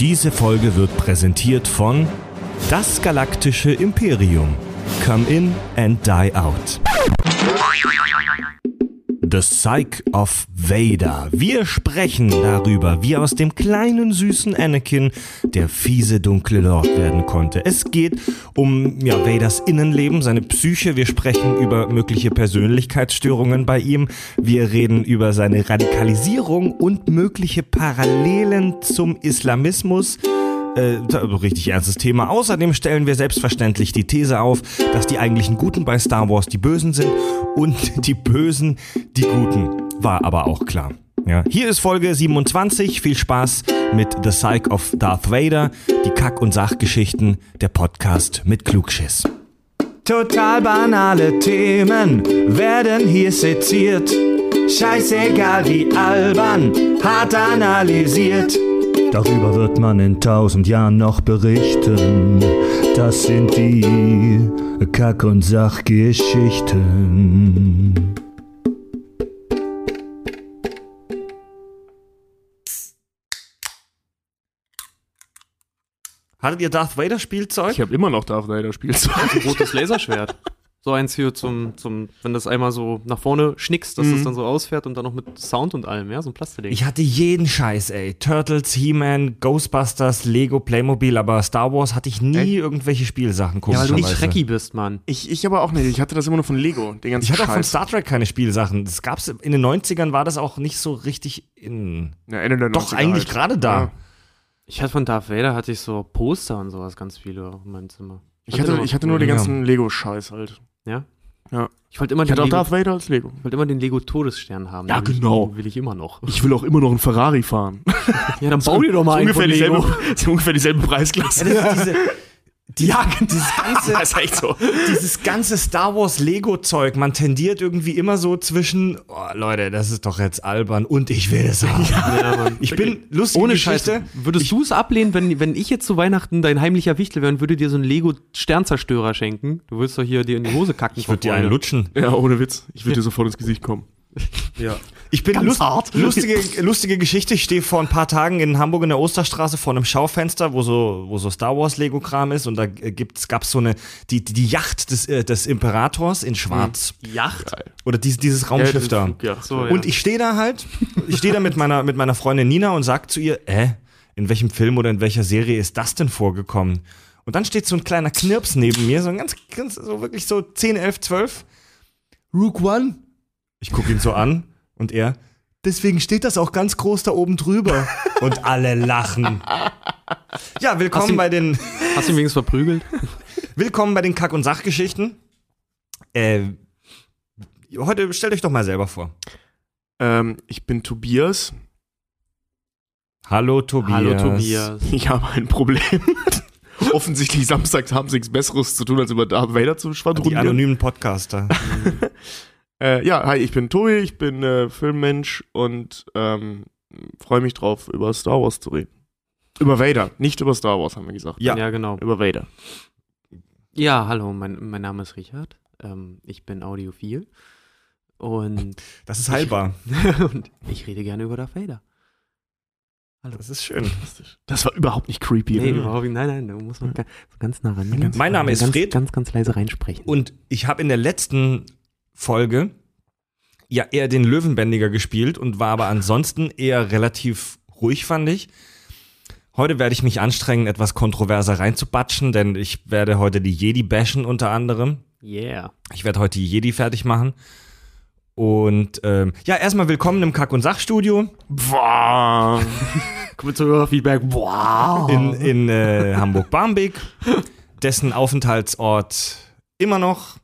Diese Folge wird präsentiert von Das Galaktische Imperium. Come in and die out. The Psyche of Vader. Wir sprechen darüber, wie aus dem kleinen süßen Anakin der fiese dunkle Lord werden konnte. Es geht um ja, Vaders Innenleben, seine Psyche. Wir sprechen über mögliche Persönlichkeitsstörungen bei ihm. Wir reden über seine Radikalisierung und mögliche Parallelen zum Islamismus. Äh, richtig ernstes Thema. Außerdem stellen wir selbstverständlich die These auf, dass die eigentlichen Guten bei Star Wars die Bösen sind und die Bösen die Guten. War aber auch klar. Ja. Hier ist Folge 27. Viel Spaß mit The Psyche of Darth Vader, die Kack- und Sachgeschichten, der Podcast mit Klugschiss. Total banale Themen werden hier seziert. Scheißegal wie albern, hart analysiert. Darüber wird man in tausend Jahren noch berichten. Das sind die Kack- und Sachgeschichten. Hattet ihr Darth Vader Spielzeug? Ich habe immer noch Darth Vader Spielzeug. Ein rotes Laserschwert. So eins hier zum, zum, wenn das einmal so nach vorne schnickst, dass Mhm. das dann so ausfährt und dann noch mit Sound und allem, ja, so ein Plastiding. Ich hatte jeden Scheiß, ey. Turtles, He-Man, Ghostbusters, Lego, Playmobil, aber Star Wars hatte ich nie Echt? irgendwelche Spielsachen, ja, weil du nicht. Trekkie bist, Mann. Ich, ich aber auch nicht. Ich hatte das immer nur von Lego. Den ganzen Ich hatte auch von Scheiß. Star Trek keine Spielsachen. Das gab's in den 90ern war das auch nicht so richtig in. Ja, Ende der Doch, 90er eigentlich halt. gerade da. Ja. Ich hatte von Darth Vader hatte ich so Poster und sowas ganz viele in meinem Zimmer. Ich hatte, ich hatte nur den Ja. ganzen Lego-Scheiß halt. Ja? Ja. Ich wollte immer, Ich den hatte auch Lego- Darth Vader als Lego. ich wollte immer den Lego Todesstern haben. Ja, genau. Will ich immer noch. Ich will auch immer noch einen Ferrari fahren. Ja, dann bau dir doch mal einen ungefähr von Lego. dieselbe, ist ungefähr dieselbe Preisklasse. diese, die, dieses ganze, Das ist echt so. dieses ganze Star Wars Lego-Zeug, man tendiert irgendwie immer so zwischen, oh, Leute, das ist doch jetzt albern und ich will es haben. Ja. Ich bin lustige Ohne Geschichte. Scheiße. Würdest du es ablehnen, wenn, wenn ich jetzt zu Weihnachten dein heimlicher Wichtel wäre und würde dir so einen Lego-Sternzerstörer schenken? Du würdest doch hier dir in die Hose kacken. Ich würde dir einen lutschen. Ja, ohne Witz. Ich würde dir sofort ins Gesicht kommen. Ja. Ich bin Ganz lust, hart. lustige, lustige Geschichte. Ich stehe vor ein paar Tagen in Hamburg in der Osterstraße vor einem Schaufenster, wo so, wo so Star Wars Lego Kram ist und da äh, gibt's, gab's so eine, die, die Yacht des, äh, des Imperators in schwarz. Yacht? Oder dieses, dieses Raumschiff da. Ja, So, ja. Und ich stehe da halt, ich stehe da mit meiner, mit meiner Freundin Nina und sag zu ihr, äh, in welchem Film oder in welcher Serie ist das denn vorgekommen? Und dann steht so ein kleiner Knirps neben mir, so ein ganz, ganz, so wirklich so 10, 11, 12. Rook One? Ich gucke ihn so an und er, deswegen steht das auch ganz groß da oben drüber. Und alle lachen. Ja, willkommen du- bei den, Hast du ihn wenigstens verprügelt? willkommen bei den Kack- und Sachgeschichten. Äh, heute stellt euch doch mal selber vor. Ähm, ich bin Tobias. Hallo Tobias. Hallo Tobias. Ich habe ein Problem. Offensichtlich samstags haben sie nichts Besseres zu tun, als über Darth Vader zu Die schwadronieren. anonymen Podcaster. Äh, ja, hi, ich bin Tobi, ich bin äh, Filmmensch und ähm, freue mich drauf, über Star Wars zu reden. Über Vader, nicht über Star Wars, haben wir gesagt. Ja. Ja, genau. Über Vader. Ja, hallo, mein, mein Name ist Richard. Ähm, ich bin audiophil. Und, Das ist heilbar. und ich rede gerne über Darth Vader. Das ist schön. Das war überhaupt nicht creepy. Nee, ne? überhaupt nicht. Nein, nein, da muss man ga- so ganz nah ran. Mein Name ist ganz, Fred. Ganz, ganz leise reinsprechen. Und ich habe in der letzten Folge ja eher den Löwenbändiger gespielt und war aber ansonsten eher relativ ruhig, fand ich. Heute werde ich mich anstrengen, etwas kontroverser reinzubatschen, denn ich werde heute die Jedi bashen unter anderem. yeah. Ich werde heute die Jedi fertig machen. Und ähm, ja, erstmal willkommen im Kack- und Sachstudio Boah. Hörerfeedback. Wow. in, in äh, Hamburg-Barmbek, dessen Aufenthaltsort immer noch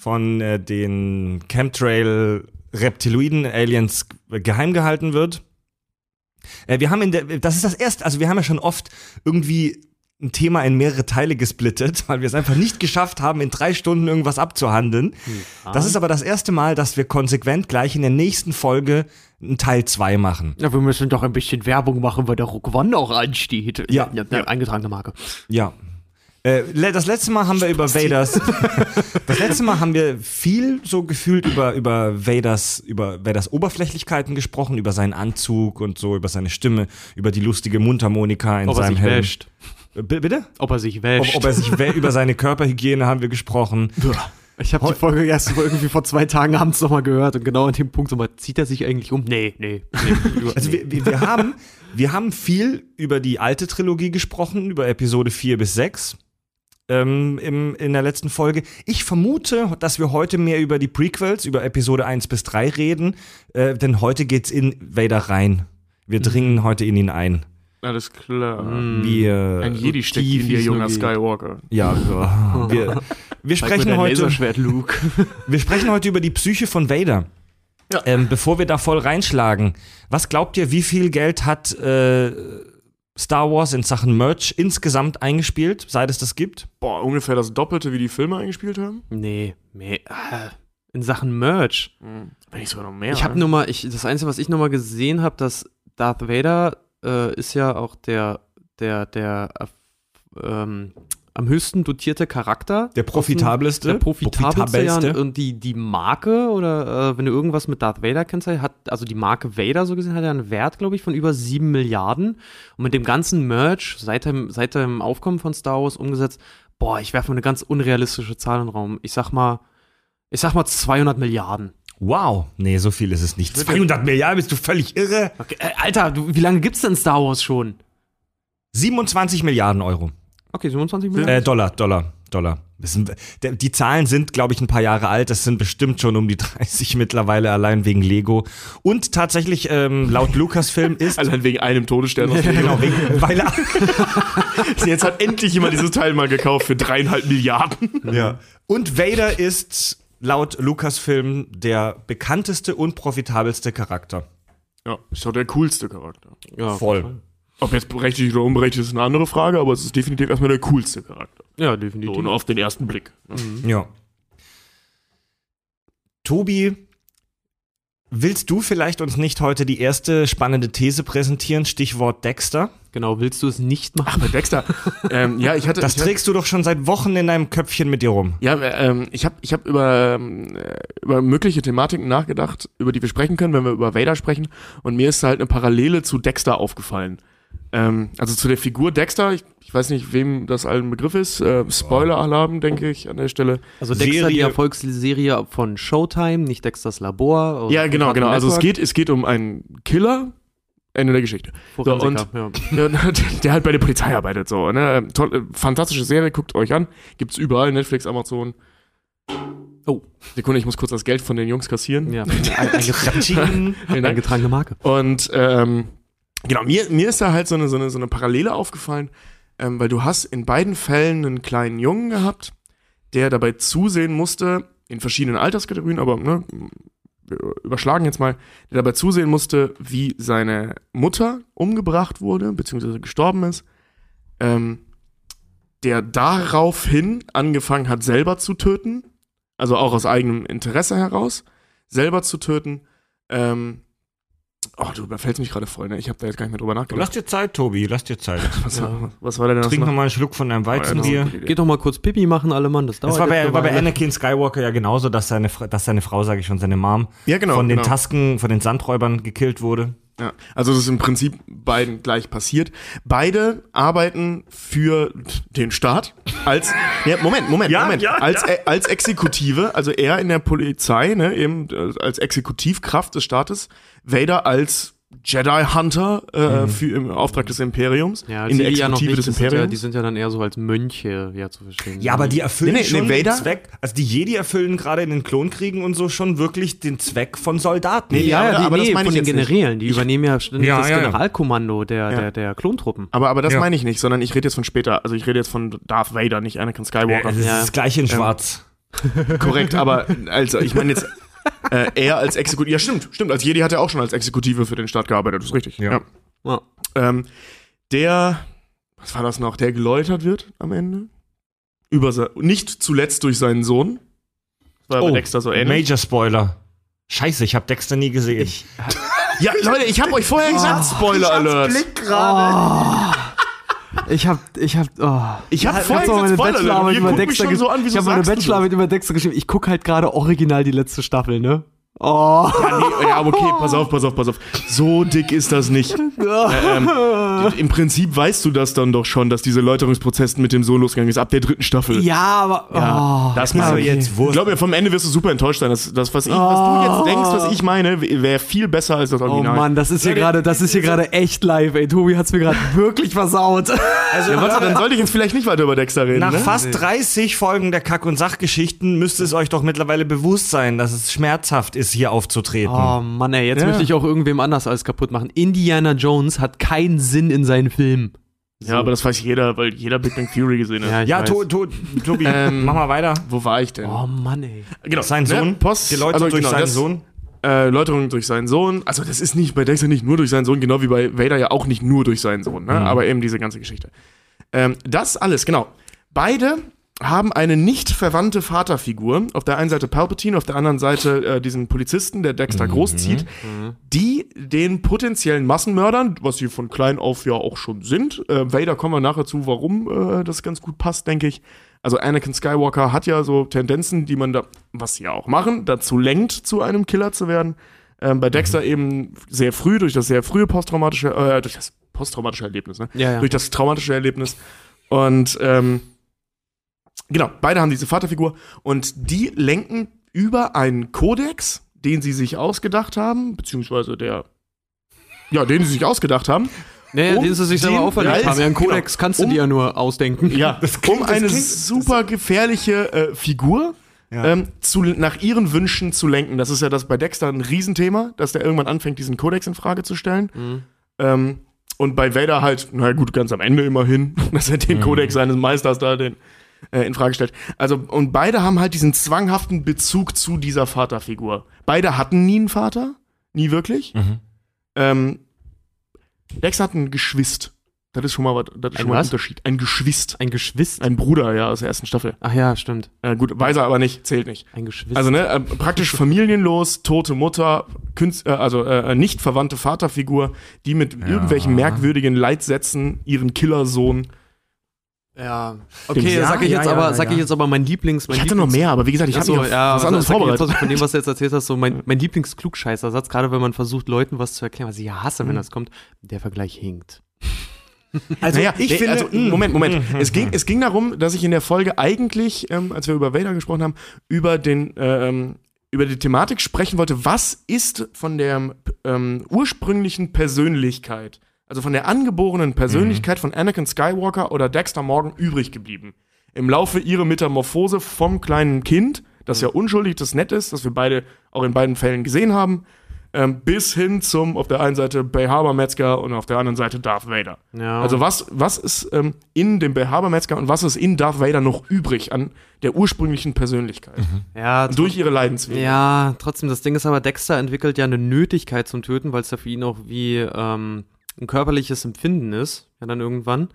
von äh, den Chemtrail Reptiloiden Aliens geheim gehalten wird. Äh, wir haben in der, das ist das erste, also wir haben ja schon oft irgendwie ein Thema in mehrere Teile gesplittet, weil wir es einfach nicht geschafft haben, in drei Stunden irgendwas abzuhandeln. Das ist aber das erste Mal, dass wir konsequent gleich in der nächsten Folge einen Teil 2 machen. Ja, wir müssen doch ein bisschen Werbung machen, weil der Rook One auch ansteht. Ja. ja, ja. eingetragene Marke. Ja. Äh, das letzte Mal haben wir über Vaders. das letzte Mal haben wir viel so gefühlt über, über Vaders, über Vaders Oberflächlichkeiten gesprochen, über seinen Anzug und so, über seine Stimme, über die lustige Mundharmonika in Ob er seinem sich Helm. wäscht. Äh, b- Bitte? Ob er sich Ob, wäscht. ob er sich wä- über seine Körperhygiene haben wir gesprochen. ich habe die Folge erst irgendwie vor zwei Tagen abends nochmal gehört und genau an dem Punkt so mal, zieht er sich eigentlich um? Nee, nee. nee. Also wir, wir, wir, haben, wir haben viel über die alte Trilogie gesprochen, über Episode 4 bis 6 ähm, im, in der letzten Folge. Ich vermute, dass wir heute mehr über die Prequels, über Episode 1 bis 3 reden, äh, denn heute geht's in Vader rein. Wir dringen heute in ihn ein. Alles klar. Wir, Ein Jedi steckt tief in dir, junger geht. Skywalker. ja, wir, wir, wir sprechen heute. Luke. Wir sprechen heute über die Psyche von Vader. Ja. Ähm, bevor wir da voll reinschlagen, was glaubt ihr, wie viel Geld hat äh, Star Wars in Sachen Merch insgesamt eingespielt, seit es das gibt? Boah, ungefähr das Doppelte, wie die Filme eingespielt haben. Nee, nee. äh, In Sachen Merch. Wenn nicht sogar noch mehr. Ich habe nur mal, ich, das Einzige, was ich noch mal gesehen habe, dass Darth Vader äh, ist ja auch der, der, der äh, ähm, am höchsten dotierte Charakter. Der profitabelste. Der profitabelste, ja, und die, die Marke oder äh, wenn du irgendwas mit Darth Vader kennst, hat, also die Marke Vader so gesehen, hat ja einen Wert, glaube ich, von über 7 Milliarden. Und mit dem ganzen Merch seit dem, seit dem Aufkommen von Star Wars umgesetzt, boah, ich werfe mal eine ganz unrealistische Zahl in den Raum. Ich sag mal, ich sag mal 200 Milliarden. Wow. Nee, so viel ist es nicht. 200 Milliarden, bist du völlig irre? Okay, äh, Alter, du, wie lange gibt's denn Star Wars schon? 27 Milliarden Euro. Okay, 27 Milliarden. Äh, Dollar, Dollar, Dollar. Sind, der, die Zahlen sind, glaube ich, ein paar Jahre alt. Das sind bestimmt schon um die 30 mittlerweile, allein wegen Lego. Und tatsächlich, ähm, laut Lucasfilm ist. Allein wegen einem Todesstern. aus Lego. genau, wegen, weil er, Jetzt hat endlich jemand dieses Teil mal gekauft für dreieinhalb Milliarden. Ja. Und Vader ist laut Lucasfilm der bekannteste und profitabelste Charakter. Ja, ist doch der coolste Charakter. ja, Voll. Ob jetzt berechtigt oder unberechtigt ist eine andere Frage, aber es ist definitiv erstmal der coolste Charakter. Ja, So, definitiv. und auf den ersten Blick. ne? Ja. Tobi, willst du vielleicht uns nicht heute die erste spannende These präsentieren? Stichwort Dexter. Genau, willst du es nicht machen? Bei Dexter. ähm, ja, ich hatte. Das ich hatte, trägst du doch schon seit Wochen in deinem Köpfchen mit dir rum. Ja, ähm, ich habe ich hab über, ähm, äh, über mögliche Thematiken nachgedacht, über die wir sprechen können, wenn wir über Vader sprechen. Und mir ist halt eine Parallele zu Dexter aufgefallen. Ähm, also zu der Figur Dexter, ich, ich weiß nicht, wem das allen Begriff ist. Äh, Spoiler-Alarm, denke ich, an der Stelle. Also Dexter, die Serie- Erfolgsserie von Showtime, nicht Dexters Labor. oder Ja, genau, genau. Also es geht, es geht um einen Killer. Ende der Geschichte. Forensiker, ja. Ja, der halt bei der Polizei arbeitet, so, ne? Toll, äh, fantastische Serie, guckt euch an. Gibt's überall, Netflix, Amazon. Oh. Sekunde, ich muss kurz das Geld von den Jungs kassieren. Ja, eingetragene Marke. Und ähm, genau, mir, mir ist da halt so eine, so eine, so eine Parallele aufgefallen, ähm, weil du hast in beiden Fällen einen kleinen Jungen gehabt, der dabei zusehen musste, in verschiedenen Alterskategorien, aber ne, überschlagen jetzt mal, der dabei zusehen musste, wie seine Mutter umgebracht wurde, beziehungsweise gestorben ist, ähm, der daraufhin angefangen hat, selber zu töten, also auch aus eigenem Interesse heraus, selber zu töten, ähm, Oh, du überfällst mich gerade voll, ne? Ich habe da jetzt gar nicht mehr drüber Lass nachgedacht. dir Zeit, Tobi, lass dir Zeit. Was, Ja. was war denn das? Trink noch? noch mal einen Schluck von deinem Oh, ja, Weizenbier. gute Idee. Geht doch mal kurz Pipi machen, alle Mann, das dauert Das war jetzt bei, eine war bei. Anakin Skywalker ja genauso, dass seine, dass seine Frau, sage ich schon, seine Mom Ja, genau. von den genau. Tasken, von den Sandräubern gekillt wurde. Ja, also das ist im Prinzip beiden gleich passiert. Beide arbeiten für den Staat als ja, Moment, Moment, Ja, Moment, ja, als äh, als Exekutive, also er in der Polizei, ne, eben äh, als Exekutivkraft des Staates, Vader als Jedi Hunter äh, für im Auftrag des Imperiums Ja, in der die ja noch Exekutive nicht, des das sind ja, Imperiums. die sind ja dann eher so als Mönche, ja, zu verstehen. Ja, aber die erfüllen Nee, nee, schon nee, Vader- den Zweck. Also die Jedi erfüllen gerade in den Klonkriegen und so schon wirklich den Zweck von Soldaten. Nee, Ja, aber- ja, die, aber das meine von ich den jetzt nicht. Generälen, die übernehmen ja Ja, das. Generalkommando der, Ja. der, der Klontruppen. aber aber das Ja. meine ich nicht, sondern ich rede jetzt von später. Also ich rede jetzt von Darth Vader, nicht Anakin Skywalker. das ist Ja. das gleiche in Schwarz. Korrekt, aber also ich meine jetzt äh, er als Exekutive. Ja, stimmt, stimmt. Als Jedi hat er auch schon als Exekutive für den Staat gearbeitet. Das ist richtig. Ja. Ja. Ähm, der, was war das noch? Der geläutert wird am Ende. Über nicht zuletzt durch seinen Sohn. Das war bei Dexter so ähnlich. Major Spoiler. Scheiße, ich habe Dexter nie gesehen. Ja, Leute, ich habe euch vorher gesagt, Spoiler Alert. Oh. Ich hab, ich hab, oh. Ich hab vorhin so meine Bachelorarbeit über Dexter schon so an, gesch- wieso Ich habe meine Bachelorarbeit über Dexter geschrieben. Ich gucke halt gerade original die letzte Staffel, ne? Oh. Ja, nee, ja, aber okay, pass auf, pass auf, pass auf. So dick ist das nicht. Äh, ähm, Im Prinzip weißt du das dann doch schon, dass dieser Läuterungsprozess mit dem Sohn losgegangen ist, ab der dritten Staffel. Ja, aber. Ja, oh. das muss okay. jetzt Ich glaube, vom Ende wirst du super enttäuscht sein. Das, das was, ich, was du jetzt denkst, was ich meine, wäre viel besser als das Oh Original. Mann, das ist hier gerade, das ist hier gerade echt live, ey. Tobi hat's mir gerade wirklich versaut. Also, Ja, warte, dann sollte ich jetzt vielleicht nicht weiter über Dexter reden. Nach ne? fast 30 Folgen der Kack- und Sachgeschichten müsste es euch doch mittlerweile bewusst sein, dass es schmerzhaft ist, hier aufzutreten. Oh Mann, ey, jetzt Ja. möchte ich auch irgendwem anders alles kaputt machen. Indiana Jones hat keinen Sinn in seinen Filmen. Ja, aber das weiß jeder, weil jeder Big Bang Theory gesehen hat. ja, weiß. to, to, Tobi, Ähm, mach mal weiter. Wo war ich denn? Oh Mann, ey. genau. Sein ne, Sohn, Post, geläutert also durch genau, seinen das, Sohn. Äh, Läuterung durch seinen Sohn. Also das ist nicht bei Dexter nicht nur durch seinen Sohn, genau wie bei Vader ja auch nicht nur durch seinen Sohn, ne? Mhm. aber eben diese ganze Geschichte. Ähm, das alles, genau. Beide haben eine nicht verwandte Vaterfigur. Auf der einen Seite Palpatine, auf der anderen Seite äh, diesen Polizisten, der Dexter Mhm. großzieht, die den potenziellen Massenmördern, was sie von klein auf ja auch schon sind, äh, Vader kommen wir nachher zu, warum äh, das ganz gut passt, denke ich. Also Anakin Skywalker hat ja so Tendenzen, die man da, was sie ja auch machen, dazu lenkt, zu einem Killer zu werden. Ähm, bei Dexter eben sehr früh, durch das sehr frühe posttraumatische, äh, durch das posttraumatische Erlebnis, ne? Ja, ja. Durch das traumatische Erlebnis. Und ähm, genau, beide haben diese Vaterfigur und die lenken über einen Kodex, den sie sich ausgedacht haben, beziehungsweise der, ja, den sie sich ausgedacht haben, Naja, Um den sie sich selber auferlegt haben. Ja, einen Kodex genau. kannst du Um- dir ja nur ausdenken. ja, klingt- um das eine klingt- super gefährliche äh, Figur Ja. ähm, zu, nach ihren Wünschen zu lenken. Das ist ja das bei Dexter ein Riesenthema, dass der irgendwann anfängt, diesen Kodex in Frage zu stellen. Mhm. Ähm, und bei Vader halt, na gut, ganz am Ende immerhin, dass er den Mhm. Kodex seines Meisters da den, äh, in Frage stellt. Also, und beide haben halt diesen zwanghaften Bezug zu dieser Vaterfigur. Beide hatten nie einen Vater, nie wirklich. Mhm. Ähm, Dexter hat ein Geschwist. Das ist schon mal, was, das ist Ein schon mal ein was? Unterschied. Ein Geschwist. Ein Geschwister. Ein Bruder, ja, aus der ersten Staffel. Ach ja, stimmt. Äh, gut, weiß er aber nicht, zählt nicht. Ein Geschwister. Also, ne, äh, praktisch familienlos, tote Mutter, Künst, äh, also äh, nicht verwandte Vaterfigur, die mit irgendwelchen merkwürdigen Leitsätzen ihren Killersohn. Ja. Okay, Ja, sag ich jetzt ja, aber, ja, sag ich jetzt aber mein Lieblings, mein Ich hatte noch Lieblings- mehr, aber wie gesagt, ich habe mich auf ja, was anderes jetzt vorbereitet. also von dem, was du jetzt erzählt hast, so mein, mein Lieblingsklugscheißer-Satz, gerade wenn man versucht, Leuten was zu erklären, was ich ja hasse, wenn das kommt, der Vergleich hinkt. Also naja, ich finde, also, Moment, Moment. mm, es, ging, es ging darum, dass ich in der Folge eigentlich, ähm, als wir über Vader gesprochen haben, über den ähm, über die Thematik sprechen wollte, was ist von der ähm, ursprünglichen Persönlichkeit, also von der angeborenen Persönlichkeit von Anakin Skywalker oder Dexter Morgan übrig geblieben. Im Laufe ihrer Metamorphose vom kleinen Kind, das ja unschuldig, das nett ist, das wir beide auch in beiden Fällen gesehen haben, ähm, bis hin zum auf der einen Seite Bay Harbor Metzger und auf der anderen Seite Darth Vader. Ja. Also was, was ist ähm, in dem Bay Harbor Metzger und was ist in Darth Vader noch übrig an der ursprünglichen Persönlichkeit? ja, Durch ihre Leidenswege. Ja, trotzdem, das Ding ist aber, Dexter entwickelt ja eine Nötigkeit zum Töten, weil es ja für ihn auch wie ähm, ein körperliches Empfinden ist, ja dann irgendwann.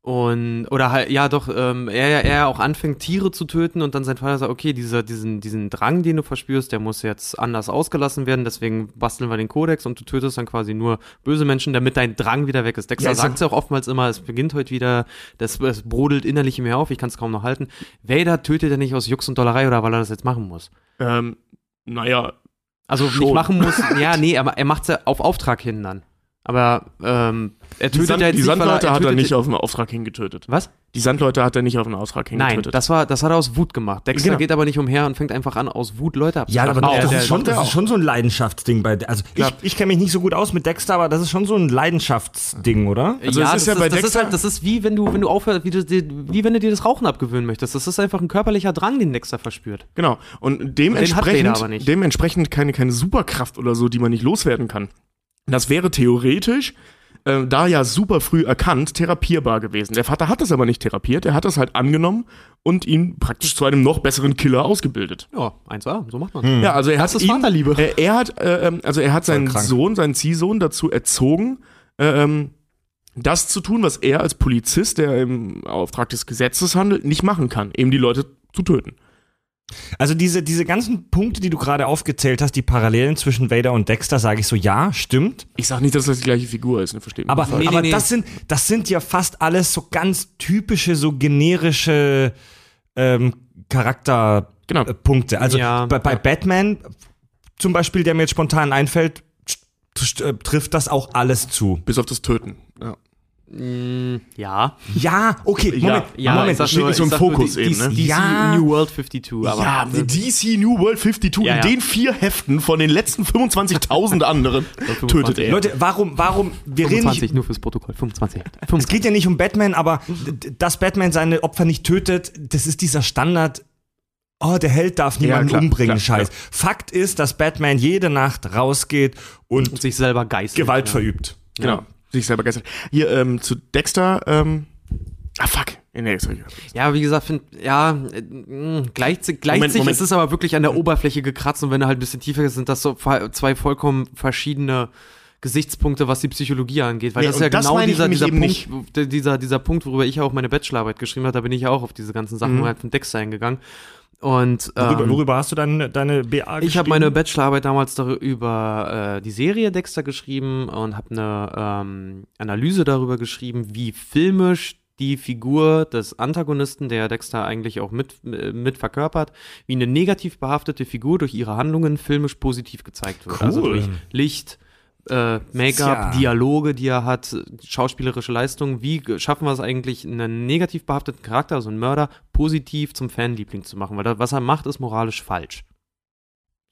Und, oder halt, ja doch, ähm, er, er auch anfängt, Tiere zu töten und dann sein Vater sagt, okay, dieser, diesen, diesen Drang, den du verspürst, der muss jetzt anders ausgelassen werden, deswegen basteln wir den Kodex und du tötest dann quasi nur böse Menschen, damit dein Drang wieder weg ist. Dexter Ja, sagt ja auch oftmals immer, es beginnt heute wieder, das, es brodelt innerlich in mir auf, ich kann es kaum noch halten. Vader tötet er nicht aus Jux und Dollerei oder weil er das jetzt machen muss. Ähm, naja, Also Schon. nicht machen muss, ja, nee, aber er macht es ja auf Auftrag hin dann. Aber ähm, er die, tötet Sand, ja jetzt die nicht, weil Sandleute hat er nicht auf einen Auftrag hingetötet. Was? Die Sandleute hat er nicht auf einen Auftrag Nein, hingetötet. das war, das hat er aus Wut gemacht. Dexter Genau. geht aber nicht umher und fängt einfach an, aus Wut Leute Ja, abzuschlachten. aber doch, Auch. das, Der- ist schon, der das ist schon so ein Leidenschaftsding bei. Also ich, Klar. ich kenne mich nicht so gut aus mit Dexter, aber das ist schon so ein Leidenschaftsding, oder? Also ja, es ist das, ja bei das ist Dexter- halt, das ist wie wenn du, wenn du aufhörst, wie, du, wie wenn du dir das Rauchen abgewöhnen möchtest. Das ist einfach ein körperlicher Drang, den Dexter verspürt. Genau. Und dementsprechend, aber dementsprechend keine, keine Superkraft oder so, die man nicht loswerden kann. Das wäre theoretisch, äh, da ja super früh erkannt, therapierbar gewesen. Der Vater hat das aber nicht therapiert, er hat das halt angenommen und ihn praktisch zu einem noch besseren Killer ausgebildet. Ja, 1A, so macht man Ja, also er hat ist ihn, Vaterliebe. Äh, er hat, äh, ähm, also er hat seinen. Sohn, seinen Ziehsohn dazu erzogen, äh, ähm, das zu tun, was er als Polizist, der im Auftrag des Gesetzes handelt, nicht machen kann, eben die Leute zu töten. Also diese, diese ganzen Punkte, die du gerade aufgezählt hast, die Parallelen zwischen Vader und Dexter, sage ich so, ja, stimmt. Ich sag nicht, dass das die gleiche Figur ist, ne? Versteht mich Aber. Nee, aber nee, Das, sind, das sind ja fast alles so ganz typische, so generische ähm, Genau. Charakterpunkte. Also Ja, bei, bei ja. Batman zum Beispiel, der mir jetzt spontan einfällt, äh, trifft das auch alles zu. Bis auf das Töten. Ja. Mm, ja. Ja, okay, Moment, Ja, Moment. ich sag steht nur, nicht so im nur Fokus die- eben, ne? DC Ja. New World 52. Aber ja, die DC New World 52 Ja, in ja. den vier Heften von den letzten 25.000 anderen 25. tötet er. Leute, warum, warum, wir reden 25, nicht, nur fürs Protokoll. 25. es geht ja nicht um Batman, aber dass Batman seine Opfer nicht tötet, das ist dieser Standard. Oh, der Held darf niemanden klar, umbringen, klar, Scheiß. Fakt ist, dass Batman jede Nacht rausgeht und Und sich selber geißelt. Gewalt ja. verübt. Genau. Sich selber gestern. Hier, ähm, zu Dexter, ähm, ah, fuck. Nee. Ja, wie gesagt, find, ja, äh, mh, gleicht, sich- gleicht Moment, sich, Moment. es ist aber wirklich an der Oberfläche gekratzt und wenn du halt ein bisschen tiefer gehst, sind das so zwei vollkommen verschiedene Gesichtspunkte, was die Psychologie angeht, weil Nee, das ist ja das genau dieser, dieser Punkt, der- dieser, dieser Punkt, worüber ich auch meine Bachelorarbeit geschrieben habe, da bin ich ja auch auf diese ganzen Sachen Mhm. halt von Dexter eingegangen. Und Worüber, ähm, worüber hast du deine, deine BA ich habe geschrieben? meine Bachelorarbeit damals darüber äh, die Serie Dexter geschrieben und habe eine ähm, Analyse darüber geschrieben, wie filmisch die Figur des Antagonisten, der Dexter eigentlich auch mit, äh, mit verkörpert, wie eine negativ behaftete Figur durch ihre Handlungen filmisch positiv gezeigt wird. Also Cool. durch Licht, äh, Make-up, Tja. Dialoge, die er hat, schauspielerische Leistungen. Wie schaffen wir es eigentlich, einen negativ behafteten Charakter, also einen Mörder, positiv zum Fanliebling zu machen? Weil das, was er macht, ist moralisch falsch.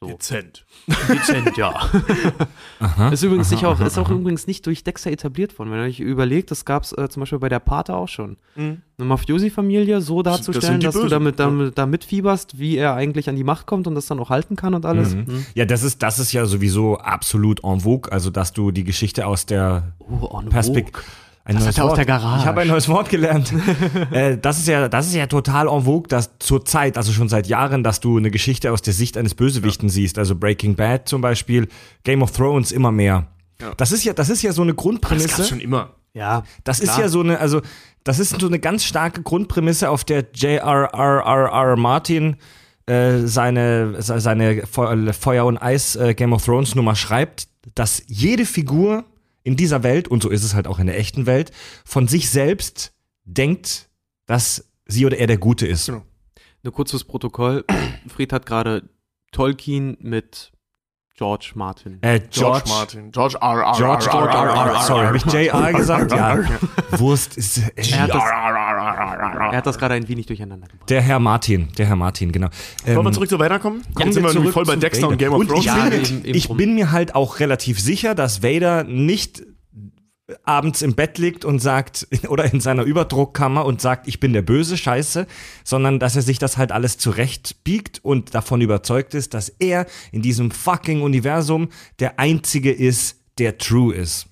So. Dezent. Dezent, ja. Aha, Ist übrigens aha, nicht auch, aha, ist auch aha. übrigens nicht durch Dexter etabliert worden. Wenn ihr euch überlegt, das gab es äh, zum Beispiel bei der Pate auch schon. Mhm. Eine Mafiosi-Familie so Das- das darzustellen, die dass du Bösen, damit, ja. damit da mitfieberst, wie er eigentlich an die Macht kommt und das dann auch halten kann und alles. Mhm. Mhm. Ja, das ist, das ist ja sowieso absolut en vogue, also dass du die Geschichte aus der Oh, en Perspekt vogue. Ein Das neues hat er aus Wort. der Garage. Ich habe ein neues Wort gelernt. äh, das ist ja, das ist ja total en vogue, dass zur Zeit, also schon seit Jahren, dass du eine Geschichte aus der Sicht eines Bösewichten siehst. Also Breaking Bad zum Beispiel, Game of Thrones immer mehr. Ja. Das ist ja, das ist ja so eine Das Grundprämisse. gab's schon immer. Ja, Das ist klar. ja so eine, also das ist so eine ganz starke Grundprämisse, auf der J.R.R.R.R. Martin äh, seine, se- seine Fe- Feuer und Eis äh, Game of Thrones Nummer schreibt, dass jede Figur in dieser Welt, und so ist es halt auch in der echten Welt, von sich selbst denkt, dass sie oder er der Gute ist. Genau. Nur kurz fürs Protokoll. Fried hat gerade Tolkien mit George Martin. Äh, George, George, Martin. George R. R. George, R. R. R. R. R. sorry, habe ich J.R. gesagt? Ja. Wurst ist, äh, Er hat das, R. R. R. R. er hat das gerade ein wenig durcheinander gebracht. der Herr Martin, der Herr Martin, genau. Wollen wir Ähm, zurück zu weiterkommen? Kommen Jetzt sind wir voll bei Dexter und Vader. Game of Und Thrones. ich, Ja, bin, eben- eben ich bin mir halt auch relativ sicher, dass Vader nicht abends im Bett liegt und sagt, oder in seiner Überdruckkammer und sagt, ich bin der böse Scheiße, sondern dass er sich das halt alles zurechtbiegt und davon überzeugt ist, dass er in diesem fucking Universum der Einzige ist, der true ist.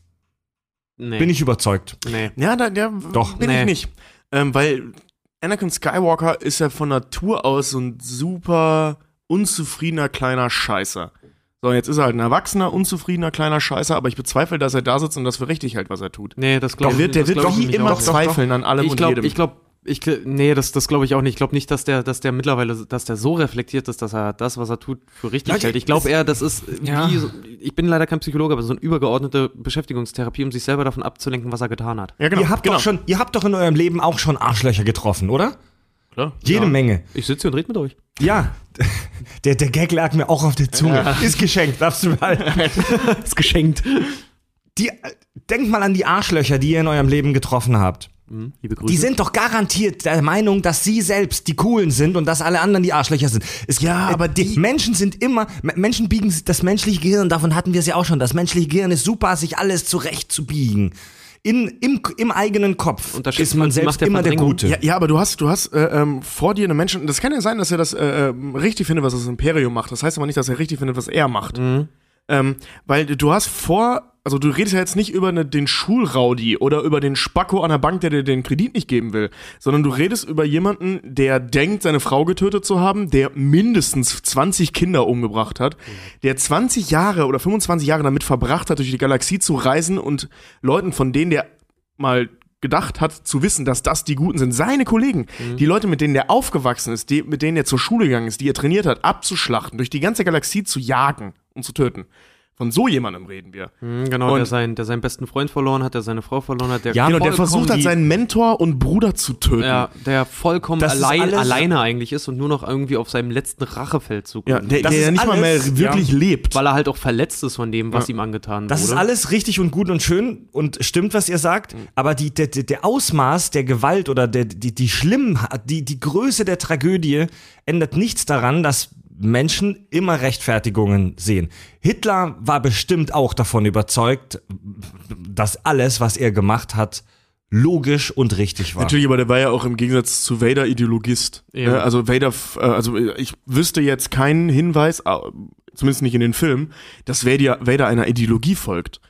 Nee. Bin ich überzeugt. Nee. Ja, da, der Doch. bin Nee. ich nicht. Ähm, weil Anakin Skywalker ist ja von Natur aus so ein super unzufriedener kleiner Scheißer. So, jetzt ist er halt ein erwachsener, unzufriedener kleiner Scheißer, aber ich bezweifle, dass er da sitzt und das für richtig hält, was er tut. Nee, das glaube Der wird, der wird glaub ich wie nämlich immer auch. zweifeln an allem Ich und glaube, jedem. ich glaube, ich, nee, das, das glaube ich auch nicht. Ich glaube nicht, dass der, dass der mittlerweile, dass der so reflektiert ist, dass er das, was er tut, für richtig Leute, hält. Ich glaube eher, das ist Ja. wie, so, ich bin leider kein Psychologe, aber so eine übergeordnete Beschäftigungstherapie, um sich selber davon abzulenken, was er getan hat. ja, genau. ihr, habt genau. doch schon, ihr habt doch in eurem Leben auch schon Arschlöcher getroffen, oder? Klar. Jede ja. Menge. Ich sitze hier und rede mit euch. Ja, der, der Gag lag mir auch auf der Zunge. Ist geschenkt, darfst du mal. Ist geschenkt. Die, denkt mal an die Arschlöcher, die ihr in eurem Leben getroffen habt. Mhm, liebe Grüße. Die sind doch garantiert der Meinung, dass sie selbst die Coolen sind und dass alle anderen die Arschlöcher sind. Es, Ja, äh, aber die Menschen sind immer, Menschen biegen sich- das menschliche Gehirn, davon hatten wir es ja auch schon. Das menschliche Gehirn ist super, sich alles zurechtzubiegen. In, im, Im eigenen Kopf Unterschätzt ist man selbst Macht der immer der. Gute. Ja, ja, aber du hast, du hast äh, ähm, vor dir eine Menschen. Das kann ja sein, dass er das äh, ähm, richtig findet, was das Imperium macht. Das heißt aber nicht, dass er richtig findet, was er macht. Mhm. Ähm, weil du hast vor, also du redest ja jetzt nicht über eine, den Schulraudi oder über den Spacko an der Bank, der dir den Kredit nicht geben will, sondern du redest über jemanden, der denkt, seine Frau getötet zu haben, der mindestens 20 Kinder umgebracht hat, der 20 Jahre oder 25 Jahre damit verbracht hat, durch die Galaxie zu reisen und Leuten, von denen der mal gedacht hat, zu wissen, dass das die Guten sind. Seine Kollegen, die Leute, mit denen er aufgewachsen ist, die, mit denen er zur Schule gegangen ist, die er trainiert hat, abzuschlachten, durch die ganze Galaxie zu jagen und zu töten. Von so jemandem reden wir. Mhm, genau, Und- der, sein, der seinen besten Freund verloren hat, der seine Frau verloren hat, der Ja, Genau, der versucht hat, seinen Mentor und Bruder zu töten. Ja, der vollkommen Das allein, alles- alleine eigentlich ist und nur noch irgendwie auf seinem letzten Rachefeldzug. Ja, der, Das der ja nicht mal mehr alles- wirklich ja. lebt. weil er halt auch verletzt ist von dem, was ihm angetan Das wurde. ist alles richtig und gut und schön und stimmt, was ihr sagt, aber die, der, der- der Ausmaß der Gewalt oder der, die, die Schlimm, die, die Größe der Tragödie ändert nichts daran, dass Menschen immer Rechtfertigungen sehen. Hitler war bestimmt auch davon überzeugt, dass alles, was er gemacht hat, logisch und richtig war. Natürlich, aber der war ja auch im Gegensatz zu Vader Ideologist. Ne? Also Vader, äh, also ich wüsste jetzt keinen Hinweis, zumindest nicht in den Filmen, dass Vader, Vader einer Ideologie folgt.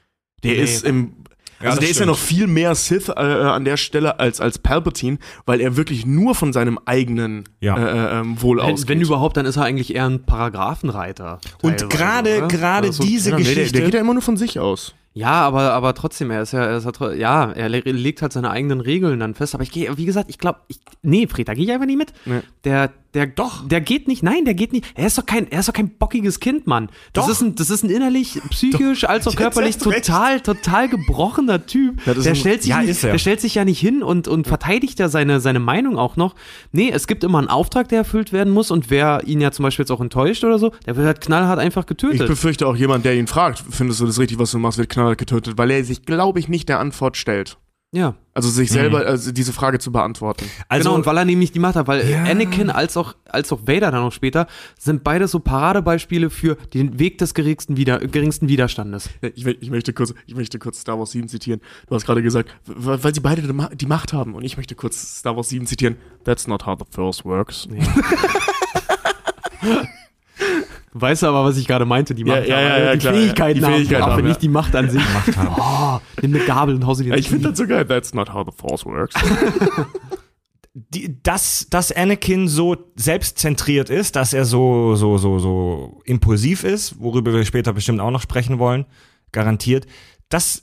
Der Nee. ist im Ja, also der ist ja stimmt. noch viel mehr Sith äh, an der Stelle als als Palpatine, weil er wirklich nur von seinem eigenen Ja. äh, ähm, Wohl wenn, ausgeht. wenn überhaupt, dann ist er eigentlich eher ein Paragraphenreiter. Und gerade, gerade so. diese ja, nee, der, Geschichte. der geht ja immer nur von sich aus. Ja, aber, aber trotzdem, er ist ja, er ist ja, ja, er le- legt halt seine eigenen Regeln dann fest. Aber ich gehe, wie gesagt, ich glaube, ich, nee, Fred, da gehe ich einfach nicht mit. Nee. Der, der, doch, der geht nicht, nein, der geht nicht. Er ist doch kein, er ist doch kein bockiges Kind, Mann. Das Doch. ist ein, das ist ein innerlich, psychisch, als auch körperlich total, total gebrochener Typ. Der ein- stellt sich, Ja, nicht, er. der stellt sich ja nicht hin und, und verteidigt ja seine, seine Meinung auch noch. Nee, es gibt immer einen Auftrag, der erfüllt werden muss und wer ihn ja zum Beispiel jetzt auch enttäuscht oder so, der wird halt knallhart einfach Ich getötet. befürchte auch jemand, der ihn fragt, findest du das richtig, was du machst, wird knallhart getötet, weil er sich, glaube ich, nicht der Antwort stellt. Ja. Also sich selber also diese Frage zu beantworten. also, genau, und weil er nämlich die Macht hat, weil Ja. Anakin als auch, als auch Vader dann auch später sind beide so Paradebeispiele für den Weg des geringsten, Wider geringsten Widerstandes. Ich, ich, möchte kurz, ich möchte kurz Star Wars 7 zitieren. Du hast gerade gesagt, weil, sie beide die Ma- die Macht haben. Und ich möchte kurz Star Wars 7 zitieren. That's not how the Force works. Weißt du aber, was ich gerade meinte, die Macht ja, haben, ja, ja, die klar, Fähigkeiten, die Fähigkeiten haben, haben, aber nicht die Macht an sich. Macht haben. Oh, nimm eine Gabel und hau sie dir Ich finde das so geil. That's not how the Force works. die, dass, dass Anakin so selbstzentriert ist, dass er so, so, so, so impulsiv ist, worüber wir später bestimmt auch noch sprechen wollen, garantiert, das,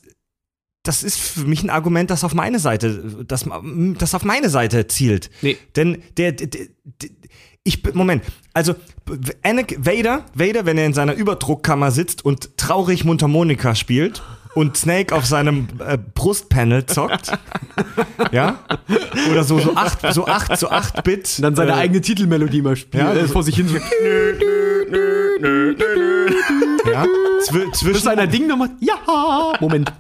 das ist für mich ein Argument, das auf meine Seite, das, das auf meine Seite zielt. Nee. Denn der, der, der ich, Moment, also Anakin, Vader, Vader, wenn er in seiner Überdruckkammer sitzt und traurig Mundharmonika spielt und Snake auf seinem äh, Brustpanel zockt, ja, oder so so acht so acht so acht Bit, dann seine äh, eigene Titelmelodie mal spielen, Ja, äh, vor sich hin. ja, zw Bis zwischen einer Ding noch macht, ja, Moment,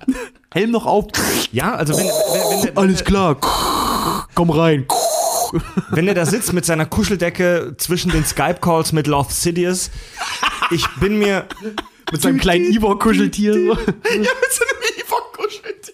Helm noch auf, ja, also wenn wenn, wenn, alles klar, komm rein. wenn er da sitzt mit seiner Kuscheldecke zwischen den Skype Calls mit Love Sidious, ich bin mir Mit seinem kleinen Ivor-Kuscheltier. so. ja, mit so einem Ewok-Kuscheltier.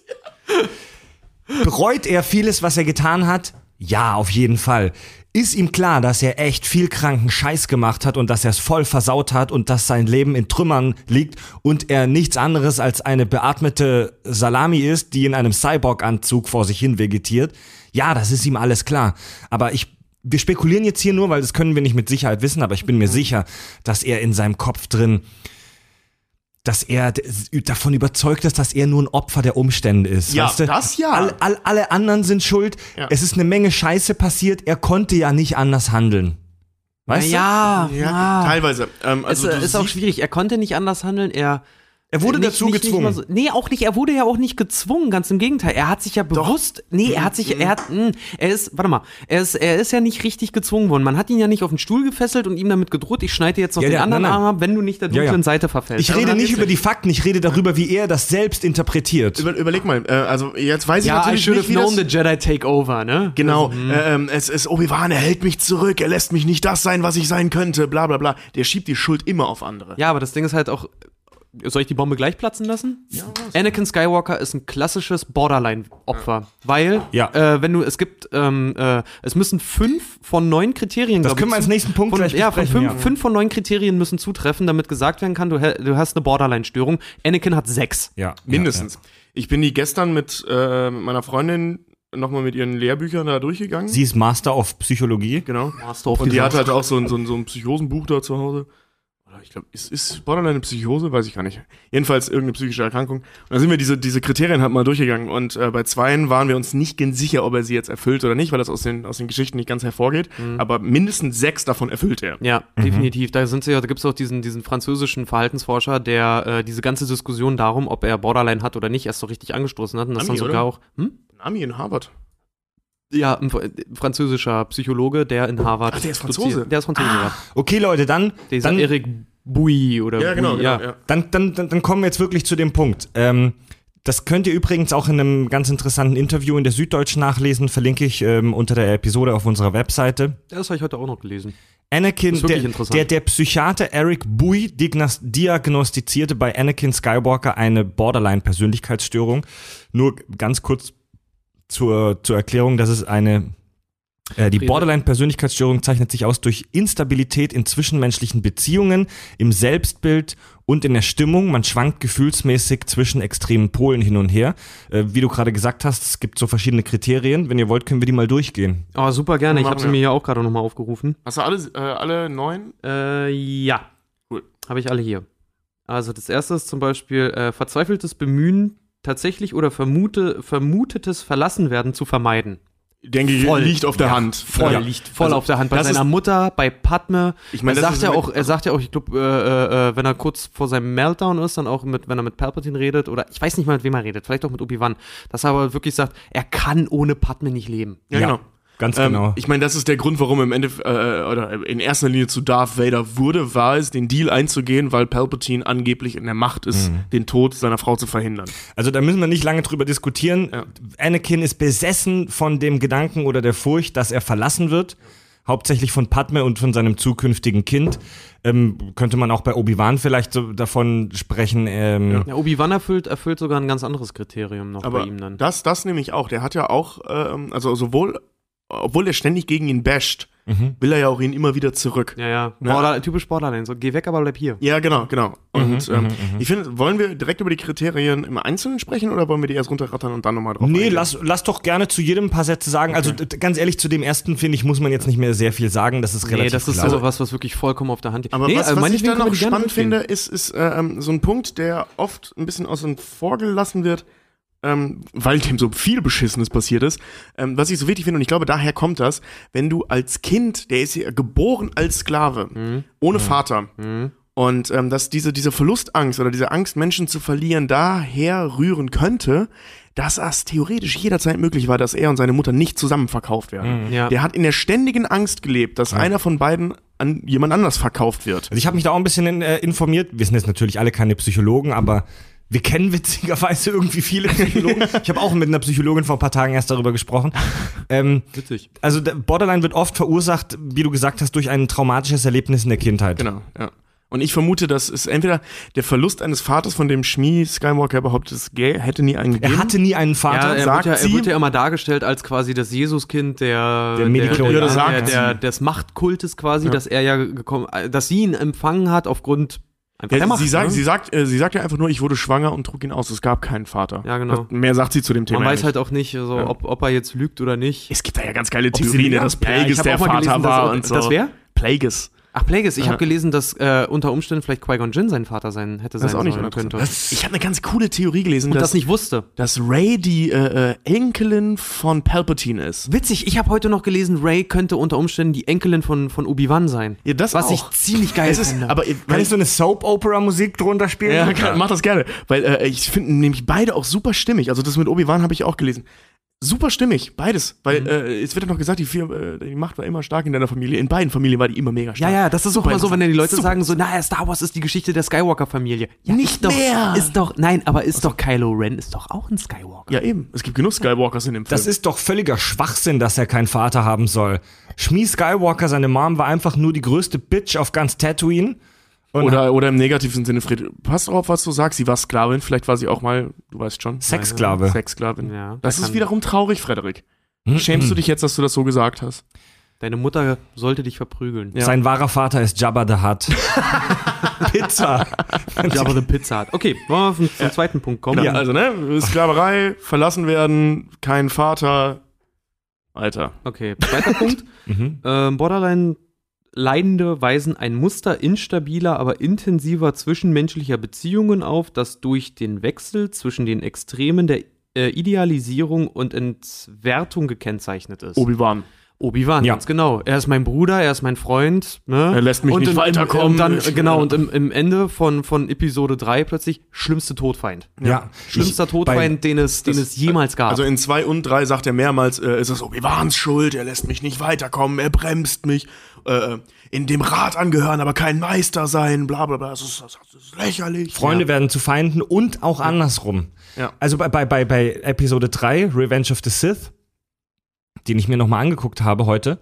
Bereut er vieles, was er getan hat? Ja, auf jeden Fall. Ist ihm klar, dass er echt viel kranken Scheiß gemacht hat und dass er es voll versaut hat und dass sein Leben in Trümmern liegt und er nichts anderes als eine beatmete Salami ist, die in einem Cyborg-Anzug vor sich hin vegetiert? Ja, das ist ihm alles klar. Aber ich, wir spekulieren jetzt hier nur, weil das können wir nicht mit Sicherheit wissen, aber ich bin mir sicher, dass er in seinem Kopf drin dass er davon überzeugt ist, dass er nur ein Opfer der Umstände ist. Ja, weißt du? das ja. All, all, alle anderen sind schuld. Ja. Es ist eine Menge Scheiße passiert. Er konnte ja nicht anders handeln. Weißt ja, Ja, teilweise. Ähm, also es du ist auch schwierig. Er konnte nicht anders handeln. Er Er wurde nicht, dazu nicht, gezwungen. Nicht so, nee, auch nicht. Er wurde ja auch nicht gezwungen. Ganz im Gegenteil. Er hat sich ja bewusst. Nee, er hat sich. Er hat. Mh, er ist. Warte mal. Er ist. Er ist ja nicht richtig gezwungen worden. Man hat ihn ja nicht auf den Stuhl gefesselt und ihm damit gedroht. Ich schneide dir jetzt noch Ja, den ja, anderen nein, nein. Arm ab, wenn du nicht der Ja, dunklen ja. Seite verfällst. Ich rede nicht über die Fakten, ich rede darüber, wie er das selbst interpretiert. Über, überleg mal, äh, also jetzt weiß ich Ja, I natürlich should nicht, have wie known das, the Jedi take over, ne? Genau, äh, ähm, es ist Obi-Wan, er hält mich zurück, er lässt mich nicht das sein, was ich sein könnte, bla bla bla. Der schiebt die Schuld immer auf andere. Ja, aber das Ding ist halt auch. Soll ich die Bombe gleich platzen lassen? Ja, Anakin Skywalker ist ein klassisches Borderline-Opfer, weil Ja. äh, wenn du es gibt, ähm, äh, es müssen fünf von neun Kriterien. Das können wir als nächsten Punkt von, gleich Ja, von fünf, ja. fünf von neun Kriterien müssen zutreffen, damit gesagt werden kann, du, du hast eine Borderline-Störung. Anakin hat sechs. Ja, Mindestens. Ich bin die gestern mit, äh, mit meiner Freundin nochmal mit ihren Lehrbüchern da durchgegangen. Ja. Sie ist Master of Psychologie. genau. Master of Und die hat halt auch so ein, so ein, so ein Psychosenbuch da zu Hause. Ich glaube, ist, ist Borderline eine Psychose? Weiß ich gar nicht. Jedenfalls irgendeine psychische Erkrankung. Und dann sind wir diese, diese Kriterien halt mal durchgegangen. Und äh, bei zweien waren wir uns nicht ganz sicher, ob er sie jetzt erfüllt oder nicht, weil das aus den, aus den Geschichten nicht ganz hervorgeht. Aber mindestens sechs davon erfüllt er. Ja, definitiv. Da sind sie ja, da gibt es auch diesen, diesen französischen Verhaltensforscher, der äh, diese ganze Diskussion darum, ob er Borderline hat oder nicht, erst so richtig angestoßen hat. Und das Ami, dann sogar oder? auch. Hm? Ami in Harvard. Ja, ein fr- französischer Psychologe, der in Harvard. Ach, der ist Franzose? doziert. Der ist Franzose, ja. Okay, Leute, dann, Dieser dann, Eric Bouy oder Ja, genau, Bouy, genau. ja. Ja. dann, dann, dann, kommen wir jetzt wirklich zu dem Punkt. Ähm, das könnt ihr übrigens auch in einem ganz interessanten Interview in der Süddeutschen nachlesen, verlinke ich ähm, unter der Episode auf unserer Webseite. Das habe ich heute auch noch gelesen. Anakin, der, interessant. der, der Psychiater Eric Bui diagnostizierte bei Anakin Skywalker eine Borderline-Persönlichkeitsstörung. Nur ganz kurz zur, zur Erklärung, das ist eine äh, die. Borderline-Persönlichkeitsstörung zeichnet sich aus durch Instabilität in zwischenmenschlichen Beziehungen, im Selbstbild und in der Stimmung. Man schwankt gefühlsmäßig zwischen extremen Polen hin und her. Äh, wie du gerade gesagt hast, es gibt so verschiedene Kriterien. Wenn ihr wollt, können wir die mal durchgehen. Oh, super gerne. Ich habe sie mir ja auch gerade nochmal aufgerufen. Hast du alle, äh, alle neun? Äh, ja. Cool. Habe ich alle hier. Also das erste ist zum Beispiel äh, verzweifeltes Bemühen, tatsächlich oder vermute, vermutetes Verlassenwerden zu vermeiden. Denke ich, Voll. liegt auf der Ja, Hand. Voll, Ja. liegt voll Also, auf der Hand. Bei seiner ist- Mutter, bei Padme. Ich meine, er sagt ja auch, er sagt ja auch, ich glaube, äh, äh, wenn er kurz vor seinem Meltdown ist, dann auch mit, wenn er mit Palpatine redet, oder ich weiß nicht mal, mit wem er redet, vielleicht auch mit Obi-Wan, dass er aber wirklich sagt, er kann ohne Padme nicht leben. Ja, Ja. genau. Ganz Ähm, genau. ich meine, das ist der Grund, warum im Ende äh, oder in erster Linie zu Darth Vader wurde, war es, den Deal einzugehen, weil Palpatine angeblich in der Macht ist, Mhm. den Tod seiner Frau zu verhindern. Also da müssen wir nicht lange drüber diskutieren. Ja. Anakin ist besessen von dem Gedanken oder der Furcht, dass er verlassen wird. Hauptsächlich von Padme und von seinem zukünftigen Kind. Ähm, könnte man auch bei Obi-Wan vielleicht so davon sprechen. Ähm, Ja, Obi-Wan erfüllt, erfüllt sogar ein ganz anderes Kriterium noch Aber bei ihm dann. das, das nämlich auch. Der hat ja auch, ähm, also sowohl, obwohl er ständig gegen ihn basht, Mhm. will er ja auch ihn immer wieder zurück. Ja, ja. Na, Border, typisch Borderline. So, geh weg, aber bleib hier. Ja, genau, genau. Und Mhm, ähm, mhm, ich finde, wollen wir direkt über die Kriterien im Einzelnen sprechen oder wollen wir die erst runterrattern und dann nochmal drauf Nee, eingehen? lass, lass doch gerne zu jedem ein paar Sätze sagen. Also d- ganz ehrlich, zu dem ersten, finde ich, muss man jetzt nicht mehr sehr viel sagen. Das ist relativ Nee, das ist klar. so was, was wirklich vollkommen auf der Hand liegt. Aber nee, was, äh, was ich können noch spannend finde, ist, ist äh, ähm, so ein Punkt, der oft ein bisschen außen vor gelassen wird, ähm, weil dem so viel Beschissenes passiert ist. Ähm, was ich so wichtig finde, und ich glaube, daher kommt das, wenn du als Kind, der ist ja geboren als Sklave, Mhm. ohne Vater, Mhm. und ähm, dass diese, diese Verlustangst oder diese Angst, Menschen zu verlieren, daher rühren könnte, dass das theoretisch jederzeit möglich war, dass er und seine Mutter nicht zusammen verkauft werden. Mhm. Ja. Der hat in der ständigen Angst gelebt, dass einer von beiden an jemand anders verkauft wird. Also ich habe mich da auch ein bisschen in, äh, informiert. Wir sind jetzt natürlich alle keine Psychologen, aber wir kennen witzigerweise irgendwie viele Psychologen. ich habe auch mit einer Psychologin vor ein paar Tagen erst darüber gesprochen. Ähm, Witzig. also der Borderline wird oft verursacht, wie du gesagt hast, durch ein traumatisches Erlebnis in der Kindheit. Genau, ja. Und ich vermute, dass es entweder der Verlust eines Vaters, von dem Schmie Skywalker behauptet, es hätte nie einen gegeben. Er hatte nie einen Ja, Vater. er sagt wird, ja, er sie- wird ja immer dargestellt als quasi das Jesuskind der, Der der, Ja, das der, der, sie. des Machtkultes quasi, Ja. dass er ja gekommen, äh, dass sie ihn empfangen hat aufgrund einfach Ja, Macht. sie, sagt, ne? sie, sagt, äh, sie sagt ja einfach nur, ich wurde schwanger und trug ihn aus. Es gab keinen Vater. Ja, genau. Das, mehr sagt sie zu dem Thema. Man weiß nicht. halt auch nicht, so, Ja. ob, ob er jetzt lügt oder nicht. es gibt da ja ganz geile Theorien, lügen? dass Plagueis der Vater gelesen, war dass- und so. Das wer? Plagueis. Ach, Plagueis, ich Ja. habe gelesen, dass äh, unter Umständen vielleicht Qui-Gon Jinn sein Vater sein hätte sein Das auch nicht sollen könnte. Ich habe eine ganz coole Theorie gelesen, Und dass, das nicht wusste. dass Ray die äh, äh, Enkelin von Palpatine ist. Witzig, ich habe heute noch gelesen, Ray könnte unter Umständen die Enkelin von, von Obi-Wan sein. Ja, das was auch. ich ziemlich geil Es ist, finde. aber Kann ich so eine Soap-Opera-Musik drunter spielen? ja, kann, mach das gerne, weil äh, ich finde nämlich beide auch super stimmig. Also das mit Obi-Wan habe ich auch gelesen. Super stimmig, beides. Weil Mhm. äh, es wird ja noch gesagt, die, vier, äh, die Macht war immer stark in deiner Familie. In beiden Familien war die immer mega ja, stark. ja, das ist auch Super immer so, wenn dann die Leute interessant. sagen so, naja, Star Wars ist die Geschichte der Skywalker-Familie. Ja, Nicht doch, mehr. Ist doch, nein, aber ist doch Kylo Ren, ist doch auch ein Skywalker. Ja, eben. Es gibt genug Skywalkers in dem Film. Das ist doch völliger Schwachsinn, dass er keinen Vater haben soll. Schmie Skywalker, seine Mom, war einfach nur die größte Bitch auf ganz Tatooine. Und oder, oder im negativen Sinne, Fred, pass drauf, was du sagst. Sie war Sklavin, vielleicht war sie auch mal, du weißt schon, Sexsklave. Sexsklavin. Ja, das da ist wiederum traurig, Frederik. Schämst du dich jetzt, dass du das so gesagt hast? Deine Mutter sollte dich verprügeln. Ja. Sein wahrer Vater ist Jabba the Hutt. Pizza. Jabba the Pizza Hut. Okay, wollen wir zum, zum zweiten Punkt kommen? Ja. Also, ne, Sklaverei, verlassen werden, kein Vater. Alter. Okay, zweiter Punkt. Mhm. Ähm, Borderline Leidende weisen ein Muster instabiler, aber intensiver zwischenmenschlicher Beziehungen auf, das durch den Wechsel zwischen den Extremen der äh, Idealisierung und Entwertung gekennzeichnet ist. Obi-Wan. Obi-Wan, Ja. ganz genau. Er ist mein Bruder, er ist mein Freund. Ne? Er lässt mich und nicht im, weiterkommen. Und dann, genau, und im, im Ende von, von Episode 3 plötzlich schlimmste Todfeind. Ja. Schlimmster Ich- Todfeind, den, es, den es jemals gab. Also in 2 und 3 sagt er mehrmals, äh, es ist Obi-Wans Schuld, er lässt mich nicht weiterkommen, er bremst mich, äh, in dem Rat angehören, aber kein Meister sein, bla bla bla, das ist, das ist lächerlich. Freunde werden zu Feinden und auch andersrum. Ja. Also bei, bei, bei, bei Episode 3, Revenge of the Sith, den ich mir nochmal angeguckt habe heute,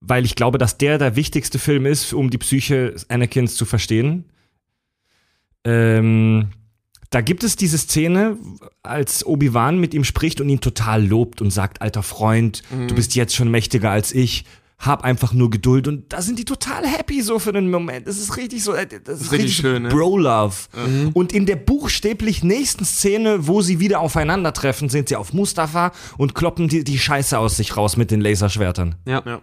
weil ich glaube, dass der der wichtigste Film ist, um die Psyche Anakins zu verstehen. Ähm, da gibt es diese Szene, als Obi-Wan mit ihm spricht und ihn total lobt und sagt, alter Freund, Mhm. du bist jetzt schon mächtiger als ich. Hab einfach nur Geduld und da sind die total happy so für den Moment. Das ist richtig so, äh, das ist, richtig richtig schön, ne? Bro-Love. Und in der buchstäblich nächsten Szene, wo sie wieder aufeinandertreffen, sind sie auf Mustafa und kloppen die, die Scheiße aus sich raus mit den Laserschwertern. ja. Ja.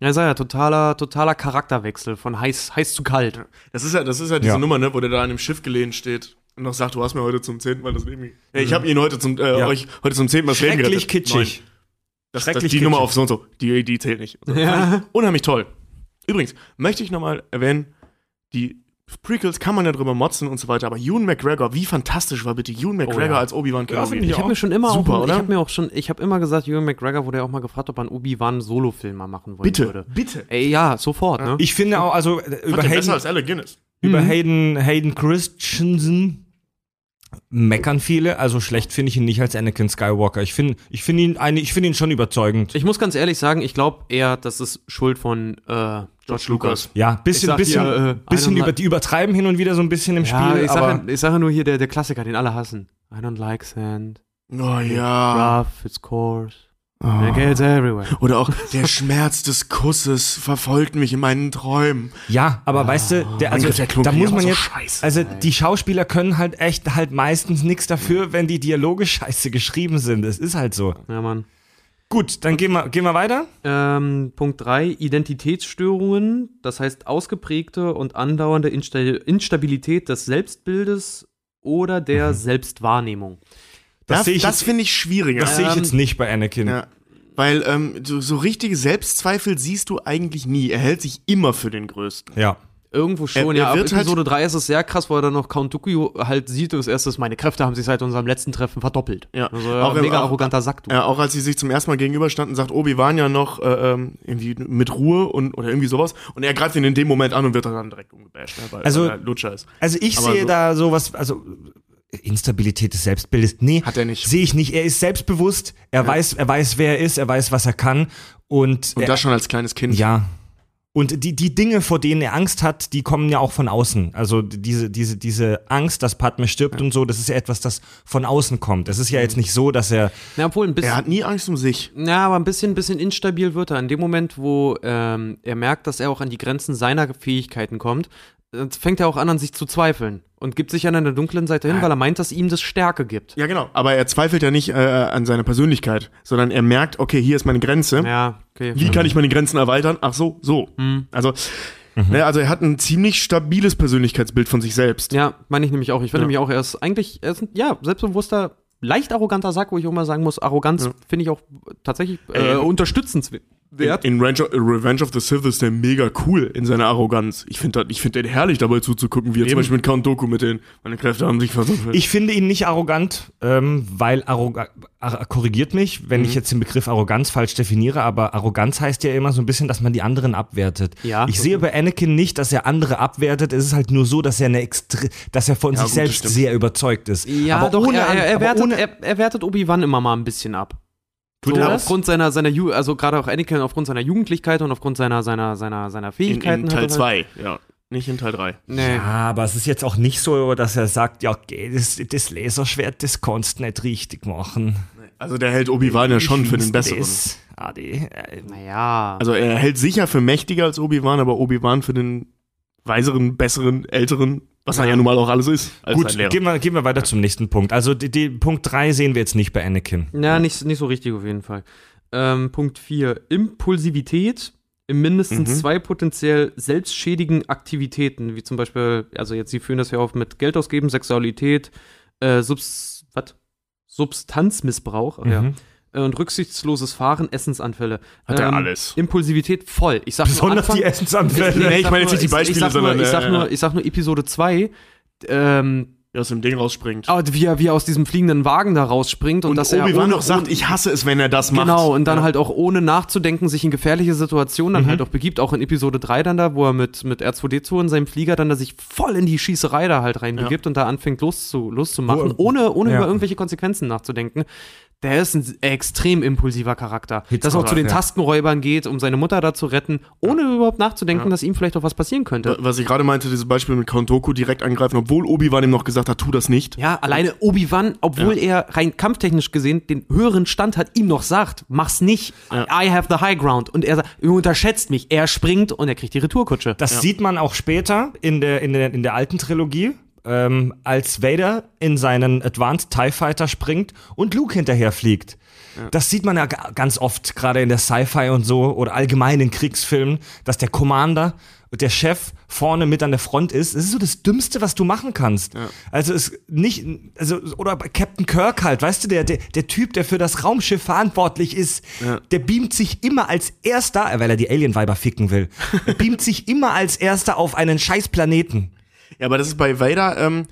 Ja, sag ja, totaler, totaler Charakterwechsel von heiß, heiß zu kalt. Das ist ja, das ist ja diese Ja. Nummer, ne, wo der da an dem Schiff gelehnt steht und noch sagt, du hast mir heute zum zehnten Mal das Leben. ich habe ihn heute zum, äh, Ja. euch heute zum zehnten Mal das Leben Schrecklich gerettet. kitschig. Nein. Das, das, die Nummer auf so und so, die, die zählt nicht. So. Ja. Unheimlich toll. Übrigens, möchte ich nochmal erwähnen, die Prequels kann man ja drüber motzen und so weiter, aber Ewan McGregor, wie fantastisch war bitte Ewan McGregor ja. als Obi-Wan Ja, Kenobi? finde Ich habe mir schon immer Super, auch, ich habe mir auch schon, ich habe immer gesagt, Ewan McGregor wurde ja auch mal gefragt, ob er einen Obi-Wan Solo-Film mal machen wollen bitte, würde. bitte. Ey, ja, sofort, ne? Ich finde auch, also äh, über den besser Hayden, als Alec Guinness. über Mhm. Hayden, Hayden Christensen meckern viele. Also schlecht finde ich ihn nicht als Anakin Skywalker. Ich finde ich finde ihn, eine- ich finde ihn schon überzeugend. Ich muss ganz ehrlich sagen, ich glaube eher, das ist Schuld von äh, George Lucas. Ja, bisschen, sag bisschen, dir, äh, bisschen über, die übertreiben hin und wieder so ein bisschen im Ja, Spiel. ich aber sage ich sag nur hier der, der Klassiker, den alle hassen. I don't like sand. Oh ja. Rough, it's coarse. Oh. There gets everywhere. Oder auch der Schmerz des Kusses verfolgt mich in meinen Träumen. Ja, aber weißt du, der, also, der da muss man so jetzt, scheiße. also die Schauspieler können halt echt halt meistens nichts dafür, wenn die Dialoge scheiße geschrieben sind. Es ist halt so. Ja, Mann. Gut, dann gehen wir, gehen wir weiter. Ähm, Punkt 3, Identitätsstörungen, das heißt ausgeprägte und andauernde Insta Instabilität des Selbstbildes oder der Selbstwahrnehmung. Das Das, sehe ich das finde ich schwieriger. Das sehe ich Ähm, jetzt nicht bei Anakin. ja. Weil ähm, so, so richtige Selbstzweifel siehst du eigentlich nie. Er hält sich immer für den Größten. Ja. Irgendwo schon, Er- er ja. Wird halt- Episode 3 ist es sehr krass, wo er dann noch Count Dooku halt sieht, als erstes, meine Kräfte haben sich seit unserem letzten Treffen verdoppelt. Ja. Also, ja, Auch mega auch- arroganter Sack, du. Ja, auch als sie sich zum ersten Mal gegenüberstanden, sagt Obi-Wan ja noch äh, ähm, irgendwie mit Ruhe und oder irgendwie sowas. Und er greift ihn in dem Moment an und wird dann direkt umgebasht, ne, weil, Also- weil er Lutscher ist. Also ich Aber sehe so- da sowas, also Instabilität des Selbstbildes, nee, Hat er nicht. Sehe ich nicht. Er ist selbstbewusst, er weiß, er weiß, wer er ist, er weiß, was er kann und, Und er, das schon als kleines Kind. ja. Und die, die Dinge, vor denen er Angst hat, die kommen ja auch von außen. Also diese, diese, diese Angst, dass Padme stirbt und so, das ist ja etwas, das von außen kommt. Es ist ja jetzt nicht so, dass er, Ja, obwohl ein bisschen. Er hat nie Angst um sich. Ja, aber ein bisschen, bisschen instabil wird er. In dem Moment, wo ähm, er merkt, dass er auch an die Grenzen seiner Fähigkeiten kommt, äh, fängt er auch an, an sich zu zweifeln und gibt sich an der dunklen Seite hin, weil er meint, dass ihm das Stärke gibt. Ja, genau. Aber er zweifelt ja nicht äh, an seiner Persönlichkeit, sondern er merkt, okay, hier ist meine Grenze. Ja, okay. Wie kann ich meine Grenzen erweitern? Ach so, so. Mhm. Also, ne, also er hat ein ziemlich stabiles Persönlichkeitsbild von sich selbst. Ja, meine ich nämlich auch. Ich finde Ja. nämlich auch, er ist eigentlich, er ist ein, ja, selbstbewusster, leicht arroganter Sack, wo ich auch mal sagen muss, Arroganz Ja. finde ich auch tatsächlich äh, Ey. Unterstützenswert. In Revenge of, Revenge of the Sith ist der mega cool in seiner Arroganz. Ich finde ich find den herrlich dabei zuzugucken, wie er zum Eben. Beispiel mit Count Doku mit den, meine Kräfte haben sich versucht. ich finde ihn nicht arrogant, ähm, weil arrogant, korrigiert mich, wenn Mhm. ich jetzt den Begriff Arroganz falsch definiere, aber Arroganz heißt ja immer so ein bisschen, dass man die anderen abwertet. Ja. Ich sehe bei Anakin nicht, dass er andere abwertet. Es ist halt nur so, dass er eine extre dass er von Ja, sich gut, selbst sehr überzeugt ist. Ja, aber doch, ohne, er, er, er, aber wertet, ohne, er, er wertet Obi-Wan immer mal ein bisschen ab. Tut so, er aufgrund seiner, seiner Ju also gerade auch Anakin aufgrund seiner Jugendlichkeit und aufgrund seiner, seiner, seiner, seiner in, Fähigkeiten. in Teil hat er halt- 2, ja. Nicht in Teil 3. Nee. Ja, aber es ist jetzt auch nicht so, dass er sagt, ja, okay, das, das Laserschwert, das kannst du nicht richtig machen. Also der hält Obi-Wan ja schon für den besseren. das. Adi, äh, Naja. Also er hält sicher für mächtiger als Obi-Wan, aber Obi-Wan für den weiseren, besseren, älteren, was er ja nun mal auch alles ist. Als Gut, gehen wir, gehen wir weiter zum nächsten Punkt. Also die, die Punkt 3 sehen wir jetzt nicht bei Anakin. Ja, nicht, nicht so richtig auf jeden Fall. Ähm, Punkt 4. Impulsivität. in mindestens Mhm. zwei potenziell selbstschädigen Aktivitäten, wie zum Beispiel, also jetzt, sie führen das ja auf mit Geld ausgeben, Sexualität, äh, Subs, was? Substanzmissbrauch ja, Mhm. äh, und rücksichtsloses Fahren, Essensanfälle. Hat er Ähm, alles. Impulsivität voll. Ich sag nur Besonders Anfang- die Essensanfälle. Nee, ich sag meine jetzt nur- nicht die Beispiele, ich sag sondern, Nur, ich, sag äh, nur, ich sag nur Episode 2, ähm, Der aus dem Ding rausspringt. ah, wie, er, wie er aus diesem fliegenden Wagen da rausspringt und, und dass er Obi-Wan ohne- noch sagt, ich hasse es, wenn er das macht. Genau, und dann Ja. halt auch ohne nachzudenken sich in gefährliche Situationen dann halt auch begibt, auch in Episode 3 dann da, wo er mit, mit R2D2 in seinem Flieger dann da sich voll in die Schießerei da halt reinbegibt und da anfängt loszu, loszumachen, Wo- ohne, ohne ja. über irgendwelche Konsequenzen nachzudenken. Der ist ein extrem impulsiver Charakter. Hitchcock, Dass er auch zu den ja. Tastenräubern geht, um seine Mutter da zu retten, ohne überhaupt nachzudenken, Ja. dass ihm vielleicht auch was passieren könnte. Was ich gerade meinte, dieses Beispiel mit Count Dooku direkt angreifen, obwohl Obi-Wan ihm noch gesagt hat, tu das nicht. Ja, alleine Obi-Wan, obwohl er rein kampftechnisch gesehen den höheren Stand hat, ihm noch sagt, mach's nicht, I have the high ground. Und er sagt, ihr unterschätzt mich. Er springt und er kriegt die Retourkutsche. Das sieht man auch später in der, in der, in der alten Trilogie, ähm, als Vader in seinen Advanced TIE Fighter springt und Luke hinterher fliegt. Das sieht man ja ga- ganz oft, gerade in der Sci-Fi und so oder allgemein in Kriegsfilmen, dass der Commander und der Chef vorne mit an der Front ist. Das ist so das Dümmste, was du machen kannst. Also es nicht, also oder bei Captain Kirk halt, weißt du, der, der, der Typ, der für das Raumschiff verantwortlich ist, der beamt sich immer als erster, weil er die Alien-Weiber ficken will, beamt sich immer als erster auf einen scheiß Planeten. Ja, aber das ist bei Vader, ähm,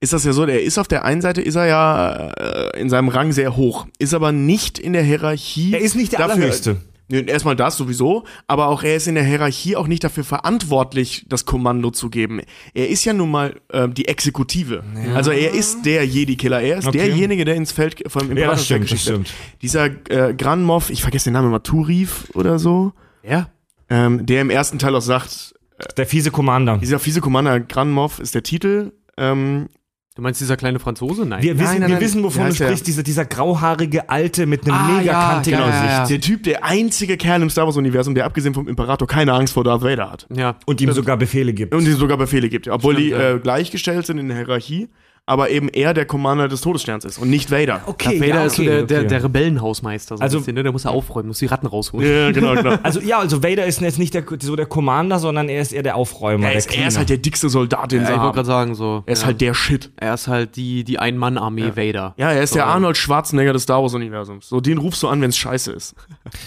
ist das ja so, der ist auf der einen Seite, ist er ja äh, in seinem Rang sehr hoch, ist aber nicht in der Hierarchie. Er ist nicht der Allerhöchste. Nee, Erstmal das sowieso, aber auch er ist in der Hierarchie auch nicht dafür verantwortlich, das Kommando zu geben. Er ist ja nun mal ähm, die Exekutive. Also er ist der Jedi-Killer. Er ist Okay. derjenige, der ins Feld vom Ja, das Imperator stimmt, das geschickt wird. stimmt. Dieser äh, Gran Moff, ich vergesse den Namen immer, Turif oder so, Ja. ähm, der im ersten Teil auch sagt, Der fiese Commander. dieser fiese Commander Gran Moff ist der Titel. Ähm, Du meinst dieser kleine Franzose? Nein. Wir, Nein, wissen, nein, wir nein. wissen, wovon du sprichst. Dieser, dieser grauhaarige Alte mit einem Ah, mega ja, kantigen ja, ja, Gesicht. ja. Der Typ, der einzige Kerl im Star Wars-Universum, der abgesehen vom Imperator keine Angst vor Darth Vader hat. ja. Und ihm sogar Befehle gibt. Und ihm sogar Befehle gibt. Obwohl Stimmt, die ja. äh, gleichgestellt sind in der Hierarchie, aber eben er der Commander des Todessterns ist und nicht Vader. okay, Darth Vader ja, ist so okay, der, der, okay. der Rebellenhausmeister. So Also- ein bisschen, ne? Der muss ja aufräumen, muss die Ratten rausholen. Ja, genau, genau. Also ja, also Vader ist jetzt nicht der, so der Commander, sondern er ist eher der Aufräumer, er, der ist, er ist halt der dickste Soldat, den Ja, sie ich wollte haben. gerade sagen, so. Er ist ja. halt der Shit. Er ist halt die, die Ein-Mann-Armee Vader. Ja, er ist So. der Arnold Schwarzenegger des Star Wars-Universums. So, den rufst du an, wenn es scheiße ist.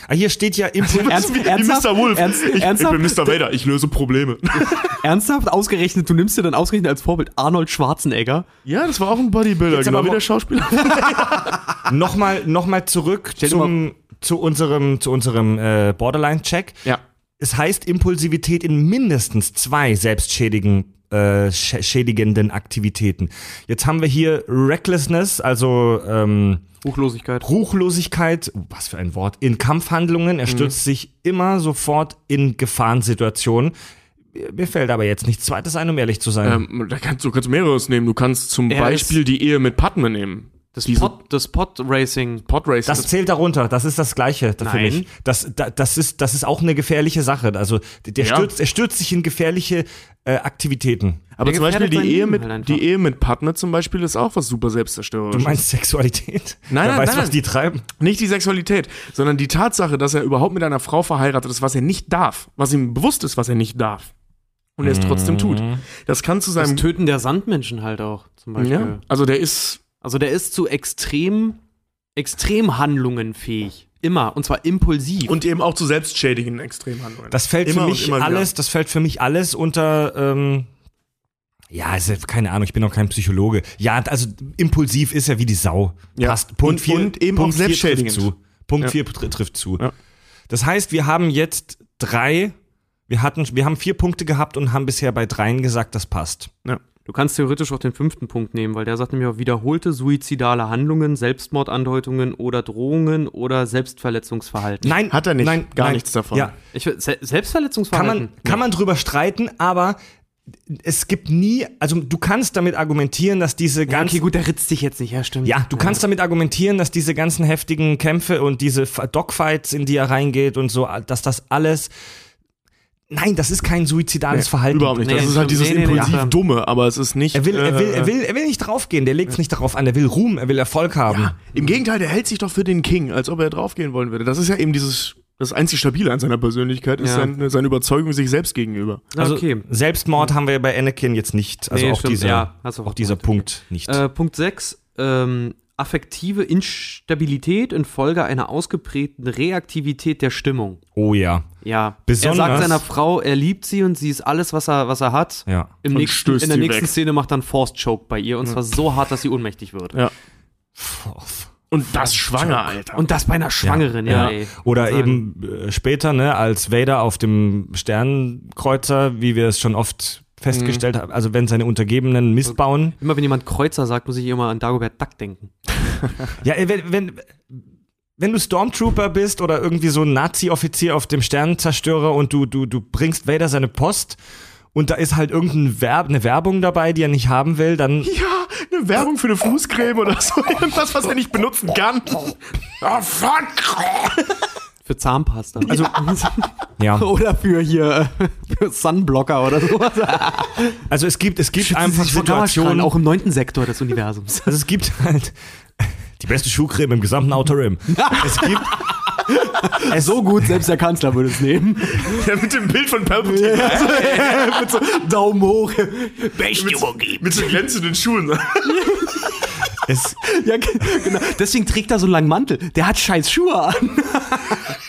ah, hier steht ja Impuls. Ernst- Wie, wie ernsthaft? Mr. Wolf. Ernst- ich, ich ernsthaft? bin Mr. Vader, ich löse Probleme. Ernsthaft ausgerechnet, du nimmst dir dann ausgerechnet als Vorbild Arnold Schwarzenegger. Ja, das war auch ein Bodybuilder, Jetzt genau wie der Schauspieler. Nochmal noch mal zurück zum, zu unserem, zu unserem äh, Borderline-Check. ja. Es heißt Impulsivität in mindestens zwei selbstschädigen äh, sch- schädigenden Aktivitäten. Jetzt haben wir hier Recklessness, also ähm, Ruchlosigkeit. Ruchlosigkeit, oh, was für ein Wort, in Kampfhandlungen. Er stürzt sich immer sofort in Gefahrensituationen. Mir fällt aber jetzt nichts Zweites ein, um ehrlich zu sein. Ähm, da kannst, du kannst mehreres nehmen. Du kannst zum Er Beispiel die Ehe mit Padme nehmen. Das Diese Pod, das Pod Racing. Podrace. Das zählt darunter, das ist das Gleiche da- für Nein. mich. Das, da, das, ist, das ist auch eine gefährliche Sache. Also der Ja. stürzt, er stürzt sich in gefährliche äh, Aktivitäten. aber Der zum Beispiel gefährdet die Ehe, mit, halt die Ehe mit Padme zum Beispiel ist auch was super Du selbstzerstörerisches. meinst Sexualität? Nein, nein, weiß, nein, was nein. die treiben. Nicht die Sexualität, sondern die Tatsache, dass er überhaupt mit einer Frau verheiratet ist, was er nicht darf. Was ihm bewusst ist, was er nicht darf. Und er es trotzdem tut. Das kann zu Das seinem... Töten der Sandmenschen halt auch, zum Beispiel. ja, also der ist... Also der ist zu extrem, extrem Handlungen fähig. Immer. Und zwar impulsiv. Und eben auch zu selbstschädigenden Extremhandlungen. Das fällt Immer für mich immer wieder. alles, das fällt für mich alles unter, ähm, ja, also, keine Ahnung, ich bin auch kein Psychologe. Ja, also impulsiv ist er wie die Sau. Ja. Passt. Punkt Und- 4 und eben Punkt auch vier selbstschädigend. Trifft zu. Punkt Ja. 4 trifft zu. Ja. Das heißt, wir haben jetzt drei, wir hatten, wir haben vier Punkte gehabt und haben bisher bei dreien gesagt, das passt. Du kannst theoretisch auch den fünften Punkt nehmen, weil der sagt nämlich auch wiederholte suizidale Handlungen, Selbstmordandeutungen oder Drohungen oder Selbstverletzungsverhalten. Nein, Hat er nicht. Nein, Gar nein. nichts davon. Ja, Ich, will- Se kann Selbstverletzungsverhalten? man, kann man drüber streiten, aber es gibt nie, also du kannst damit argumentieren, dass diese ja, ganzen okay, gut, der ritzt dich jetzt nicht, ja, stimmt. Ja, du kannst damit argumentieren, dass diese ganzen heftigen Kämpfe und diese Dogfights, in die er reingeht und so, dass das alles. Nein, das ist kein suizidales Verhalten. Überhaupt nicht. Nee, das ist halt nee, dieses nee, nee, impulsiv ja. Dumme, aber es ist nicht... Er will, er will, äh, er will, er will nicht draufgehen. Der legt es nicht darauf an. Er will Ruhm, er will Erfolg haben. Ja, im Gegenteil, der hält sich doch für den King, als ob er draufgehen wollen würde. Das ist ja eben dieses Das einzig Stabile an seiner Persönlichkeit ist Ja. seine, seine Überzeugung sich selbst gegenüber. Also okay. Selbstmord haben wir bei Anakin jetzt nicht. Also Nee, auch, stimmt, dieser, ja, auch auch dieser recht, okay. Punkt nicht. Äh, Punkt 6. Ähm, affektive Instabilität infolge einer ausgeprägten Reaktivität der Stimmung. oh ja. Ja. Besonders- er sagt seiner Frau, er liebt sie und sie ist alles, was er, was er hat. Ja. Im Und nächsten, stößt in der sie nächsten weg. Szene macht er einen Forced Choke bei ihr und zwar so hart, dass sie ohnmächtig wird. Ja. Und das schwanger, Alter. Und das bei einer Schwangeren, ja. Ja. ey. Oder Sagen. eben äh, später, ne, als Vader auf dem Sternenkreuzer, wie wir es schon oft festgestellt haben, also wenn seine Untergebenen missbauen. Immer wenn jemand Kreuzer sagt, muss ich immer an Dagobert Duck denken. Ja, wenn, wenn, wenn du Stormtrooper bist oder irgendwie so ein Nazi-Offizier auf dem Sternenzerstörer und du, du, du bringst Vader seine Post und da ist halt irgendeine Werb eine Werbung dabei, die er nicht haben will, dann ja, eine Werbung für eine Fußcreme oder so. Irgendwas, was er nicht benutzen kann. Oh, fuck. Für Zahnpasta. Also, ja. oder für hier äh, für Sunblocker oder sowas. Also es gibt es gibt Schützen einfach Situationen, auch im neunten Sektor des Universums. also es gibt halt die beste Schuhcreme im gesamten Outer Rim. es gibt es so gut, selbst der Kanzler würde es nehmen. Ja, mit dem Bild von Palpatine. Mit so Daumen hoch. mit, mit so glänzenden Schuhen. Es, Ja, ge- genau. Deswegen trägt er so einen langen Mantel. Der hat scheiß Schuhe an.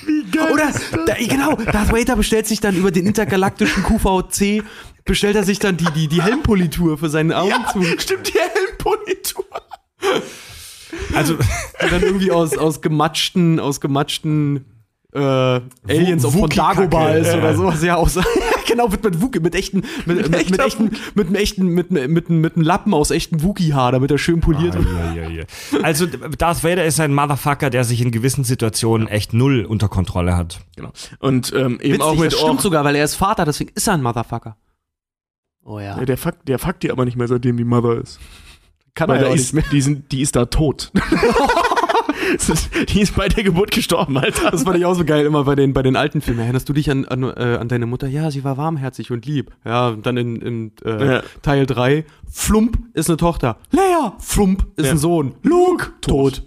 Wie geil. Oder, da, genau, Darth Vader bestellt sich dann über den intergalaktischen QVC, bestellt er sich dann die, die, die Helmpolitur für seinen ja, Augenzug. stimmt, die Helmpolitur. also dann irgendwie aus, aus gematschten, aus gematschten äh, Aliens Wo- von Dagobah ist ja. oder sowas. Ja, aus, genau, mit, mit Wookie, mit echten, mit, mit, mit, echten, mit einem echten, mit, mit, mit, mit einem Lappen aus echten Wookie-Haar, damit er schön poliert wird. Ah, ja, ja, ja. Also Darth Vader ist ein Motherfucker, der sich in gewissen Situationen echt null unter Kontrolle hat. Genau. Und ähm, eben Witzig, auch mit das stimmt sogar, weil er ist Vater, deswegen ist er ein Motherfucker. Oh ja. Ja, der fuckt, der fuckt die aber nicht mehr, seitdem die Mother ist. Kann Weil er ja auch ist, nicht mehr. die, sind, die ist da tot. die ist bei der Geburt gestorben, Alter. Das fand ich auch so geil, immer bei den, bei den alten Filmen. Erinnerst du dich an, an, äh, an deine Mutter? Ja, sie war warmherzig und lieb. Ja, und dann in, in äh, Ja. Teil 3, Flump ist eine Tochter. Leia, Flump ist Ja. ein Sohn. Luke, tot.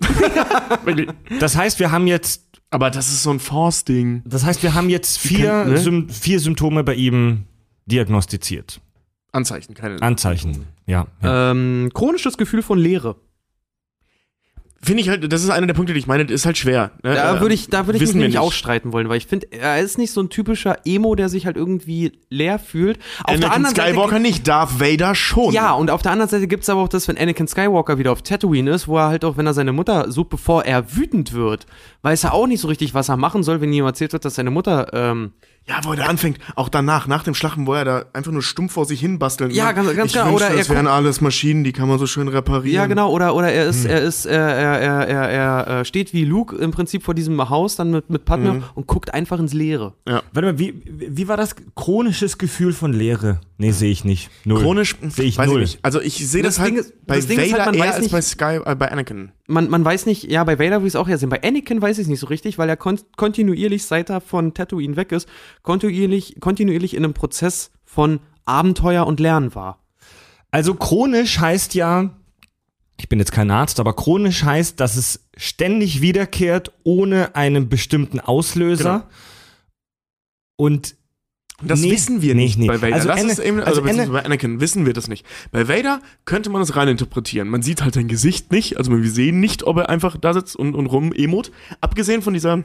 Wirklich. Das heißt, wir haben jetzt Aber das ist so ein Force-Ding. das heißt, wir haben jetzt vier, können, ne? Sym vier Symptome bei ihm diagnostiziert. Anzeichen, keine. Anzeichen. Ja. ja. Ähm, chronisches Gefühl von Leere. Finde ich halt, das ist einer der Punkte, die ich meine, das ist halt schwer. Ne? Da Äh, würde ich, da würde ich mich wissen nämlich nicht. auch streiten wollen, weil ich finde, er ist nicht so ein typischer Emo, der sich halt irgendwie leer fühlt. Auf der Anakin anderen Seite Skywalker nicht, Darth Vader schon. Ja, und auf der anderen Seite gibt es aber auch das, wenn Anakin Skywalker wieder auf Tatooine ist, wo er halt auch, wenn er seine Mutter sucht, bevor er wütend wird, weiß er auch nicht so richtig, was er machen soll, wenn ihm erzählt wird, dass seine Mutter, ähm, Ja, wo er da anfängt, auch danach, nach dem Schlachten, wo er da einfach nur stumpf vor sich hin basteln Ja, ganz- ganz ich genau. Wünschte, Oder das er wären alles Maschinen, die kann man so schön reparieren. ja genau, oder, oder er ist, er ist, er, er, er, er äh, steht wie Luke im Prinzip vor diesem Haus dann mit, mit Padme und guckt einfach ins Leere. Warte mal, wie, wie war das chronisches Gefühl von Leere? Nee, sehe ich nicht. Null. Chronisch sehe ich weiß null. Ich nicht. Also ich sehe Das das, halt Ding ist- bei das Ding ist Vader halt, man eher weiß als nicht- bei Sky, äh, bei Anakin. Man, man weiß nicht, ja, bei Vader würde ich es auch eher sehen. Bei Anakin weiß ich es nicht so richtig, weil er kon kontinuierlich, seit er von Tatooine weg ist, kontinuierlich, kontinuierlich in einem Prozess von Abenteuer und Lernen war. Also chronisch heißt ja, ich bin jetzt kein Arzt, aber chronisch heißt, dass es ständig wiederkehrt ohne einen bestimmten Auslöser. Genau. Und Das Nee, wissen wir nee, nicht nee. bei Vader. Also das Ana- ist eben, also, also bei Anakin wissen wir das nicht. Bei Vader könnte man das rein interpretieren. Man sieht halt sein Gesicht nicht, also wir sehen nicht, ob er einfach da sitzt und, und rum emot. Abgesehen von dieser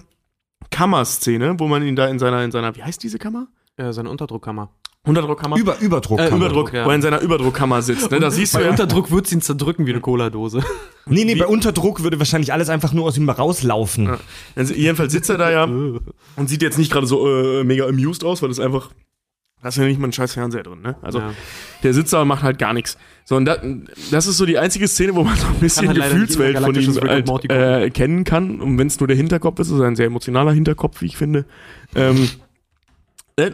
Kammerszene, wo man ihn da in seiner, in seiner, wie heißt diese Kammer? Ja, seine Unterdruckkammer. Unterdruckkammer? über, Überdruck. Äh, Überdruck, ja. wo er in seiner Überdruckkammer sitzt. Ne? Da siehst du Bei ja, Unterdruck wird ihn zerdrücken wie eine Cola-Dose. Nee, nee, bei Unterdruck würde wahrscheinlich alles einfach nur aus ihm rauslaufen. Ja. Also jedenfalls sitzt er da ja und sieht jetzt nicht gerade so äh, mega amused aus, weil das einfach, da ist ja nicht mal ein scheiß Fernseher drin, ne? Also Ja. der sitzt da und macht halt gar nichts. So, und da, das ist so die einzige Szene, wo man so ein bisschen halt Gefühlswelt von ihm halt, äh, kennen kann. Und wenn es nur der Hinterkopf ist, ist er ein sehr emotionaler Hinterkopf, wie ich finde. Ähm,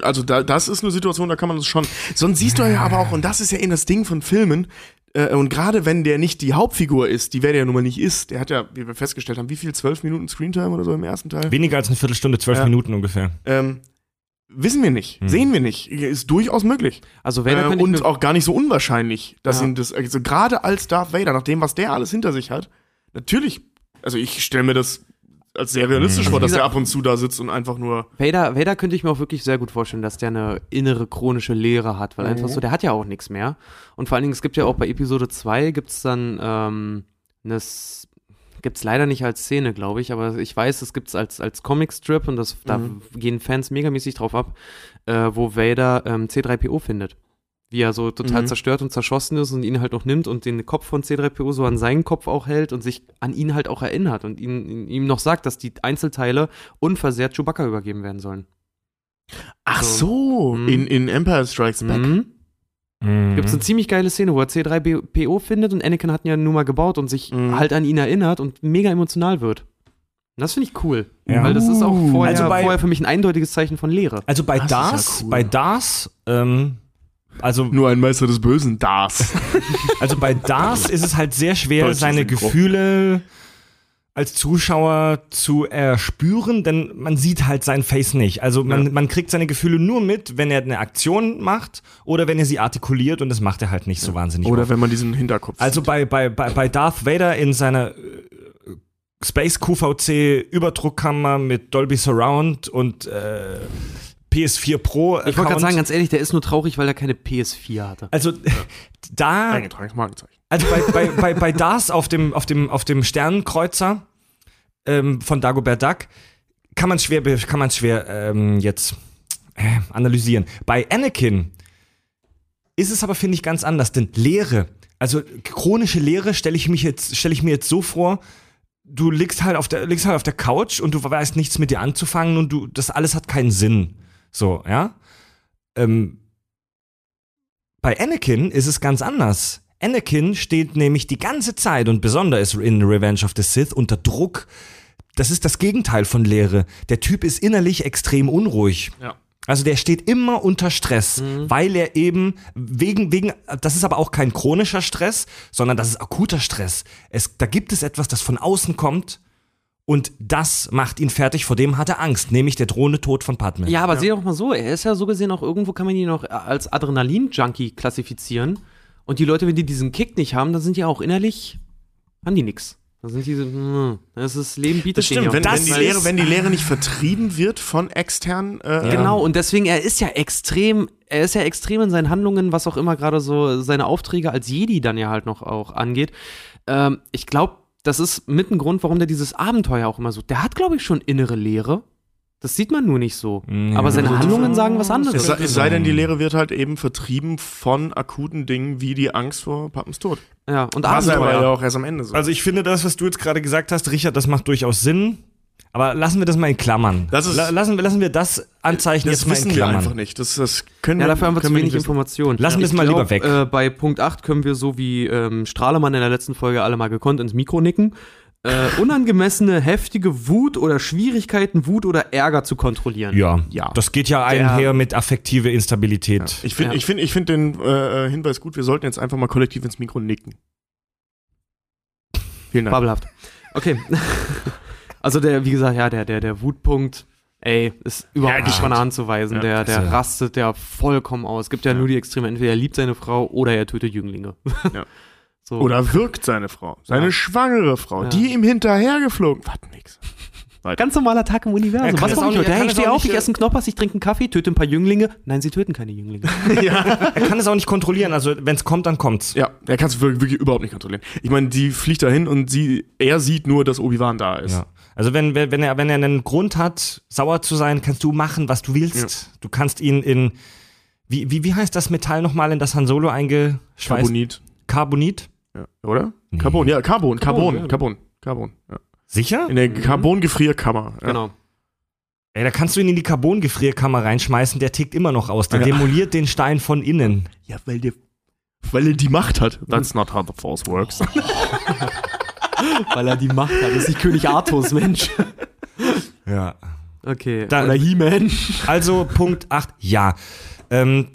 also da, das ist eine Situation, da kann man das schon. Sonst siehst du ja aber auch, und das ist ja eben das Ding von Filmen, äh, und gerade wenn der nicht die Hauptfigur ist, die wer der nun mal nicht ist, der hat ja, wie wir festgestellt haben, wie viel? Zwölf Minuten Screentime oder so im ersten Teil? Weniger als eine Viertelstunde, zwölf Ja. Minuten ungefähr. Ähm, wissen wir nicht, sehen wir nicht. Ist durchaus möglich. Also Vader Äh, und auch gar nicht so unwahrscheinlich, dass Ja. ihn das, also gerade als Darth Vader, nach dem, was der alles hinter sich hat, natürlich, also ich stelle mir das als sehr realistisch vor, wie dass er gesagt- ab und zu da sitzt und einfach nur. Vader, Vader könnte ich mir auch wirklich sehr gut vorstellen, dass der eine innere chronische Leere hat, weil einfach Mhm. so, der hat ja auch nichts mehr. Und vor allen Dingen, es gibt ja auch bei Episode 2 gibt's dann ähm, eine S- gibt's leider nicht als Szene, glaube ich, aber ich weiß, es gibt's als, als Comicstrip und das, da Mhm. gehen Fans megamäßig drauf ab, äh, wo Vader ähm, C3PO findet. Wie er so total Mhm. zerstört und zerschossen ist und ihn halt noch nimmt und den Kopf von C3PO so an seinen Kopf auch hält und sich an ihn halt auch erinnert und ihn, ihn, ihm noch sagt, dass die Einzelteile unversehrt Chewbacca übergeben werden sollen. Ach so. so, Mhm. in, in Empire Strikes Back. Mhm. Mhm. Gibt es eine ziemlich geile Szene, wo er C3PO findet und Anakin hat ihn ja nun mal gebaut und sich Mhm. halt an ihn erinnert und mega emotional wird. Und das finde ich cool. Ja. Weil das ist auch vorher, Also bei- vorher für mich ein eindeutiges Zeichen von Leere. Also bei Das ist ja Dars, cool. bei Dars, ähm, also, Nur ein Meister des Bösen, das. also bei Dars ist es halt sehr schwer, Deutsche seine Synchro. Gefühle als Zuschauer zu erspüren, denn man sieht halt sein Face nicht. Also man, Ja. man kriegt seine Gefühle nur mit, wenn er eine Aktion macht oder wenn er sie artikuliert und das macht er halt nicht so wahnsinnig Oder oft. wenn man diesen Hinterkopf Also bei, bei, bei, bei Darth Vader in seiner äh, Space QVC Überdruckkammer mit Dolby Surround und äh, PS4 Pro. Ich wollte gerade Account. sagen, ganz ehrlich, der ist nur traurig, weil er keine PS4 hatte. also da, eingetragenes Markenzeichen. also bei, bei, bei, bei Darth auf dem, auf dem, auf dem Sternenkreuzer ähm, von Dagobert Duck kann man schwer, kann man schwer ähm, jetzt äh, analysieren. Bei Anakin ist es aber, finde ich, ganz anders, denn Leere, also chronische Leere stelle ich, mich jetzt- stelle ich mir jetzt so vor, du liegst halt, auf der, liegst halt auf der Couch und du weißt nichts mit dir anzufangen und du, das alles hat keinen Sinn. So, ja. Ähm, bei Anakin ist es ganz anders. Anakin steht nämlich die ganze Zeit und besonders in Revenge of the Sith unter Druck. Das ist das Gegenteil von Leere. Der Typ ist innerlich extrem unruhig. Ja. Also der steht immer unter Stress, weil er eben wegen wegen das ist aber auch kein chronischer Stress, sondern das ist akuter Stress. Es da gibt es etwas, das von außen kommt und das macht ihn fertig, vor dem hat er Angst, nämlich der drohende Tod von Padme. Ja, aber sieh doch mal so, er ist ja so gesehen auch irgendwo, kann man ihn noch als Adrenalin-Junkie klassifizieren. Und die Leute, wenn die diesen Kick nicht haben, dann sind die auch innerlich, haben die nix. Dann sind die so, hm, das ist, Leben bietet Das stimmt, wenn, ja auch wenn, die. Lehre, wenn die Lehre nicht vertrieben wird von externen. Äh, Genau, und deswegen, er ist ja extrem, er ist ja extrem in seinen Handlungen, was auch immer gerade so seine Aufträge als Jedi dann ja halt noch auch angeht. Ähm, ich glaube, das ist mit ein Grund, warum der dieses Abenteuer auch immer so, der hat, glaube ich, schon innere Leere. Das sieht man nur nicht so. Mhm. Aber seine Also, Handlungen sagen was Es anderes. sei, es sei denn, die Lehre wird halt eben vertrieben von akuten Dingen wie die Angst vor Pappens Tod. Ja, und Das aber ja Abenteuer. auch erst am Ende so. Also ich finde das, was du jetzt gerade gesagt hast, Richard, das macht durchaus Sinn. Aber lassen wir das mal in Klammern. Das ist- La lassen, wir- lassen wir das Anzeichen das jetzt mal in wissen wir Klammern. einfach nicht. Das, das können Ja, wir, dafür haben wir zu wenig. Informationen. Lassen wir es mal glaub, lieber weg. Äh, bei Punkt 8 können wir so wie ähm, Strahlemann in der letzten Folge alle mal gekonnt ins Mikro nicken. Äh, unangemessene, heftige Wut oder Schwierigkeiten, Wut oder Ärger zu kontrollieren. Ja, Ja. das geht ja einher mit affektive Instabilität. Ich finde Ja. ich find, ich find den äh, Hinweis gut, wir sollten jetzt einfach mal kollektiv ins Mikro nicken. Vielen Dank. Fabelhaft. Okay. also der, wie gesagt, ja, der, der, der Wutpunkt, ey, ist überhaupt Ja, nicht von die- der Hand zu weisen. Ja, der, der also- rastet ja vollkommen aus. Es gibt ja, Ja. nur die Extreme, entweder er liebt seine Frau oder er tötet Jünglinge. Ja. so. Oder wirkt seine Frau, seine Ja. schwangere Frau, Ja. die ihm hinterhergeflogen. Was nix. Ganz normaler Tag im Universum. Er Was auch ich heute? Hey, ich stehe auch auf, ich esse einen Knoppers, ich trinke einen Kaffee, töte ein paar Jünglinge. Nein, sie töten keine Jünglinge. Er kann es auch nicht kontrollieren. Also wenn es kommt, dann kommt's. Ja, er kann es wirklich, wirklich überhaupt nicht kontrollieren. Ich meine, die fliegt dahin und sie, er sieht nur, dass Obi-Wan da ist. Ja. Also wenn, wenn, er, wenn er einen Grund hat, sauer zu sein, kannst du machen, was du willst. Du kannst ihn in wie, wie, wie heißt das Metall nochmal, in das Han Solo eingeschweißt? Carbonit. Carbonit? Ja. Oder? Nee. Carbon, ja, Carbon, Carbon, ja. Carbon, Carbon. Ja. Sicher? In der Carbon-Gefrierkammer. Ja. Genau. Ey, da kannst du ihn in die Carbongefrierkammer reinschmeißen, der tickt immer noch aus. Der Ja. demoliert den Stein von innen. Ja, weil der, weil er die Macht hat. That's not how the force works. Weil er die Macht hat. Das ist nicht König Artus, Mensch. Ja. Okay. Da- Oder He-Man. Also Punkt 8, ja. Ähm,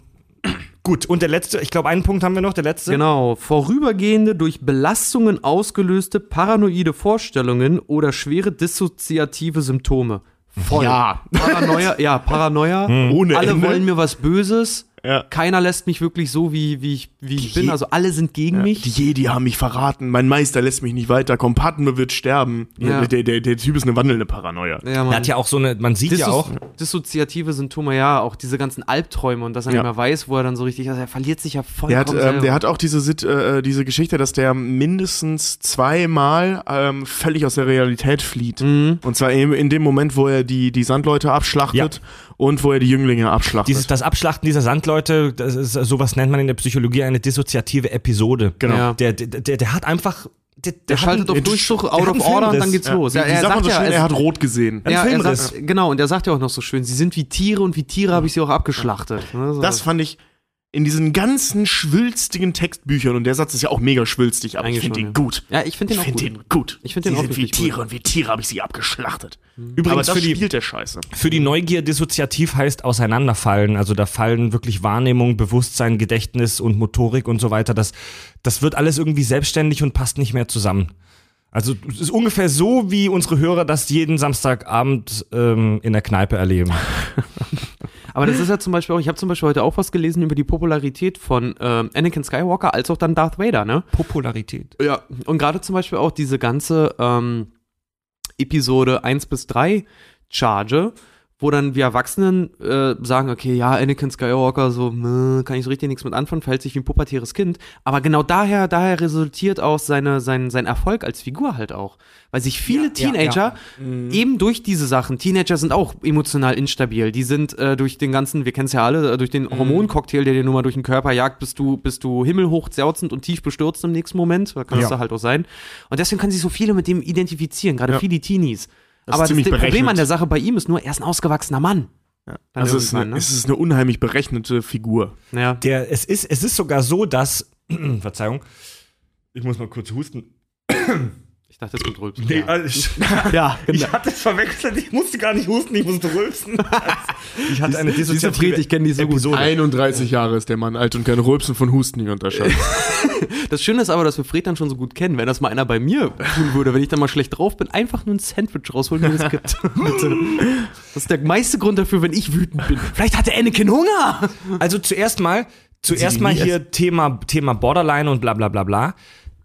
gut, und der letzte, ich glaube, einen Punkt haben wir noch, der letzte. Genau. Vorübergehende, durch Belastungen ausgelöste paranoide Vorstellungen oder schwere dissoziative Symptome. Voll. Ja. Paranoia, ja, Paranoia. Ohne Alle Ende. wollen mir was Böses. Ja. Keiner lässt mich wirklich so, wie, wie ich, wie ich bin. Also alle sind gegen mich. Die Jedi haben mich verraten. Mein Meister lässt mich nicht weiterkommen. Padme wird sterben. Ja. Der, der, der Typ ist eine wandelnde Paranoia. ja, Er hat ja auch so eine, man sieht ja Dissozi- auch, dissoziative Symptome, ja, auch diese ganzen Albträume und dass er Ja. nicht mehr weiß, wo er dann so richtig, also er verliert sich ja vollkommen Der hat, ähm, der hat auch diese, Sit- äh, diese Geschichte, dass der mindestens zweimal ähm, völlig aus der Realität flieht. Mhm. Und zwar eben in dem Moment, wo er die, die Sandleute abschlachtet und wo er die Jünglinge abschlachtet. dieses, das Abschlachten dieser Sandleute, das ist, sowas nennt man in der Psychologie eine dissoziative Episode. Genau. Ja. Der, der, der, der hat einfach, der, Der hat schaltet einen- auf Durchzug, der out of order und dann geht's ja. los. Ja, er sagt man sagt so ja, schön, er hat rot gesehen. Ja, er Filmriss. sagt, genau, und er sagt ja auch noch so schön, sie sind wie Tiere und wie Tiere habe ich sie auch abgeschlachtet. Ne, so. Das fand ich in diesen ganzen schwülstigen Textbüchern, und der Satz ist ja auch mega schwülstig, aber ich Eigentlich finde schon, ihn ja. gut. ja, ich finde Ich den auch finde gut. ihn gut. Ich finde den Sie auch sind wie richtig gut. Tiere und wie Tiere habe ich sie abgeschlachtet. Aber Übrigens das für die, spielt der Scheiße. Für die Neugier dissoziativ heißt auseinanderfallen. Also da fallen wirklich Wahrnehmung, Bewusstsein, Gedächtnis und Motorik und so weiter. Das, das wird alles irgendwie selbstständig und passt nicht mehr zusammen. Also es ist ungefähr so, wie unsere Hörer das jeden Samstagabend ähm, in der Kneipe erleben. Aber das ist ja zum Beispiel auch, ich habe zum Beispiel heute auch was gelesen über die Popularität von ähm, Anakin Skywalker als auch dann Darth Vader, ne? Popularität. Ja. Und gerade zum Beispiel auch diese ganze ähm, Episode 1 bis 3 Charge, wo dann wir Erwachsenen äh, sagen, okay, ja, Anakin Skywalker, so, meh, kann ich so richtig nichts mit anfangen, verhält sich wie ein pubertäres Kind. Aber genau daher, daher resultiert auch seine, sein, sein Erfolg als Figur halt auch. Weil sich viele Ja, ja, Teenager eben durch diese Sachen, Teenager sind auch emotional instabil. Die sind äh, durch den ganzen, wir kennen es ja alle, äh, durch den Hormoncocktail, der dir nur mal durch den Körper jagt, bist du, bist du himmelhoch zerzend und tief bestürzt im nächsten Moment. Da kann es Ja. da halt auch sein. Und deswegen können sich so viele mit dem identifizieren, gerade Ja. viele Teenies. Das ist Aber das, ziemlich Problem an der Sache bei ihm ist nur, er ist ein ausgewachsener Mann. Ja. Also es ist, eine, ne? es ist eine unheimlich berechnete Figur. Ja. Der, es, ist, es ist sogar so, dass. Verzeihung. Ich muss mal kurz husten. Ich dachte, es kommt Rülpsen. Nee, ja. also, ja, genau. ich hatte es verwechselt. Ich musste gar nicht husten, ich musste rülpsen. Ich hatte eine Diese dissoziative Fred, ich kenne die so gut. Episode. 31 Jahre ist der Mann alt und kann Rülpsen von Husten nicht unterscheiden. Das Schöne ist aber, dass wir Fred dann schon so gut kennen. Wenn das mal einer bei mir tun würde, wenn ich dann mal schlecht drauf bin, einfach nur ein Sandwich rausholen, wie das gibt. Bitte. Das ist der meiste Grund dafür, wenn ich wütend bin. Vielleicht hatte Anakin Hunger. Also zuerst mal, zuerst mal hier Thema, Thema Borderline und bla bla bla bla.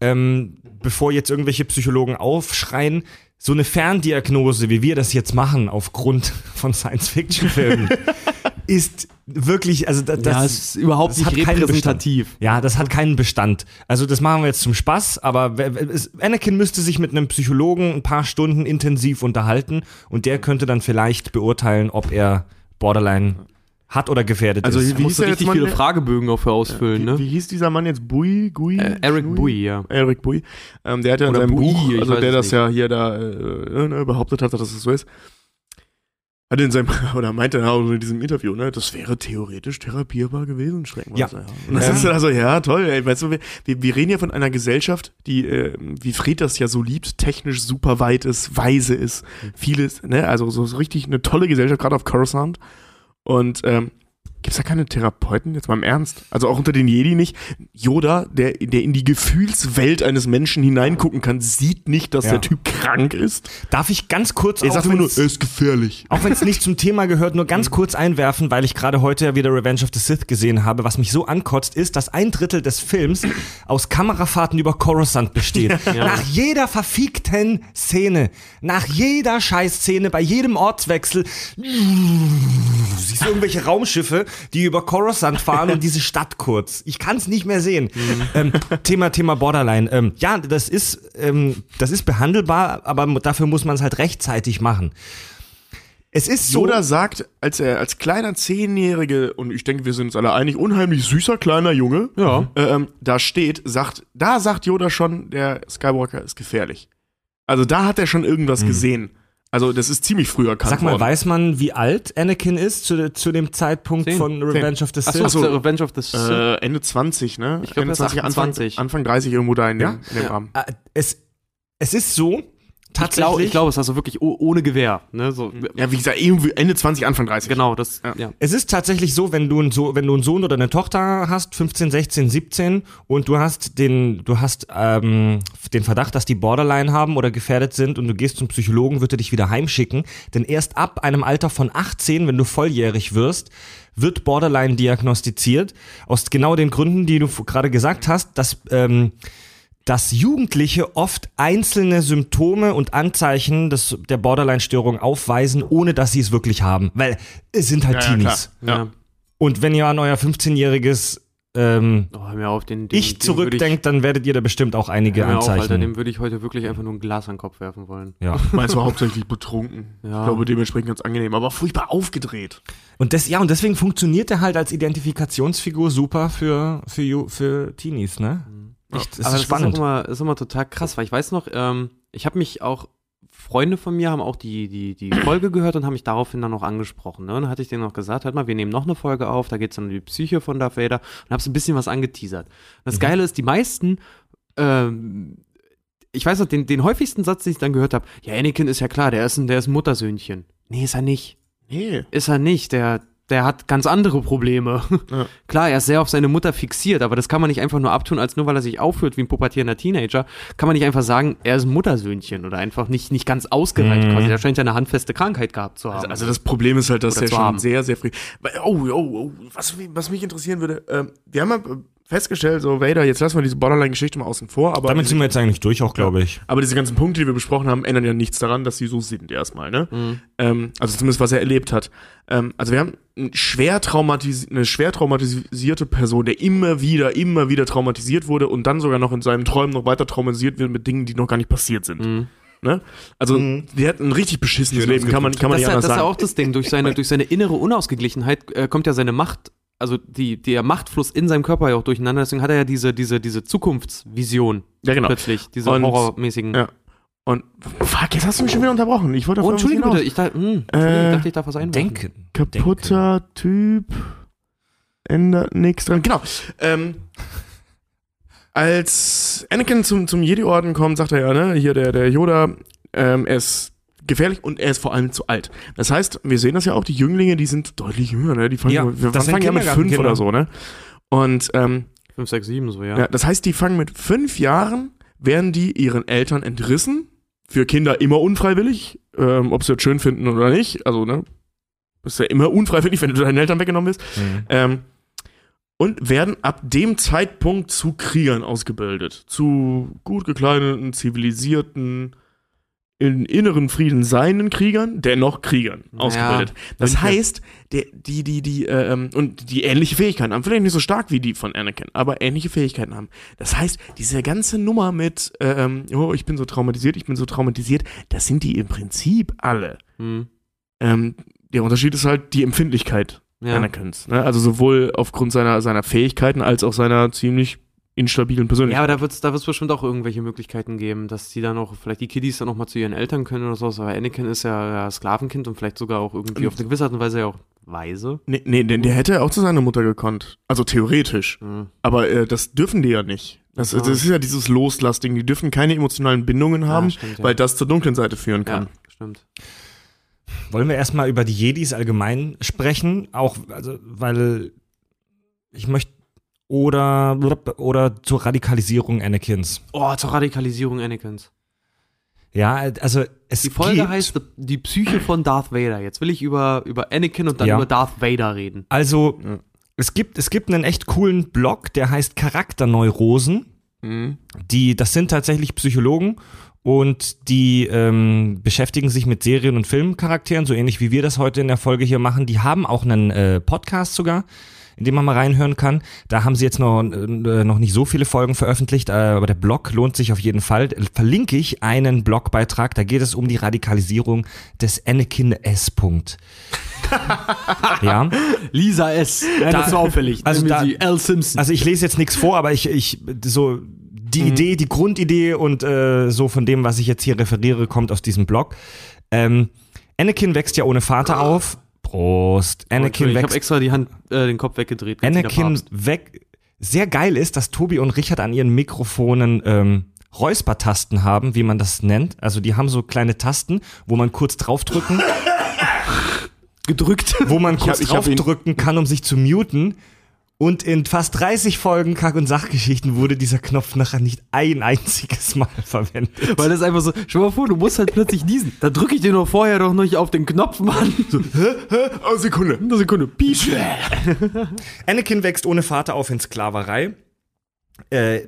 Ähm, bevor jetzt irgendwelche Psychologen aufschreien, so eine Ferndiagnose, wie wir das jetzt machen, aufgrund von Science-Fiction-Filmen, ist wirklich, also da- das, ja, ist überhaupt das nicht repräsentativ. Ja, das hat keinen Bestand. Also das machen wir jetzt zum Spaß, aber Anakin müsste sich mit einem Psychologen ein paar Stunden intensiv unterhalten und der könnte dann vielleicht beurteilen, ob er Borderline hat oder gefährdet Also ist. hieß musst du der richtig viele Fragebögen auch für ausfüllen, wie, ne? wie hieß dieser Mann jetzt? Bui? Gui? Äh, Eric Schnui? Bui, ja. Eric Bui. Ähm, der hat ja in seinem Bui, Buch, also der das nicht. ja hier da äh, ne, behauptet hat, dass das so ist, hat in seinem, oder meinte er auch in diesem Interview, ne, das wäre theoretisch therapierbar gewesen, streckenweise. Ja. Und das Ähm. ist also, ja, toll, ey, weißt du, wir, wir wir reden ja von einer Gesellschaft, die, äh, wie Fred das ja so liebt, technisch super weit ist, weise ist, vieles, ne, also so, so richtig eine tolle Gesellschaft, gerade auf Coruscant. Und, ähm, Gibt's da keine Therapeuten? Jetzt mal im Ernst. Also auch unter den Jedi nicht. Yoda, der, der in die Gefühlswelt eines Menschen hineingucken kann, sieht nicht, dass Ja. der Typ krank ist. Darf ich ganz kurz, Er sagt nur, er ist gefährlich. auch wenn es nicht zum Thema gehört, nur ganz kurz einwerfen, weil ich gerade heute ja wieder Revenge of the Sith gesehen habe. Was mich so ankotzt, ist, dass ein Drittel des Films aus Kamerafahrten über Coruscant besteht. Nach jeder verfickten Szene, nach jeder Scheißszene, bei jedem Ortswechsel, siehst du irgendwelche Raumschiffe, die über Coruscant fahren und diese Stadt kurz. Ich kann es nicht mehr sehen. Ähm, Thema Thema Borderline. Ähm, ja, das ist ähm, das ist behandelbar, aber dafür muss man es halt rechtzeitig machen. Es ist so. Yoda sagt, als er als kleiner Zehnjährige, und ich denke, wir sind uns alle einig, unheimlich süßer kleiner Junge, Ja. ähm, da steht, sagt, da sagt Yoda schon, der Skywalker ist gefährlich. Also da hat er schon irgendwas gesehen. Also das ist ziemlich früh erkannt Sag mal, worden. weiß man, wie alt Anakin ist zu, zu dem Zeitpunkt Zehn. von Revenge of the Sith? Ach so. Revenge of the Sith. Äh, Ende 20, ne? Ich glaub, Ende er ist Anfang, 28. Anfang 30 irgendwo da in dem, Ja? in dem Ja. Rahmen. Äh, es, es ist so, Ich glaube, ich glaub, es ist also wirklich oh, ohne Gewehr. Ne? So, Ja, wie gesagt, irgendwie Ende 20, Anfang 30. Genau, das, ja. Es ist tatsächlich so, wenn du, einen so wenn du einen Sohn oder eine Tochter hast, 15, 16, 17, und du hast den, du hast ähm, den Verdacht, dass die Borderline haben oder gefährdet sind und du gehst zum Psychologen, wird er dich wieder heimschicken. Denn erst ab einem Alter von 18, wenn du volljährig wirst, wird Borderline diagnostiziert. Aus genau den Gründen, die du gerade gesagt hast, dass ähm, dass Jugendliche oft einzelne Symptome und Anzeichen des, der Borderline-Störung aufweisen, ohne dass sie es wirklich haben. Weil es sind halt Ja, ja, Teenies. klar. ja. Und wenn ihr an euer 15-jähriges ähm, Oh, auf, den, den Ich zurückdenkt, dann werdet ihr da bestimmt auch einige Hör mir auf, Anzeichen. Alter, dem würde ich heute wirklich einfach nur ein Glas an den Kopf werfen wollen. ja. Meinst du hauptsächlich betrunken? Ja. Ich glaube, dementsprechend ganz angenehm, aber furchtbar aufgedreht. Und das, ja, und deswegen funktioniert er halt als Identifikationsfigur super für, für, für Teenies, ne? Echt, das Aber ist spannend. ist immer, ist immer total krass, weil ich weiß noch, ähm, ich habe mich auch, Freunde von mir haben auch die, die, die Folge gehört und haben mich daraufhin dann auch angesprochen. Ne? Und dann hatte ich denen noch gesagt, halt mal, wir nehmen noch eine Folge auf, da geht es um die Psyche von Darth Vader und habe so ein bisschen was angeteasert. Und das Geile ist, die meisten, ähm, ich weiß noch, den, den häufigsten Satz, den ich dann gehört habe, ja, Anakin ist ja klar, der ist ein, der ist ein Muttersöhnchen. Nee, ist er nicht. Nee. Ist er nicht. Der, der hat ganz andere Probleme. Ja. Klar, er ist sehr auf seine Mutter fixiert, aber das kann man nicht einfach nur abtun, als nur weil er sich aufführt wie ein pubertierender Teenager, kann man nicht einfach sagen, er ist ein Muttersöhnchen oder einfach nicht, nicht ganz ausgereift Mhm. quasi. Der scheint ja eine handfeste Krankheit gehabt zu haben. Also, also das Problem ist halt, dass er schon haben. sehr, sehr früh. Oh, oh, oh, was, was mich interessieren würde, ähm, wir haben ja festgestellt, so Vader, jetzt lassen wir diese Borderline-Geschichte mal außen vor, aber, Damit sind wir jetzt eigentlich durch auch, glaube ich. aber diese ganzen Punkte, die wir besprochen haben, ändern ja nichts daran, dass sie so sind erstmal, ne? Mhm. Ähm, also zumindest, was er erlebt hat. Ähm, also wir haben ein schwer eine schwer traumatisierte Person, der immer wieder, immer wieder traumatisiert wurde und dann sogar noch in seinen Träumen noch weiter traumatisiert wird mit Dingen, die noch gar nicht passiert sind. Mhm. Ne? Also Mhm. der hat ein richtig beschissenes Leben, kann man, kann man das, nicht anders das ist ja sagen. auch das Ding. Durch seine, durch seine innere Unausgeglichenheit äh, kommt ja seine Macht, also die, der Machtfluss in seinem Körper ja auch durcheinander. Deswegen hat er ja diese, diese, diese Zukunftsvision Ja, genau. plötzlich, diese Und- horrormäßigen. Ja. Und fuck, jetzt hast du mich schon wieder unterbrochen. Ich wollte auf Oh, hinaus. bitte, ich, dachte, hm, Entschuldigung, Äh, ich dachte, ich darf was einwerfen. Denken. Kaputter Typ ändert nichts dran. Genau. Ähm, als Anakin zum, zum Jedi-Orden kommt, sagt er ja, ne, hier der, der Yoda, ähm, er ist gefährlich und er ist vor allem zu alt. Das heißt, wir sehen das ja auch, die Jünglinge, die sind deutlich jünger, ne? Die fangen, Ja, wir fangen ja mit fünf oder so, ne? Und ähm, 5, 6, 7, so, ja. ja. das heißt, die fangen mit fünf Jahren, werden die ihren Eltern entrissen. Für Kinder immer unfreiwillig, ähm, ob sie das schön finden oder nicht. Also, ne? Ist ja immer unfreiwillig, wenn du deinen Eltern weggenommen bist. Mhm. Ähm, und werden ab dem Zeitpunkt zu Kriegern ausgebildet. Zu gut gekleideten, zivilisierten, in inneren Frieden seienden Kriegern, dennoch Kriegern Ja, ausgebildet. Das Mönche. heißt, der, die, die, die, äh, ähm, und die ähnliche Fähigkeiten haben. Vielleicht nicht so stark wie die von Anakin, aber ähnliche Fähigkeiten haben. Das heißt, diese ganze Nummer mit, äh, ähm, oh, ich bin so traumatisiert, ich bin so traumatisiert, das sind die im Prinzip alle. Hm. Ähm, der Unterschied ist halt die Empfindlichkeit ja. Anakins. Ne? Also sowohl aufgrund seiner, seiner Fähigkeiten als auch seiner ziemlich instabilen Ja, Persönlichkeit. aber da wird es da wird's bestimmt auch irgendwelche Möglichkeiten geben, dass die dann auch, vielleicht die Kiddies dann auch mal zu ihren Eltern können oder sowas, aber Anakin ist ja, ja Sklavenkind und vielleicht sogar auch irgendwie Und- auf eine gewisse Art und Weise ja auch weise. Nee, nee, denn der hätte auch zu seiner Mutter gekonnt. Also theoretisch. Hm. Aber äh, das dürfen die ja nicht. Das, Ja. das ist ja dieses Loslasting. Die dürfen keine emotionalen Bindungen haben, stimmt, ja. weil das zur dunklen Seite führen Ja, kann. stimmt. Wollen wir erstmal über die Jedis allgemein sprechen? Auch, also, weil ich möchte. Oder, oder zur Radikalisierung Anakins. Oh, zur Radikalisierung Anakins. Ja, also es Die Folge gibt, heißt Die Psyche von Darth Vader. Jetzt will ich über, über Anakin und dann Ja. über Darth Vader reden. Also, Ja. es gibt, es gibt einen echt coolen Blog, der heißt Charakterneurosen. Mhm. Die, das sind tatsächlich Psychologen und die ähm, beschäftigen sich mit Serien- und Filmcharakteren, so ähnlich wie wir das heute in der Folge hier machen. Die haben auch einen äh, Podcast sogar, in dem man mal reinhören kann. Da haben sie jetzt noch, äh, noch nicht so viele Folgen veröffentlicht, äh, aber der Blog lohnt sich auf jeden Fall. Verlinke ich einen Blogbeitrag, da geht es um die Radikalisierung des Anakin S. Punkt. ja. Lisa S. Ja, Da- das ist auffällig. also da- L. Simpson. Also ich lese jetzt nichts vor, aber ich, ich so die Idee, die Grundidee und äh, so von dem, was ich jetzt hier referiere, kommt aus diesem Blog. Ähm, Anakin wächst ja ohne Vater auf. Prost. Anakin ich habe extra die Hand, äh, den Kopf weggedreht. Anakin weg. Sehr geil ist, dass Tobi und Richard an ihren Mikrofonen ähm, Räuspertasten haben, wie man das nennt. Also die haben so kleine Tasten, wo man kurz draufdrücken, Gedrückt. wo man Ich kurz ich hab ihn- draufdrücken kann, um sich zu muten. Und in fast 30 Folgen Kack- und Sachgeschichten wurde dieser Knopf nachher nicht ein einziges Mal verwendet. Weil das einfach so, stell mal vor, du musst halt plötzlich diesen. Da drücke ich dir noch vorher doch nicht auf den Knopf, Mann. So, Oh, Sekunde. eine Sekunde. Piep. Anakin wächst ohne Vater auf in Sklaverei. Äh,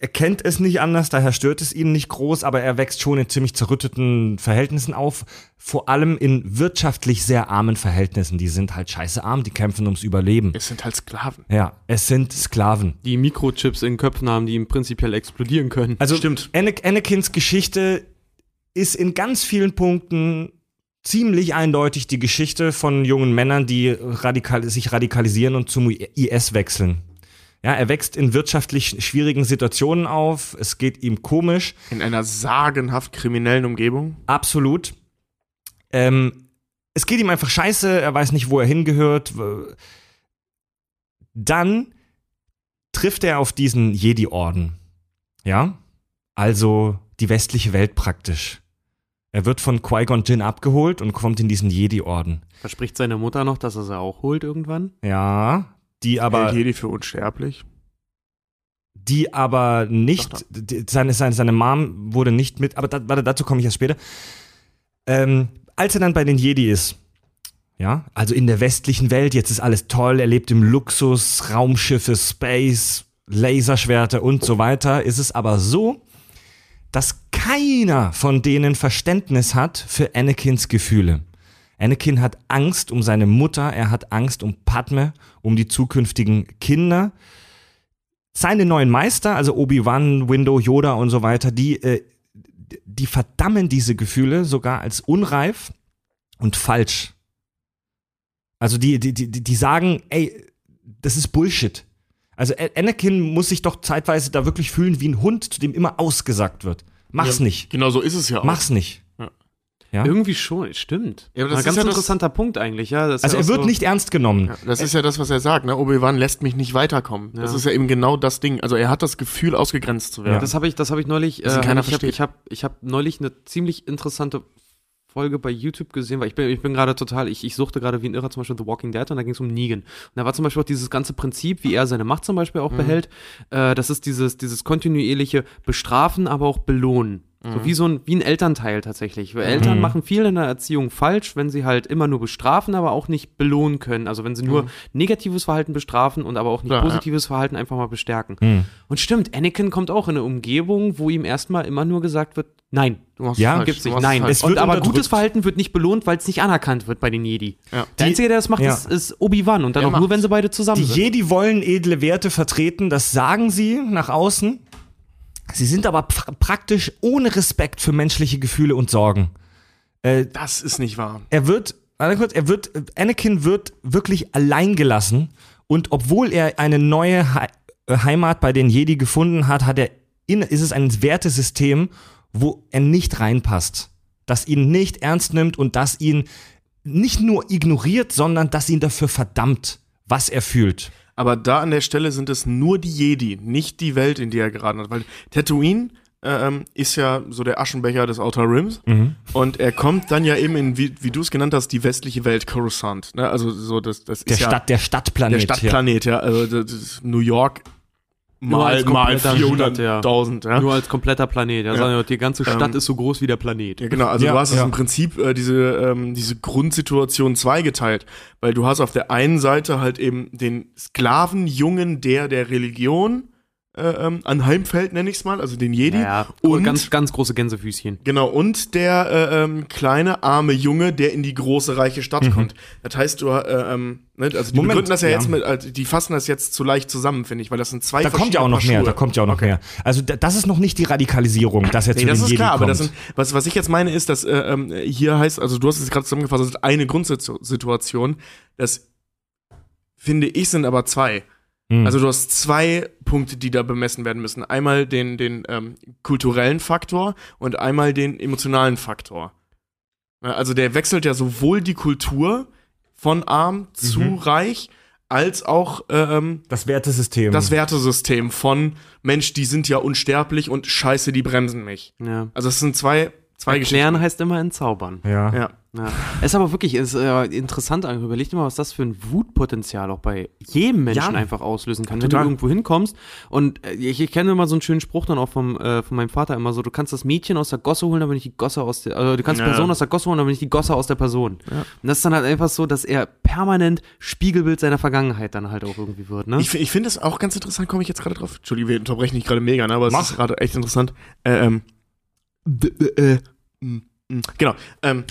er kennt es nicht anders, daher stört es ihn nicht groß, aber er wächst schon in ziemlich zerrütteten Verhältnissen auf. Vor allem in wirtschaftlich sehr armen Verhältnissen. Die sind halt scheiße arm, die kämpfen ums Überleben. Es sind halt Sklaven. Ja, es sind Sklaven. Die Mikrochips in Köpfen haben, die ihm prinzipiell explodieren können. Also Stimmt. Ana- Anakins Geschichte ist in ganz vielen Punkten ziemlich eindeutig die Geschichte von jungen Männern, die radikal sich radikalisieren und zum IS wechseln. Ja, er wächst in wirtschaftlich schwierigen Situationen auf. Es geht ihm komisch. In einer sagenhaft kriminellen Umgebung. Absolut. Ähm, es geht ihm einfach scheiße, er weiß nicht, wo er hingehört. Dann trifft er auf diesen Jedi-Orden. Ja? Also die westliche Welt praktisch. Er wird von Qui-Gon Jinn abgeholt und kommt in diesen Jedi-Orden. Verspricht seine Mutter noch, dass er sie auch holt irgendwann? Ja, die Aber aber, Jedi für unsterblich. die aber nicht, Doch, die- seine, seine, seine Mom wurde nicht mit, aber da, warte, dazu komme ich erst später. Ähm, als er dann bei den Jedi ist, ja, also in der westlichen Welt, jetzt ist alles toll, er lebt im Luxus, Raumschiffe, Space, Laserschwerter und so weiter, ist es aber so, dass keiner von denen Verständnis hat für Anakins Gefühle. Anakin hat Angst um seine Mutter, er hat Angst um Padme, um die zukünftigen Kinder. Seine neuen Meister, also Obi-Wan, Window, Yoda und so weiter, die, äh, die verdammen diese Gefühle sogar als unreif und falsch. Also die, die, die, die sagen, ey, das ist Bullshit. Also Anakin muss sich doch zeitweise da wirklich fühlen wie ein Hund, zu dem immer ausgesagt wird. Mach's Ja, nicht. Genau so ist es ja auch. Mach's nicht. Ja. Irgendwie schon, stimmt. Ja, aber das Ein ist ganz ja das- interessanter Punkt eigentlich, ja. Das Also ja er wird so, nicht ernst genommen. Ja, das ist ja das, was er sagt, ne? Obi-Wan lässt mich nicht weiterkommen. Das ist ja eben genau das Ding. Also er hat das Gefühl, ausgegrenzt zu werden. Das habe ich, das habe ich neulich. Äh, keiner ich habe versteht. ich hab, ich hab neulich eine ziemlich interessante Folge bei YouTube gesehen, weil ich bin, ich bin gerade total, ich, ich suchte gerade wie ein Irrer zum Beispiel The Walking Dead und da ging es um Negan. Und da war zum Beispiel auch dieses ganze Prinzip, wie er seine Macht zum Beispiel Mhm. auch behält. Äh, das ist dieses, dieses kontinuierliche Bestrafen, aber auch belohnen. Mhm. So wie so ein, wie ein Elternteil tatsächlich. Weil Eltern Mhm. machen viel in der Erziehung falsch, wenn sie halt immer nur bestrafen, aber auch nicht belohnen können. Also wenn sie nur Mhm. negatives Verhalten bestrafen und aber auch nicht Ja, ja. positives Verhalten einfach mal bestärken. Hm. Und stimmt, Anakin kommt auch in eine Umgebung, wo ihm erstmal immer nur gesagt wird, nein, Du machst Ja, gibt's Du nicht, nein. Es Und wird aber unterdrückt. gutes Verhalten wird nicht belohnt, weil es nicht anerkannt wird bei den Jedi. Ja. Der Einzige, der das macht, ja. ist, ist Obi-Wan und dann Der auch nur, macht's. wenn sie beide zusammen Die sind. Jedi wollen edle Werte vertreten, das sagen sie nach außen. Sie sind aber pra praktisch ohne Respekt für menschliche Gefühle und Sorgen. Äh, Das ist nicht wahr. er wird, kurz, er wird, Anakin wird wirklich allein gelassen und obwohl er eine neue He äh, Heimat bei den Jedi gefunden hat, hat er in, ist es ein Wertesystem, wo er nicht reinpasst, das ihn nicht ernst nimmt und das ihn nicht nur ignoriert, sondern das ihn dafür verdammt, was er fühlt. Aber da an der Stelle sind es nur die Jedi, nicht die Welt, in die er geraten hat. Weil Tatooine äh, ähm, ist ja so der Aschenbecher des Outer Rims. Und er kommt dann ja eben in, wie, wie du es genannt hast, die westliche Welt, Coruscant. Ne? Also so das, das Der ist ja Stadt, der Stadtplanet. der Stadtplanet, ja. Also das ist New York mal, mal kompletter Stadt, ja. 400.000. Ja. Nur als kompletter Planet. Ja, sagen wir, die ganze Stadt Ähm, ist so groß wie der Planet. Ja, genau. Also Ja, du hast es ja. im Prinzip äh, diese, ähm, diese Grundsituation zweigeteilt. Weil du hast auf der einen Seite halt eben den Sklavenjungen, der der Religion äh, ähm, anheimfällt, nenne ich es mal, also den Jedi. Ja, und ganz, ganz große Gänsefüßchen. Genau, und der äh, ähm, kleine, arme Junge, der in die große, reiche Stadt kommt. Das heißt, du, äh, ähm, ne, also die Moment, begründen das ja, ja. jetzt mit, also die fassen das jetzt zu leicht zusammen, finde ich, weil das sind zwei Da kommt ja auch noch mehr, da kommt ja auch noch mehr. Also da- das ist noch nicht die Radikalisierung, dass er Nee, zu das den ist Jedi klar, kommt. aber das sind, was, was ich jetzt meine, ist, dass äh, ähm, hier heißt, also du hast es gerade zusammengefasst, das ist eine Grundsituation. Das finde ich sind aber zwei. Hm. Also du hast zwei Punkte, die da bemessen werden müssen. Einmal den, den ähm, kulturellen Faktor und einmal den emotionalen Faktor. Also der wechselt ja sowohl die Kultur von arm zu Mhm. reich, als auch ähm, Das Wertesystem. das Wertesystem von Mensch, die sind ja unsterblich und scheiße, die bremsen mich. Ja. Also es sind zwei, zwei Erklären heißt immer entzaubern. ja. Ja. Ja. Es ist aber wirklich ist, äh, interessant, überleg dir mal, was das für ein Wutpotenzial auch bei jedem Menschen Ja. einfach auslösen kann. Total. Wenn du irgendwo hinkommst und äh, ich, ich kenne immer so einen schönen Spruch dann auch vom, äh, von meinem Vater immer so, du kannst das Mädchen aus der Gosse holen, aber nicht die Gosse aus der, also du kannst die Ja. Person aus der Gosse holen, aber nicht die Gosse aus der Person. Und das ist dann halt einfach so, dass er permanent Spiegelbild seiner Vergangenheit dann halt auch irgendwie wird, ne? Ich, ich finde es auch ganz interessant, komme ich jetzt gerade drauf. Entschuldigung, wir unterbrechen nicht gerade mega, ne, aber es Mach. ist gerade echt interessant. Äh, ähm, äh, mm, genau. Ähm,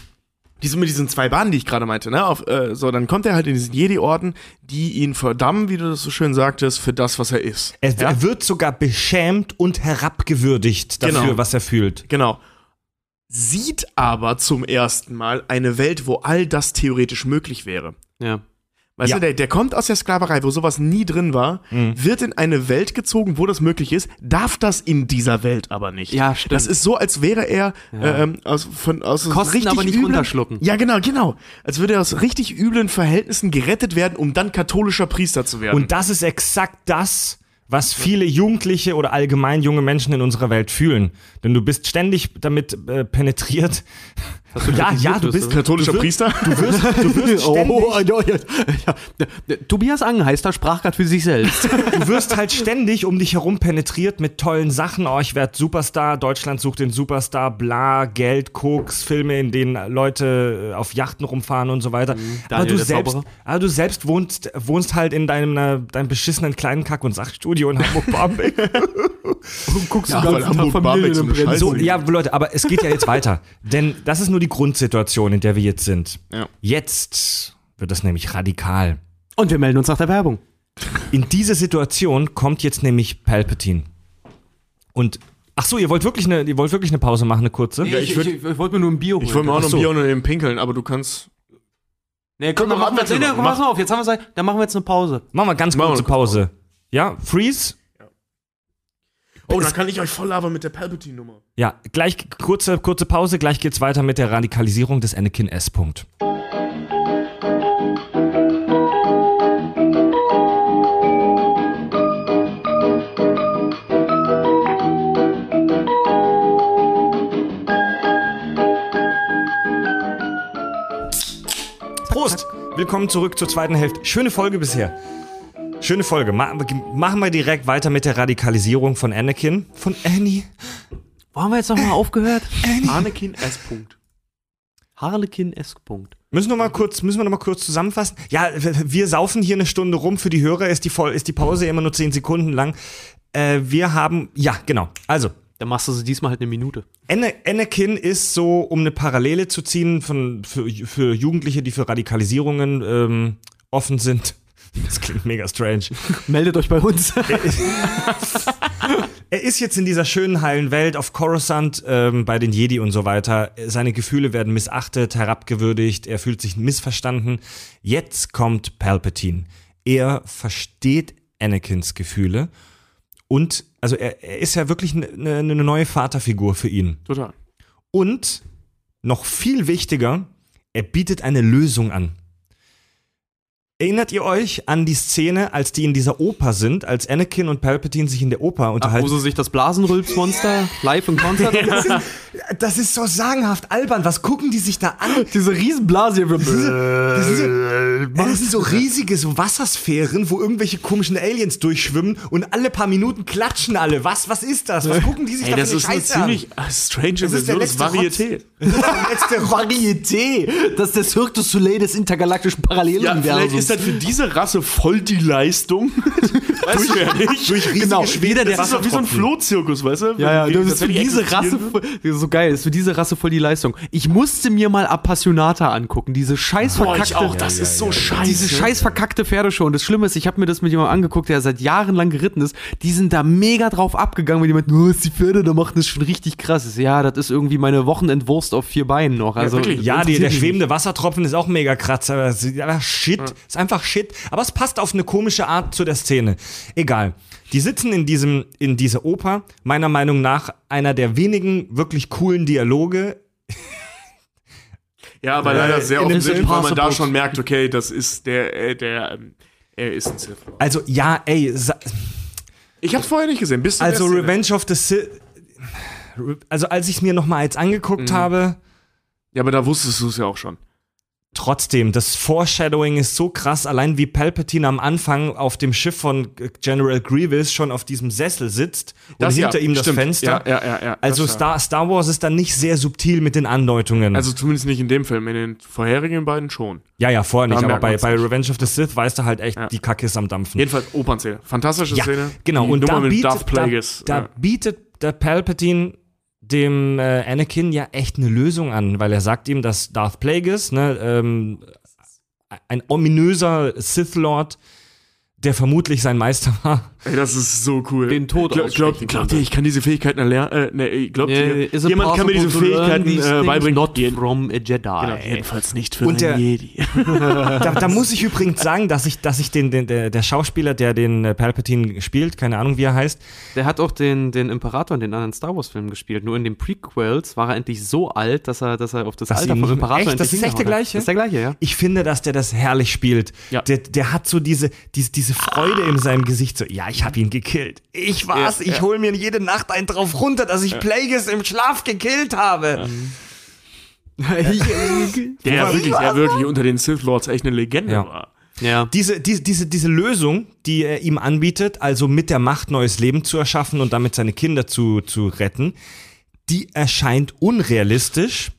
diese, mit diesen zwei Bahnen, die ich gerade meinte, ne? Auf, äh, so, dann kommt er halt in diesen Jedi-Orden, die ihn verdammen, wie du das so schön sagtest, für das, was er ist. Er, ja? er wird sogar beschämt und herabgewürdigt dafür, Genau. was er fühlt. Genau. Sieht aber zum ersten Mal eine Welt, wo all das theoretisch möglich wäre. ja. Weißt Ja. du, der, der kommt aus der Sklaverei, wo sowas nie drin war, wird in eine Welt gezogen, wo das möglich ist, darf das in dieser Welt aber nicht. Ja, stimmt. Das ist so, als wäre er Ja. ähm, aus, von, aus Kosten richtig aber nicht üblen, runterschlucken. Ja, genau, genau. Als würde er aus richtig üblen Verhältnissen gerettet werden, um dann katholischer Priester zu werden. Und das ist exakt das, was viele Jugendliche oder allgemein junge Menschen in unserer Welt fühlen. Denn du bist ständig damit äh, penetriert. Ja, ja, du bist katholischer du wirst, Priester? Du wirst, du wirst ständig, Oh, ja, ja, ja. Tobias Angenheister sprach gerade für sich selbst. du wirst halt ständig um dich herum penetriert mit tollen Sachen. Oh, ich werde Superstar, Deutschland sucht den Superstar, bla, Geld, Koks, Filme, in denen Leute äh, auf Yachten rumfahren und so weiter. aber Daniel, du selbst, Zauberer. aber du selbst wohnst, wohnst halt in deinem, äh, deinem beschissenen kleinen Kack- und Sachstudio in Hamburg-Barmbek. Guckst Ja, weil Hamburg-Barmbek So, ja, Leute, aber es geht ja jetzt weiter. Denn das ist nur die Grundsituation, in der wir jetzt sind. Ja. Jetzt wird das nämlich radikal. Und wir melden uns nach der Werbung. In diese Situation kommt jetzt nämlich Palpatine. Und ach so, ihr wollt wirklich eine, ihr wollt wirklich eine Pause machen, eine kurze? Ja, ich würd- ich, wollte mir nur ein Bier holen. Ich wollte mir auch noch ein Bier und eben pinkeln, aber du kannst. Nee, komm, dann Komm, mal, komm, mach. pass mal auf, jetzt haben wir Zeit, dann machen wir jetzt eine Pause. Machen wir ganz Machen wir kurze eine kurze Pause. Ja, Freeze. Oh, dann kann ich euch voll labern mit der Palpatine-Nummer. Ja, gleich kurze, kurze Pause, gleich geht's weiter mit der Radikalisierung des Anakin S. Punkt. Prost! Willkommen zurück zur zweiten Hälfte. Schöne Folge bisher. Schöne Folge. Ma machen wir direkt weiter mit der Radikalisierung von Anakin. Von Annie. Wo haben wir jetzt nochmal aufgehört? Anakin S. Punkt. Harlequin S. Punkt. Müssen wir mal kurz, müssen wir noch mal kurz zusammenfassen? Ja, wir saufen hier eine Stunde rum. Für die Hörer ist die, Voll ist die Pause immer nur 10 Sekunden lang. Äh, wir haben, ja, genau. Also, Dann machst du sie diesmal halt eine Minute. Ana- Anakin ist so, um eine Parallele zu ziehen von, für, für Jugendliche, die für Radikalisierungen ähm, offen sind. Das klingt mega strange. Meldet euch bei uns. Er ist jetzt in dieser schönen, heilen Welt auf Coruscant ähm, bei den Jedi und so weiter. Seine Gefühle werden missachtet, herabgewürdigt, er fühlt sich missverstanden. Jetzt kommt Palpatine. Er versteht Anakins Gefühle und also er, er ist ja wirklich eine ne neue Vaterfigur für ihn. Total. Und noch viel wichtiger, er bietet eine Lösung an. Erinnert ihr euch an die Szene, als die in dieser Oper sind, als Anakin und Palpatine sich in der Oper Ach, wo unterhalten? sie sich das Blasenrülpsmonster live im Konzert das, ist, das ist so sagenhaft albern. Was gucken die sich da an? Diese Riesenblase hier. Das, ist, so- das sind so riesige so Wassersphären, wo irgendwelche komischen Aliens durchschwimmen und alle paar Minuten klatschen alle. Was, was ist das? Was gucken die sich Ey, da das für ist eine eine Scheiße ziemlich äh, strange Das ist der letzte Varieté. an? Das letzte Varieté. Das ist der Cirque du Soleil des intergalaktischen Ja, Paralleluniversums. Ist das für diese Rasse voll die Leistung. weißt du ja nicht. durch riesige Genau, jeder, der- Das ist doch wie so ein. Flohzirkus, weißt du? Ja, ja, das ist für wenn die diese Rasse, voll- ist so geil, das ist für diese Rasse voll die Leistung. Ich musste mir mal Appassionata angucken, diese scheiß Boah, verkackte, auch, das ist so scheiße. diese scheiß verkackte Pferdeshow. Und das Schlimme ist, ich habe mir das mit jemandem angeguckt, der seit Jahren lang geritten ist. Die sind da mega drauf abgegangen, weil die meinten, oh, ist die Pferde da machen das schon richtig krass. Ja, das ist irgendwie meine Wochenendwurst auf vier Beinen noch. Also, wirklich. Ja, die, der schwebende Wassertropfen ist auch mega krass. Aber es ist Shit. Ist einfach Shit. Aber es passt auf eine komische Art zu der Szene. Egal. Die sitzen in diesem, in dieser Oper. Meiner Meinung nach einer der wenigen wirklich coolen Dialoge. Ja, aber leider sehr in dem offensichtlich, weil man da schon merkt, okay, das ist der, äh, der, ähm, Er ist ein Sith. Also, ja, ey, Ich hab's vorher nicht gesehen. Bis also. Revenge of the Sith. Also, als ich es mir nochmal jetzt angeguckt Mhm. habe, Ja, aber da wusstest du es ja auch schon. Trotzdem, das Foreshadowing ist so krass, allein wie Palpatine am Anfang auf dem Schiff von General Grievous schon auf diesem Sessel sitzt und hinter ja, ihm das stimmt. Fenster. Ja, ja, ja. ja Also das. Star, Star Wars ist dann nicht sehr subtil mit den Andeutungen. Also zumindest nicht in dem Film, in den vorherigen beiden schon. ja, ja, vorher nicht, aber bei, bei. Revenge of the Sith weißt du halt echt, die Kacke ist am Dampfen. Jedenfalls Opernszene. Fantastische ja, Szene. genau. Die Und Nummer da mit bietet, Darth Plagueis. da, da bietet der Palpatine dem äh, Anakin ja echt eine Lösung an, weil er sagt ihm, dass Darth Plagueis, ne, ähm, ein ominöser Sith Lord, der vermutlich sein Meister war. Ey, das ist so cool. Den Tod aussprechen glaubt konnte. ihr, ich kann diese Fähigkeiten erlernen? Äh, nee, glaubt Yeah, ihr, it jemand kann mir diese Fähigkeiten äh, beibringen? Not from a Jedi. Genau, jedenfalls nicht für Und einen der- Jedi. Da, da muss ich übrigens sagen, dass ich, dass ich den, den der, der Schauspieler, der den äh, Palpatine spielt, keine Ahnung, wie er heißt, Der hat auch den, den Imperator in den anderen Star Wars-Filmen gespielt. Nur in den Prequels war er endlich so alt, dass er, dass er auf das Dass Alter vom Imperator Echt? Das ist echt der gleiche? Das ist der gleiche, ja. ich finde, dass der das herrlich spielt. Ja. Der, der hat so diese, diese, diese Freude in seinem Gesicht, so, ja, ich habe ihn gekillt. Ich war's, Ja, ich ja. hol mir jede Nacht einen drauf runter, dass ich Plagueis im Schlaf gekillt habe. Der wirklich, der wirklich unter den Sith Lords echt eine Legende Ja. war. ja. Diese, diese, diese, diese Lösung, die er ihm anbietet, also mit der Macht neues Leben zu erschaffen und damit seine Kinder zu, zu retten, die erscheint unrealistisch,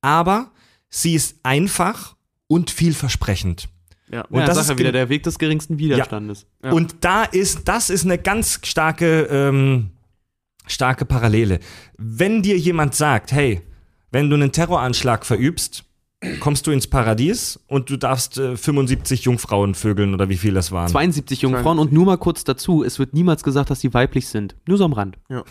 aber sie ist einfach und vielversprechend. Ja. Und ja, das ist ja wieder der Weg des geringsten Widerstandes. Ja. Und da ist, das ist eine ganz starke, ähm, starke Parallele. Wenn dir jemand sagt, hey, wenn du einen Terroranschlag verübst, kommst du ins Paradies und du darfst äh, 75 Jungfrauen vögeln oder wie viel das waren. 72 Jungfrauen und nur mal kurz dazu, es wird niemals gesagt, dass sie weiblich sind. Nur so am Rand. ja.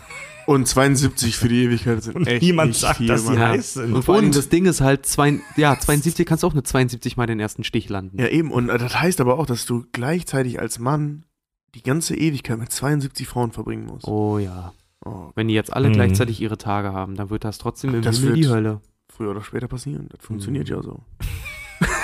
Und 72 für die Ewigkeit sind Und echt niemand nicht sagt, viel, dass sie heiß sind. Und vor allem Und- das Ding ist halt, zwei, ja, 72 kannst du auch eine 72 mal den ersten Stich landen. Ja, eben. Und äh, das heißt aber auch, dass du gleichzeitig als Mann die ganze Ewigkeit mit 72 Frauen verbringen musst. Oh ja. Oh, Wenn die jetzt alle Mhm. gleichzeitig ihre Tage haben, dann wird das trotzdem im Das Himmel die Hölle. Früher oder später passieren. Das funktioniert ja so.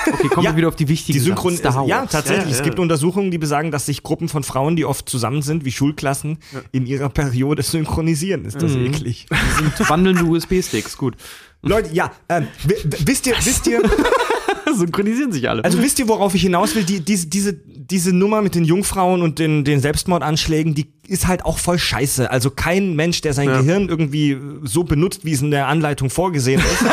Okay, kommen Ja, wir wieder auf die wichtigen Die Synchron Sachen. Star ja, tatsächlich. Ja, Es ja. gibt Untersuchungen, die besagen, dass sich Gruppen von Frauen, die oft zusammen sind, wie Schulklassen, Ja. in ihrer Periode synchronisieren. Ist das Mhm. eklig. Die sind wandelnde USB-Sticks, gut. Leute, ja, ähm, wi- wi- wisst ihr, wisst ihr, Synchronisieren sich alle. Also wisst ihr, worauf ich hinaus will? Die, diese, diese, diese Nummer mit den Jungfrauen und den, den Selbstmordanschlägen, die ist halt auch voll scheiße. Also kein Mensch, der sein Ja. Gehirn irgendwie so benutzt, wie es in der Anleitung vorgesehen ist.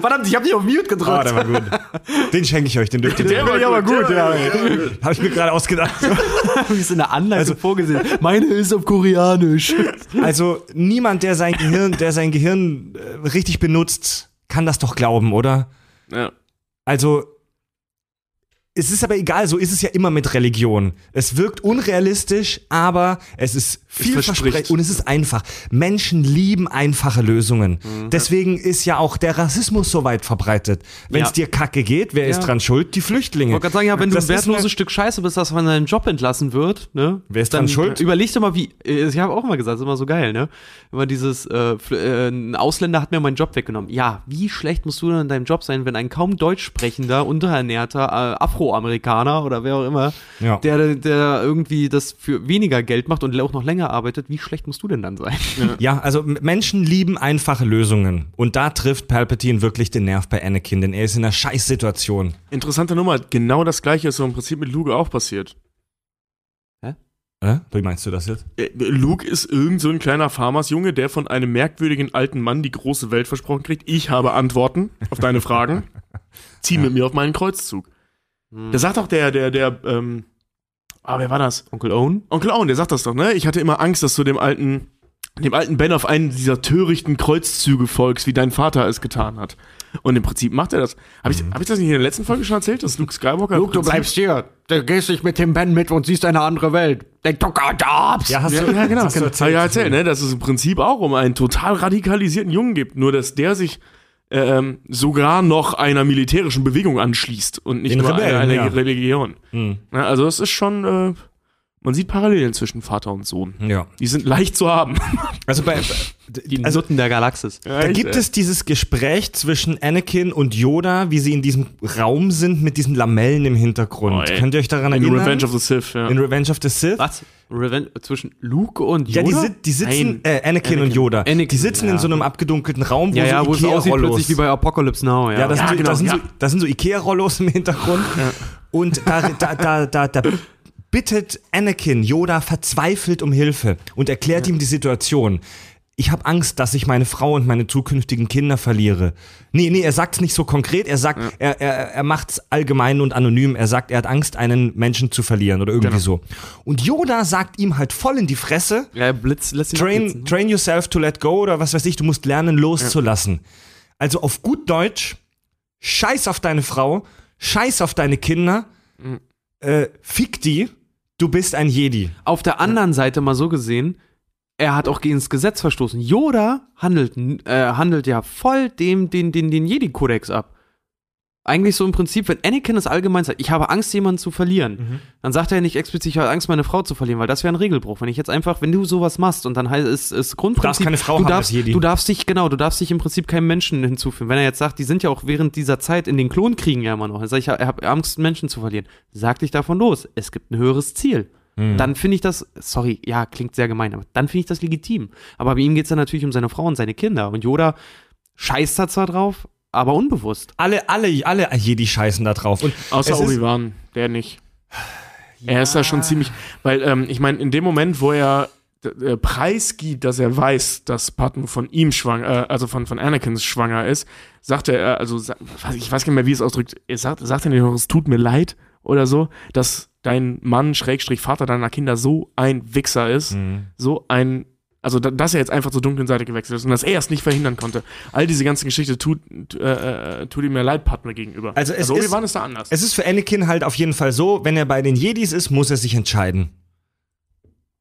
Verdammt, ich hab dich auf Mute gedrückt. Ah, der war gut. Den schenke ich euch, den dürft ihr Der war Den gut, gut, der ja. war Habe ich mir gerade ausgedacht. Wie es in der Anleitung Also- vorgesehen. Meine ist auf Koreanisch. Also niemand, der sein Gehirn, der sein Gehirn äh, richtig benutzt, kann das doch glauben, oder? Ja. Also, es ist aber egal, so ist es ja immer mit Religion. Es wirkt unrealistisch, aber es ist vielversprechend und es ist einfach. Menschen lieben einfache Lösungen. Mhm. Deswegen ist ja auch der Rassismus so weit verbreitet. Wenn es Ja. dir kacke geht, wer ist Ja. dran schuld? Die Flüchtlinge. Ich wollte gerade sagen, ja, wenn du Das ein ist wertloses Stück Scheiße bist, das von deinem Job entlassen wird, ne? Wer ist dann dran schuld? Überleg doch mal, wie, äh, ich habe auch mal gesagt, das ist immer so geil, ne? Immer dieses, äh, äh, ein Ausländer hat mir meinen Job weggenommen. Ja, wie schlecht musst du denn in deinem Job sein, wenn ein kaum deutsch sprechender, unterernährter äh, Afroamerikaner oder wer auch immer, Ja. der, der irgendwie das für weniger Geld macht und auch noch länger arbeitet, wie schlecht musst du denn dann sein? Ja, also Menschen lieben einfache Lösungen. Und da trifft Palpatine wirklich den Nerv bei Anakin, denn er ist in einer Scheißsituation. Interessante Nummer. Genau das gleiche ist so im Prinzip mit Luke auch passiert. Wie meinst du das jetzt? Äh, Luke ist irgend so ein kleiner Farmersjunge, der von einem merkwürdigen alten Mann die große Welt versprochen kriegt. Ich habe Antworten auf deine Fragen. Zieh mit mir auf meinen Kreuzzug. Da sagt auch der, der, der, ähm, ah, wer war das? Onkel Owen? Onkel Owen, der sagt das doch, ne? Ich hatte immer Angst, dass du dem alten, dem alten Ben auf einen dieser törichten Kreuzzüge folgst, wie dein Vater es getan hat. Und im Prinzip macht er das. Habe ich, hab ich das nicht in der letzten Folge schon erzählt, dass Luke Skywalker. im Prinzip- hier. Du gehst nicht mit dem Ben mit und siehst eine andere Welt. Denk doch gar nicht. Ja, hast Ja, du, ja, genau. hast du ich ja erzählt, ne? Dass es im Prinzip auch um einen total radikalisierten Jungen gibt, nur dass der sich ähm, sogar noch einer militärischen Bewegung anschließt und nicht Den nur Rebellen, einer, ja. Religion. Hm. Ja, also es ist schon äh, man sieht Parallelen zwischen Vater und Sohn. Ja. Die sind leicht zu haben. Also bei, Die also Nutten der Galaxis. da gibt es dieses Gespräch zwischen Anakin und Yoda, wie sie in diesem Raum sind mit diesen Lamellen im Hintergrund. Oh, ey. Könnt ihr euch daran in erinnern? Revenge of the Sith, ja. in Revenge of the Sith? Was? Revenge zwischen Luke und Ja, Yoda? die, sit- die sitzen, Nein. äh, Anakin, und Anakin. Yoda. Anakin, die sitzen in ja. so einem abgedunkelten Raum, wo ja, ja, so wo es aussieht Ikea-Rollos plötzlich wie bei Apocalypse Now. Ja, Ja, das, Ja, sind, so, genau, das, sind, ja. so, das sind so Ikea-Rollos im Hintergrund. Und da, da, da, da, da bittet Anakin Yoda verzweifelt um Hilfe und erklärt ihm die Situation. Ich habe Angst, dass ich meine Frau und meine zukünftigen Kinder verliere. Nee, nee, er sagt es nicht so konkret. Er sagt, er, er, er macht es allgemein und anonym. Er sagt, er hat Angst, einen Menschen zu verlieren oder irgendwie Genau. so. Und Yoda sagt ihm halt voll in die Fresse, ja Blitz lässt ihn train, abblitzen. train yourself to let go oder was weiß ich, du musst lernen loszulassen. Also auf gut Deutsch, scheiß auf deine Frau, scheiß auf deine Kinder, Mhm. äh, fick die, du bist ein Jedi. Auf der anderen Seite mal so gesehen, er hat auch gegen das Gesetz verstoßen. Yoda handelt, äh, handelt ja voll dem, den, den, den Jedi-Kodex ab. Eigentlich so im Prinzip, wenn Anakin es allgemein sagt, ich habe Angst, jemanden zu verlieren, dann sagt er ja nicht explizit, ich habe Angst, meine Frau zu verlieren, weil das wäre ein Regelbruch. Wenn ich jetzt einfach, wenn du sowas machst und dann heißt es, es Grundprinzip, keine Frau du haben darfst, als Jedi. du darfst dich, genau, du darfst dich im Prinzip keinem Menschen hinzufügen. Wenn er jetzt sagt, die sind ja auch während dieser Zeit in den Klonkriegen ja immer noch, er sagt, ich habe Angst, Menschen zu verlieren, sag dich davon los. Es gibt ein höheres Ziel. Dann finde ich das, sorry, ja, klingt sehr gemein, aber dann finde ich das legitim. Aber bei ihm geht es dann natürlich um seine Frau und seine Kinder. Und Yoda scheißt da zwar drauf, aber unbewusst. Alle, alle, alle Jedi scheißen da drauf. Und Außer Obi-Wan, der nicht. Er ist da schon ziemlich, weil ähm, ich meine, in dem Moment, wo er äh, preisgibt, dass er weiß, dass Patton von ihm schwanger, äh, also von, von Anakins schwanger ist, sagt er, äh, also ich weiß gar nicht mehr, wie es ausdrückt, er sagt, sagt er nicht noch, es tut mir leid oder so, dass dein Mann, Schrägstrich Vater deiner Kinder so ein Wichser ist, Mhm. so ein, also da, dass er jetzt einfach zur dunklen Seite gewechselt ist und dass er es nicht verhindern konnte. All diese ganze Geschichte tut, äh, äh, tut ihm ja leid Padme gegenüber. Also es ist- Obi-Wan ist da anders. Es ist für Anakin halt auf jeden Fall so, wenn er bei den Jedis ist, muss er sich entscheiden.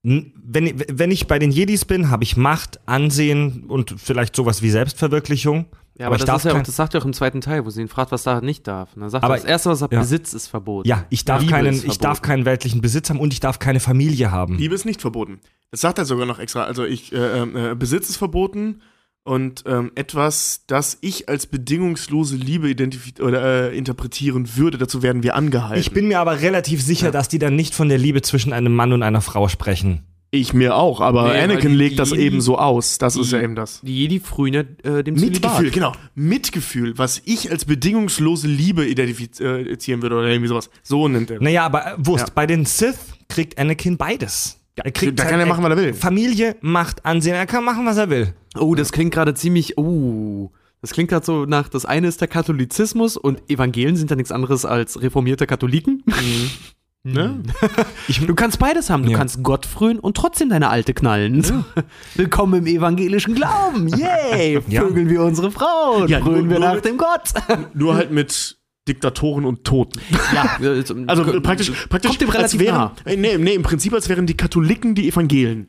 Wenn, wenn ich bei den Jedis bin, habe ich Macht, Ansehen und vielleicht sowas wie Selbstverwirklichung. Ja, aber aber, das, ist ja auch, das sagt er auch im zweiten Teil, wo sie ihn fragt, was er nicht darf. Und dann sagt Aber- er, das Erste, was er ja. besitzt, ist verboten. Ja, ich darf, Liebe keinen, ist ich darf keinen weltlichen Besitz haben und ich darf keine Familie haben. Liebe ist nicht verboten. Das sagt er sogar noch extra. Also ich, äh, äh, Besitz ist verboten und ähm, etwas, das ich als bedingungslose Liebe oder äh, interpretieren würde, dazu werden wir angehalten. Ich bin mir aber relativ sicher, dass die dann nicht von der Liebe zwischen einem Mann und einer Frau sprechen. Ich mir auch, aber Nee, Anakin die- legt das die- eben so aus. Das ist die- ja eben das. Die Jedi frühen ja äh, dem. Mitgefühl, genau. Mitgefühl, was ich als bedingungslose Liebe identifizieren würde oder irgendwie sowas. So nennt er. Naja, aber äh, Wurst, Ja. bei den Sith kriegt Anakin beides. er kriegt da kann er machen, was er will. Familie, Macht, Ansehen, er kann machen, was er will. Oh, das klingt gerade ziemlich, oh, das klingt gerade so nach, das eine ist der Katholizismus und Evangelien sind ja nichts anderes als reformierte Katholiken. Ne? Du kannst beides haben. Du Ja. kannst Gott frönen und trotzdem deine Alte knallen. Willkommen im evangelischen Glauben. Yay! Ja. Vögeln wir unsere Frau Ja, frönen wir nach dem Gott. Nur halt mit Diktatoren und Toten. ja, Also äh, praktisch, praktisch kommt dem als relativ wären, nah. äh, nee, nee, im Prinzip als wären die Katholiken die Evangelen.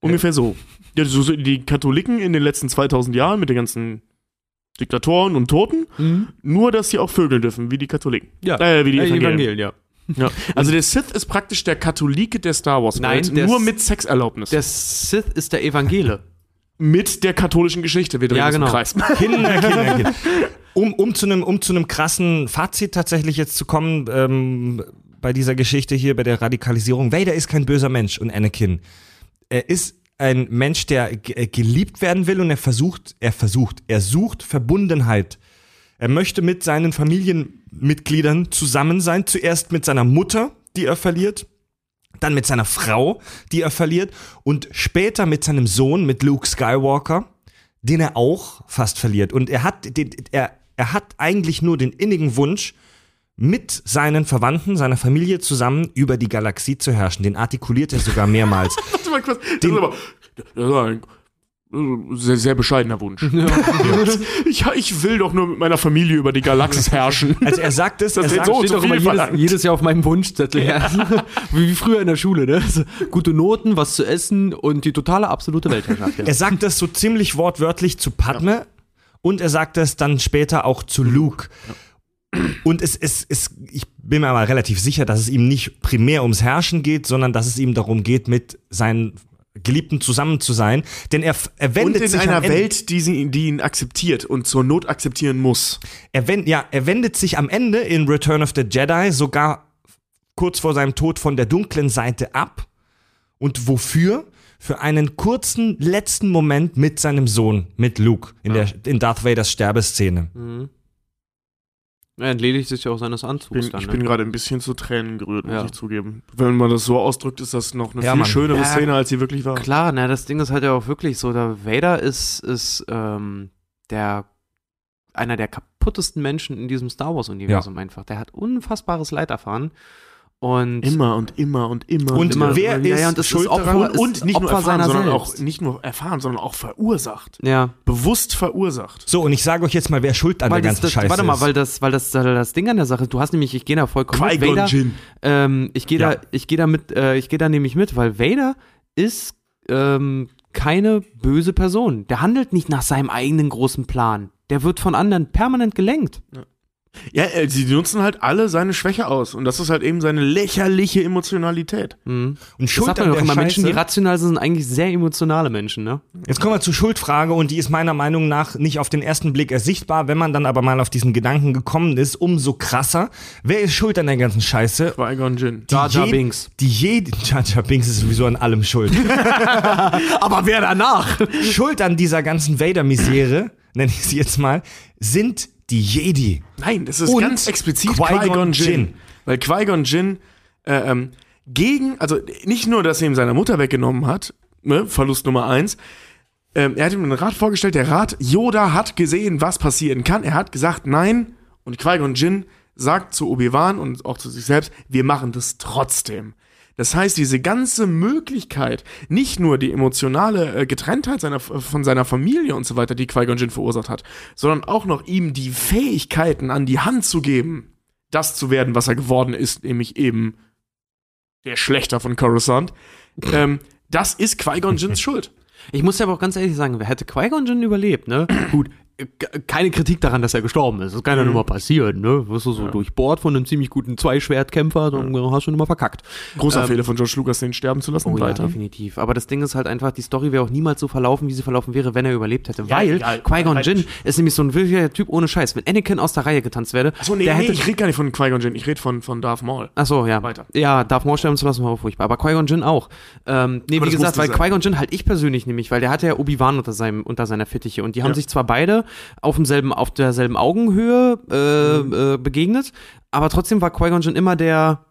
Ungefähr so. Ja, so. Die Katholiken in den letzten 2000 Jahren mit den ganzen Diktatoren und Toten, Mhm. nur dass sie auch vögeln dürfen, wie die Katholiken. Ja. Äh, wie die Äh, Evangelien. Evangelien, ja. Ja. Also der Sith ist praktisch der Katholike der Star Wars Nein, Welt, nur S- mit Sexerlaubnis. Der Sith ist der Evangele. mit der katholischen Geschichte. Wir drehen Ja, im genau. Kreis. Kinder, Kinder, Kinder. Um, um zu einem um zu einem krassen Fazit tatsächlich jetzt zu kommen, ähm, bei dieser Geschichte hier, bei der Radikalisierung. Vader ist kein böser Mensch und Anakin. Er ist ein Mensch, der äh, geliebt werden will und er versucht, er versucht, er sucht Verbundenheit. Er möchte mit seinen Familienmitgliedern zusammen sein. Zuerst mit seiner Mutter, die er verliert, dann mit seiner Frau, die er verliert und später mit seinem Sohn, mit Luke Skywalker, den er auch fast verliert. Und er hat, den, er, er hat eigentlich nur den innigen Wunsch, mit seinen Verwandten, seiner Familie zusammen über die Galaxie zu herrschen. Den artikuliert er sogar mehrmals. Warte mal kurz. Das ist aber das ist ein sehr, sehr bescheidener Wunsch. ich, ich will doch nur mit meiner Familie über die Galaxis herrschen. Also er sagt es, er Das sagt, so Steht doch immer jedes, jedes Jahr auf meinem Wunschzettel. Ja. wie, früher in der Schule, ne? So, gute Noten, was zu essen und die totale absolute Weltherrschaft. Ja. er sagt das so ziemlich wortwörtlich zu Padme und er sagt es dann später auch zu Luke. Und es, es, es, ich bin mir aber relativ sicher, dass es ihm nicht primär ums Herrschen geht, sondern dass es ihm darum geht, mit seinen Geliebten zusammen zu sein. Denn er, er wendet Und in sich einer Welt, die, sie, die ihn akzeptiert und zur Not akzeptieren muss. er, wend, ja, er wendet sich am Ende in Return of the Jedi sogar kurz vor seinem Tod von der dunklen Seite ab. Und wofür? Für einen kurzen letzten Moment mit seinem Sohn, mit Luke, in, der, in Darth Vaders Sterbeszene. Er entledigt sich ja auch seines Anzugs Bin, dann. ich ne? bin gerade ein bisschen zu Tränen gerührt, muss Ja. ich zugeben. Wenn man das so ausdrückt, ist das noch eine Ja, viel Mann. schönere Ja, Szene, als sie wirklich war. Klar, na, das Ding ist halt ja auch wirklich so, der Vader ist, ist ähm, der einer der kaputtesten Menschen in diesem Star Wars-Universum einfach. Der hat unfassbares Leid erfahren. Und Immer und immer und immer Und immer. wer ist ja, und das schuld ist Opfer, daran? ist und nicht nur Opfer erfahren, seiner sondern selbst. auch nicht nur erfahren, sondern auch verursacht. ja, Bewusst verursacht. So, und ich sage euch jetzt mal, wer schuld an weil der das, ganzen das, Scheiße warte mal, ist. weil das, weil das, das Ding an der Sache, du hast nämlich, ich gehe da vollkommen mit. Vader, Jinn. ähm, ich gehe Ja. da, ich gehe da mit, äh, ich gehe da nämlich mit, weil Vader ist ähm, keine böse Person. Der handelt nicht nach seinem eigenen großen Plan. Der wird von anderen permanent gelenkt. Ja, äh, sie nutzen halt alle seine Schwäche aus. Und das ist halt eben seine lächerliche Emotionalität. Mhm. und Das schuld sagt an man doch der immer, Menschen, die rational sind, sind eigentlich sehr emotionale Menschen, ne? Jetzt kommen wir zur Schuldfrage und die ist meiner Meinung nach nicht auf den ersten Blick ersichtbar. Wenn man dann aber mal auf diesen Gedanken gekommen ist, umso krasser. Wer ist schuld an der ganzen Scheiße? Qui-Gon Jinn. Die Jar Jar je- Binks. Die jede, Jar Jar Binks ist sowieso an allem schuld. Aber wer danach? schuld an dieser ganzen Vader-Misere, nenne ich sie jetzt mal, sind die Jedi. Nein, das ist Und ganz explizit Qui-Gon Jinn. Jinn. Weil Qui-Gon Jinn äh, ähm, gegen, also nicht nur, dass er ihm seine Mutter weggenommen hat, ne, Verlust Nummer eins, ähm, er hat ihm einen Rat vorgestellt, der Rat, Yoda hat gesehen, was passieren kann. Er hat gesagt, nein, und Qui-Gon Jinn sagt zu Obi-Wan und auch zu sich selbst, wir machen das trotzdem. Das heißt, diese ganze Möglichkeit, nicht nur die emotionale äh, Getrenntheit seiner, von seiner Familie und so weiter, die Qui-Gon Jinn verursacht hat, sondern auch noch ihm die Fähigkeiten an die Hand zu geben, das zu werden, was er geworden ist, nämlich eben der Schlechter von Coruscant, ähm, das ist Qui-Gon Jinns Schuld. Ich muss ja aber auch ganz ehrlich sagen, wer hätte Qui-Gon Jinn überlebt, ne? Gut, äh, keine Kritik daran, dass er gestorben ist. Das kann ja nur mal passieren, ne? Wirst du so durchbohrt von einem ziemlich guten Zweischwertkämpfer, dann hast du nur mal verkackt. Großer Fehler von George Lucas, den sterben zu lassen. Ähm, Oh ja, weiter. definitiv. Aber das Ding ist halt einfach, die Story wäre auch niemals so verlaufen, wie sie verlaufen wäre, wenn er überlebt hätte. Weil ja, Qui-Gon halt- Jinn ist nämlich so ein wirklicher Typ ohne Scheiß. Wenn Anakin aus der Reihe getanzt werde, Achso, nee, der nee, hätte ich rede gar nicht von Qui-Gon Jinn, ich rede von, von Darth Maul. Ach so, ja. Weiter. Ja, Darth Maul sterben zu lassen war auch furchtbar. Aber Qui-Gon Jinn auch. Ähm, nee, Aber wie gesagt, weil. Qui-Gon Jinn halt ich persönlich nämlich, weil der hatte ja Obi-Wan unter, seinem, unter seiner Fittiche und die haben Ja. sich zwar beide auf demselben, auf derselben Augenhöhe äh, Mhm. äh, begegnet, aber trotzdem war Qui-Gon Jinn immer der,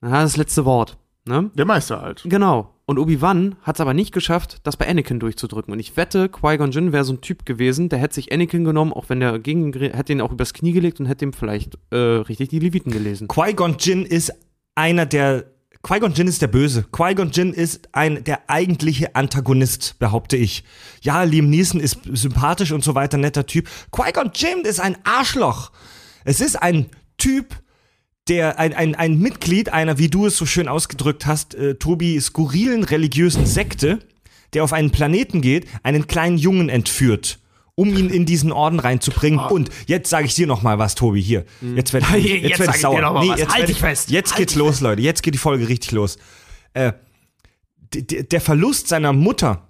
na, das letzte Wort. Ne? Der Meister halt. Genau. Und Obi-Wan hat es aber nicht geschafft, das bei Anakin durchzudrücken. Und ich wette, Qui-Gon Jinn wäre so ein Typ gewesen, der hätte sich Anakin genommen, auch wenn der gegen, hätte ihn auch übers Knie gelegt und hätte ihm vielleicht äh, richtig die Leviten gelesen. Qui-Gon Jinn ist einer der Qui-Gon Jinn ist der Böse. Qui-Gon Jinn ist ein der eigentliche Antagonist, behaupte ich. Ja, Liam Neeson ist sympathisch und so weiter, netter Typ. Qui-Gon Jinn ist ein Arschloch. Es ist ein Typ, der ein, ein, ein Mitglied einer, wie du es so schön ausgedrückt hast, äh, Tobi, skurrilen religiösen Sekte, der auf einen Planeten geht, einen kleinen Jungen entführt, um ihn in diesen Orden reinzubringen. Und jetzt sage ich dir noch mal was, Tobi, hier. Jetzt werd, jetzt, Jetzt werd ich ich sauer. was. jetzt Halt ich, fest. Jetzt Halt geht's los, Leute. Jetzt geht die Folge richtig los. Äh, der Verlust seiner Mutter,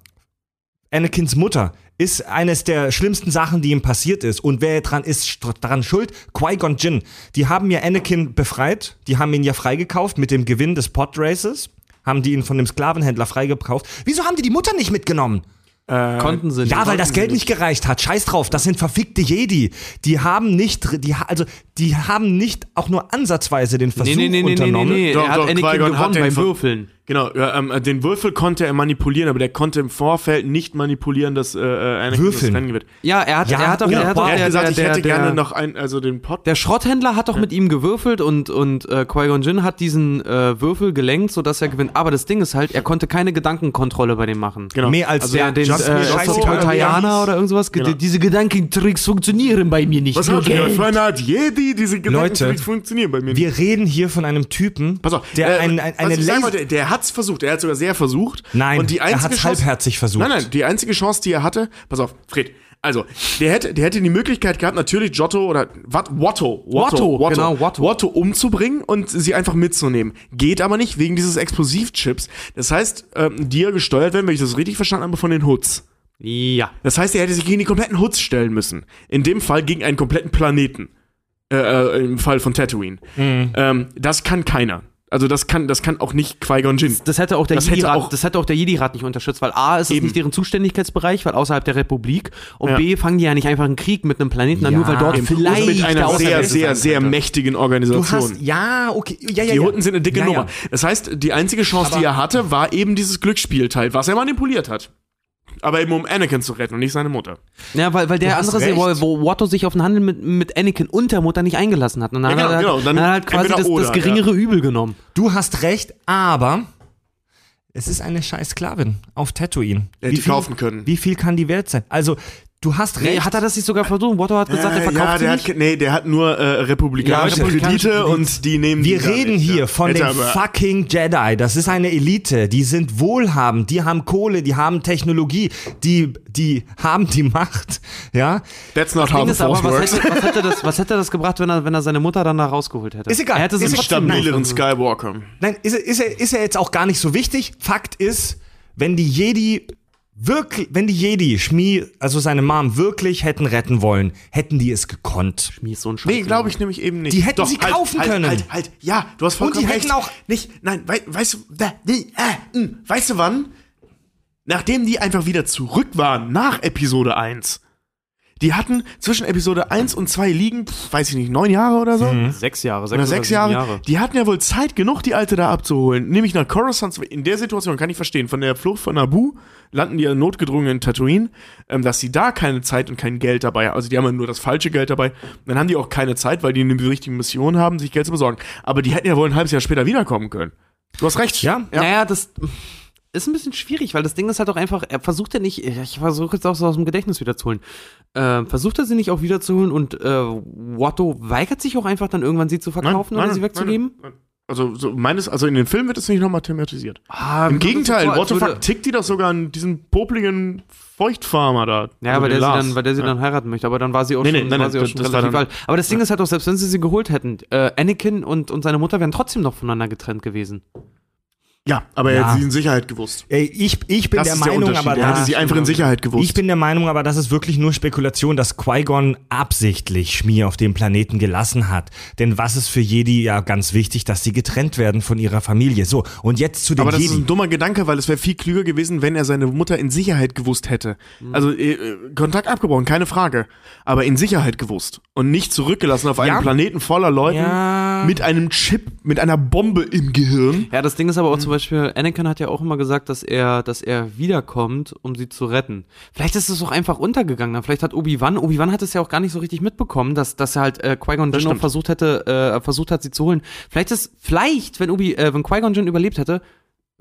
Anakins Mutter, ist eines der schlimmsten Sachen, die ihm passiert ist. Und wer dran ist st- daran schuld? Qui-Gon Jinn. Die haben ja Anakin befreit. Die haben ihn ja freigekauft mit dem Gewinn des Podraces. Haben die ihn von dem Sklavenhändler freigekauft. Wieso haben die die Mutter nicht mitgenommen? Konnten sie nicht. Ja, weil das Geld nicht gereicht hat. Scheiß drauf, das sind verfickte Jedi. Die haben nicht, die, also, die haben nicht auch nur ansatzweise den Versuch Nee, nee, nee, nee, nee, nee, unternommen. nee. Doch, er hat doch, Anakin gewonnen beim Würfeln. Genau, ja, ähm, den Würfel konnte er manipulieren, aber der konnte im Vorfeld nicht manipulieren, dass äh, äh, Anakin Würfeln. das Rennen gewinnt. Ja, er hat, Ja, er hat doch, genau. er hat doch, er hat der, gesagt, der, ich der, hätte der, gerne noch ein, also den Pot. der Schrotthändler hat doch mit ihm gewürfelt und, und äh, Qui-Gon Jinn hat diesen äh, Würfel gelenkt, sodass er gewinnt. Aber das Ding ist halt, er konnte keine Gedankenkontrolle bei dem machen. genau. Mehr als also, der- Den, Just äh, oder irgendwas? Ge- Genau. Diese Gedankentricks funktionieren bei mir nicht. Was hat Geld. für eine Art Jedi? Diese Gedanken Leute, funktionieren bei mir nicht. Wir reden hier von einem Typen, Pass auf, der äh, ein, ein, eine Laser der hat's versucht. Er hat sogar sehr versucht. Nein, und die er einzige hat's Chance- halbherzig versucht. Nein, nein, die einzige Chance, die er hatte, pass auf, Fred. Also, der hätte, der hätte die Möglichkeit gehabt, natürlich Giotto oder wat, Watto, Watto, genau, Watto. Watto umzubringen und sie einfach mitzunehmen. Geht aber nicht wegen dieses Explosivchips. Das heißt, ähm, die ja gesteuert werden, wenn ich das richtig verstanden habe, von den Hoods. Ja. Das heißt, er hätte sich gegen die kompletten Hoods stellen müssen. In dem Fall gegen einen kompletten Planeten. Äh, äh, Im Fall von Tatooine. Mhm. Ähm, das kann keiner. Also das kann, das kann auch nicht Qui-Gon Jinn. Das hätte auch der Das hätte Jedi-Rat, auch- das hätte auch der Jedi-Rat nicht unterstützt, weil A ist es Eben. nicht deren Zuständigkeitsbereich, weil außerhalb der Republik und Ja. B fangen die ja nicht einfach einen Krieg mit einem Planeten an, Ja, nur weil dort eben. vielleicht Und mit der einer sehr, sehr, sehr mächtigen Du Organisation. hast, ja, okay, ja, ja, Die. Hutten sind eine dicke ja, Nummer. Das heißt, die einzige Chance, die er hatte, war eben dieses Glücksspielteil, was er manipuliert hat. Aber eben um Anakin zu retten und nicht seine Mutter. Ja, weil, weil der andere, wo, wo Watto sich auf den Handel mit, mit Anakin und der Mutter nicht eingelassen hat. Und dann Ja, genau, hat er, genau. Dann dann hat er halt quasi das, oder, das geringere Übel genommen. Du hast recht, aber es ist eine scheiß Sklavin auf Tatooine. Hätte die kaufen können. Wie viel kann die wert sein? Also, du hast recht. Nee, hat er das nicht sogar versucht? Watto hat gesagt, er Äh, verkauft ja, sie der nicht. hat, nee, der hat nur äh, republikanische Ja, Kredite und die nehmen Wir die reden nicht, hier ja. von den fucking Jedi. Das ist eine Elite. Die sind wohlhabend. Die haben Kohle. Die haben Technologie. Die, die haben die Macht. Ja. That's not how the ist aber, Force was works. hätte, was, hätte das, was hätte das gebracht, wenn er, wenn er seine Mutter dann da rausgeholt hätte? Ist egal. Er hätte Ist trotzdem Stabileren Skywalker. Nein, ist, er- ist, er, ist er jetzt auch gar nicht so wichtig. Fakt ist, wenn die Jedi wirklich, wenn die Jedi Schmi, also seine Mom wirklich hätten retten wollen, hätten die es gekonnt. Schmies so ein Scheiß. Nee, glaube ich nämlich eben nicht. Die hätten sie kaufen halt, können. Halt, halt, ja, du hast vollkommen die recht. hätten auch- nicht, nein, wei weißt du, da, die, äh, mh, weißt du wann? Nachdem die einfach wieder zurück waren nach Episode 1. Die hatten zwischen Episode 1 und 2 liegen, pf, weiß ich nicht, neun Jahre oder so? Sechs Jahre, sechs Oder oder sechs sieben Jahre. Die hatten ja wohl Zeit genug, die Alte da abzuholen. Nämlich nach Coruscant. In der Situation kann ich verstehen. Von der Flucht von Naboo landen die notgedrungen in Tatooine, ähm, dass sie da keine Zeit und kein Geld dabei haben. Also die haben ja nur das falsche Geld dabei. Dann haben die auch keine Zeit, weil die eine richtige Mission haben, sich Geld zu besorgen. Aber die hätten ja wohl ein halbes Jahr später wiederkommen können. Du hast recht. Ja. ja. Naja, das ist ein bisschen schwierig, weil das Ding ist halt auch einfach, er versucht ja nicht, ich versuche jetzt auch so aus dem Gedächtnis wiederzuholen, äh, versucht er sie nicht auch wiederzuholen und äh, Watto weigert sich auch einfach dann irgendwann sie zu verkaufen oder sie wegzugeben? nein, nein. Also, so meines, also in den Film wird es nicht nochmal thematisiert. Ah, Im Gegenteil, so what the fuck, tickt die doch sogar an diesen popligen Feuchtfarmer da. Ja, Also weil der, dann, weil der sie Ja. dann heiraten möchte, aber dann war sie auch Nee, schon, nee, nein, war nein, sie auch das- schon relativ alt. Aber das Ding ist halt auch, selbst wenn sie sie geholt hätten, äh, Anakin und, und seine Mutter wären trotzdem noch voneinander getrennt gewesen. Ja, aber er Ja. hat sie in Sicherheit gewusst. Ey, ich, ich bin Das der ist der Meinung, Unterschied. aber er hatte das, sie einfach in Sicherheit gewusst. ich bin der Meinung, aber das ist wirklich nur Spekulation, dass Qui-Gon absichtlich Schmier auf dem Planeten gelassen hat. Denn was ist für Jedi ja ganz wichtig, dass sie getrennt werden von ihrer Familie. So, und jetzt zu den aber das ist Jedi. ein dummer Gedanke, weil es wäre viel klüger gewesen, wenn er seine Mutter in Sicherheit gewusst hätte. Mhm. Also äh, Kontakt abgebrochen, keine Frage. Aber in Sicherheit gewusst. Und nicht zurückgelassen auf einen Ja. Planeten voller Leuten Ja. mit einem Chip, mit einer Bombe im Gehirn. Ja, das Ding ist aber Mhm. auch zum Beispiel, Anakin hat ja auch immer gesagt, dass er, dass er wiederkommt, um sie zu retten. Vielleicht ist es auch einfach untergegangen. Vielleicht hat Obi-Wan, Obi-Wan hat es ja auch gar nicht so richtig mitbekommen, dass, dass er halt äh, Qui-Gon Jinn stimmt. versucht hätte, äh, versucht hat, sie zu holen. Vielleicht ist, vielleicht, wenn Obi, äh, wenn Qui-Gon Jinn überlebt hätte,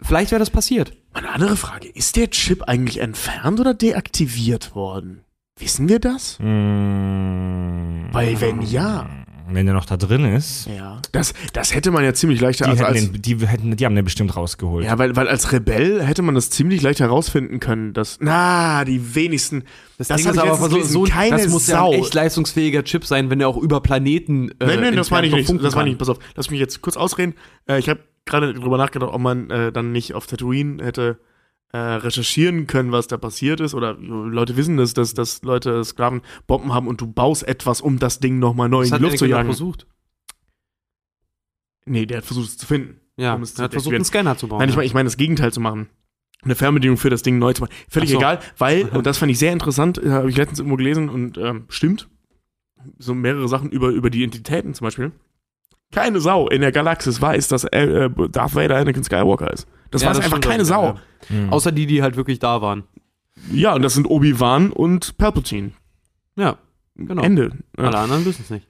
vielleicht wäre das passiert. Eine andere Frage, ist der Chip eigentlich entfernt oder deaktiviert worden? Wissen wir das? Mm, Weil wenn ja, wenn der noch da drin ist, ja. Das, das hätte man ja ziemlich leicht die, also als, hätten den, die, hätten, die haben den bestimmt rausgeholt. Ja, weil, weil als Rebell hätte man das ziemlich leicht herausfinden können, dass, na, die wenigsten, das, Ding hab ich letztens gelesen, keine das muss Sau. ja ein echt leistungsfähiger Chip sein, wenn er auch über Planeten. Äh, nein, nein, das meine ich nicht, das meine ich nicht, pass auf, lass mich jetzt kurz ausreden. Äh, ich habe gerade drüber nachgedacht, ob man äh, dann nicht auf Tatooine hätte äh, recherchieren können, was da passiert ist, oder Leute wissen das, dass, dass Leute Sklaven Bomben haben und du baust etwas, um das Ding nochmal neu Das in die hat Luft zu jagen. versucht. Nee, der hat versucht es zu finden. Ja, um es er hat versucht, einen Scanner zu bauen. Nein, ich meine ich mein das Gegenteil zu machen. Eine Fernbedienung für das Ding neu zu machen. Völlig so. egal, weil, und das fand ich sehr interessant, äh, habe ich letztens irgendwo gelesen und ähm, stimmt. So mehrere Sachen über, über die Entitäten zum Beispiel. Keine Sau in der Galaxis weiß, dass äh, äh, Darth Vader Anakin Skywalker ist. Das Ja, weiß das einfach keine auch, Sau. ja, ja. Außer die, die halt wirklich da waren. Ja, und das sind Obi-Wan und Palpatine. Ja, genau. Ende. Ja. Alle anderen wissen es nicht.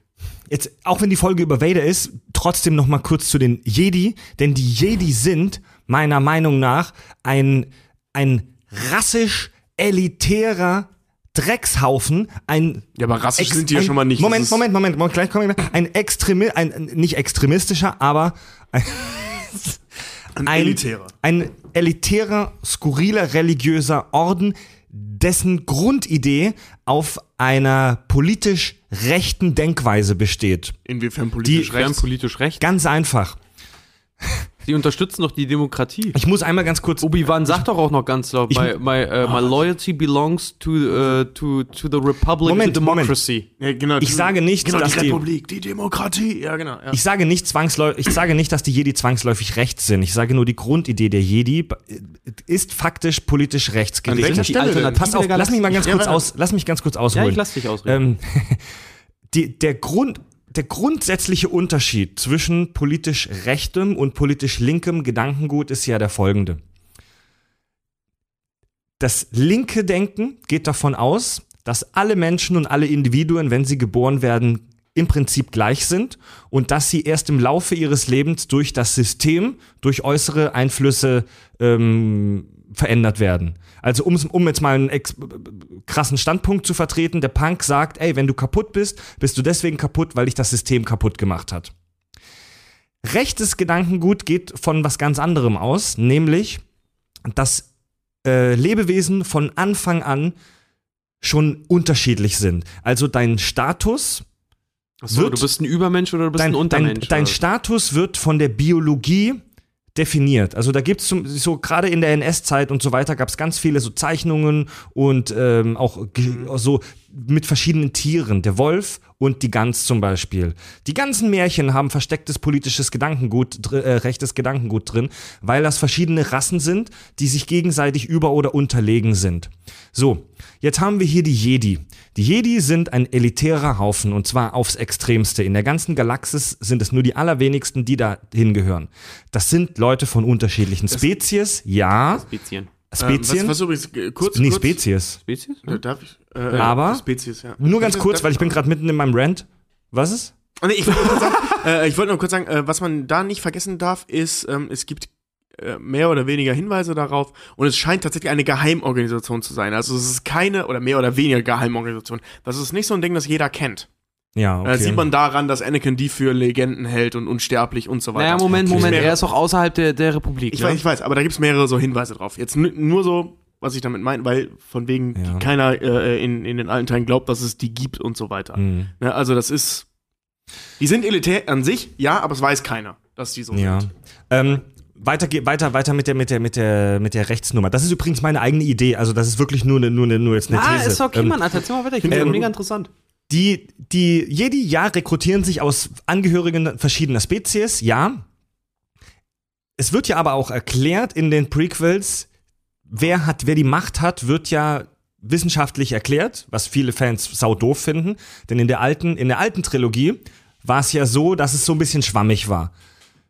Jetzt, auch wenn die Folge über Vader ist, trotzdem noch mal kurz zu den Jedi, denn die Jedi sind meiner Meinung nach ein, ein rassisch elitärer Dreckshaufen, ein Ja, aber rassisch Ex- sind die ja schon mal nicht. Moment, Moment, Moment, Moment, gleich kommen wir. Ein Extremi ein nicht extremistischer, aber ein, Ein ein, elitärer. ein elitärer, skurriler religiöser Orden, dessen Grundidee auf einer politisch rechten Denkweise besteht. Inwiefern politisch Die- rechts? politisch recht. Ganz einfach. Sie unterstützen doch die Demokratie. Ich muss einmal ganz kurz. Obi-Wan sagt doch auch noch ganz laut, Ich- my, my, uh, my loyalty belongs to, uh, to, to the republic, Moment, to democracy. Ja, genau, Ich die- sage nicht, genau, dass die die- Republik, die Demokratie. Ja, genau. Ja. Ich sage nicht zwangsläufig, ich sage nicht, dass die Jedi zwangsläufig rechts sind. Ich sage nur, die Grundidee der Jedi ist faktisch politisch rechtsgerichtet. welcher Stelle denn? Alternative Pass auf, lass mich mal ganz Ja, kurz warte. aus, lass mich ganz kurz Ja, ausholen. ich lass dich ausreden. ähm, die, der Grund, der grundsätzliche Unterschied zwischen politisch rechtem und politisch linkem Gedankengut ist ja der folgende. Das linke Denken geht davon aus, dass alle Menschen und alle Individuen, wenn sie geboren werden, im Prinzip gleich sind und dass sie erst im Laufe ihres Lebens durch das System, durch äußere Einflüsse ähm, verändert werden. Also um, um jetzt mal einen ex krassen Standpunkt zu vertreten, der Punk sagt, ey, wenn du kaputt bist, bist du deswegen kaputt, weil dich das System kaputt gemacht hat. Rechtes Gedankengut geht von was ganz anderem aus, nämlich, dass äh, Lebewesen von Anfang an schon unterschiedlich sind. Also dein Status, Achso, wird- du bist ein Übermensch oder du bist dein, ein Untermensch. dein, dein? Status wird von der Biologie definiert. Also da gibt es so gerade in der NS-Zeit und so weiter gab es ganz viele so Zeichnungen und ähm, auch ge- so mit verschiedenen Tieren. Der Wolf und die Gans zum Beispiel. Die ganzen Märchen haben verstecktes politisches Gedankengut, äh, rechtes Gedankengut drin, weil das verschiedene Rassen sind, die sich gegenseitig über- oder unterlegen sind. So, jetzt haben wir hier die Jedi. Die Jedi sind ein elitärer Haufen und zwar aufs Extremste. In der ganzen Galaxis sind es nur die allerwenigsten, die da hingehören. Das sind Leute von unterschiedlichen Spezies, ja. Spezien. Spezien? Ähm, was, was übrigens, äh, kurz, nee, kurz, Spezies. Spezies? Äh, darf ich? Äh, Aber- Spezies, ja. Nur ganz kurz, weil ich bin gerade mitten in meinem Rant. Was ist? Nee, ich wollte nur kurz sagen, äh, ich wollte nur kurz sagen äh, was man da nicht vergessen darf, ist, ähm, es gibt äh, mehr oder weniger Hinweise darauf und es scheint tatsächlich eine Geheimorganisation zu sein. Also es ist keine oder mehr oder weniger Geheimorganisation. Das ist nicht so ein Ding, das jeder kennt. Ja, okay. Äh, sieht man daran, dass Anakin die für Legenden hält und unsterblich und so weiter. Naja, Moment, Okay. Moment, er ist auch außerhalb der, der Republik. Ich ne? weiß, ich weiß, aber da gibt's mehrere so Hinweise drauf. Jetzt nur so, was ich damit meine, weil von wegen Ja. keiner äh, in, in den alten Teilen glaubt, dass es die gibt und so weiter. Hm. Ne, also das ist, die sind elitär an sich, ja, aber es weiß keiner, dass die so Ja. sind. Ähm, weiter, weiter, weiter mit der, mit der, mit der, mit der Rechtsnummer. Das ist übrigens meine eigene Idee. Also das ist wirklich nur, eine, nur, eine, nur jetzt eine Ah, These. ist okay, Ähm, Mann, Alter, erzähl mal weiter. Ich finde ähm, das mega interessant. Die, die Jedi, ja, rekrutieren sich aus Angehörigen verschiedener Spezies, ja. Es wird ja aber auch erklärt in den Prequels, wer hat, wer die Macht hat, wird ja wissenschaftlich erklärt, was viele Fans sau doof finden. Denn in der alten, in der alten Trilogie war es ja so, dass es so ein bisschen schwammig war.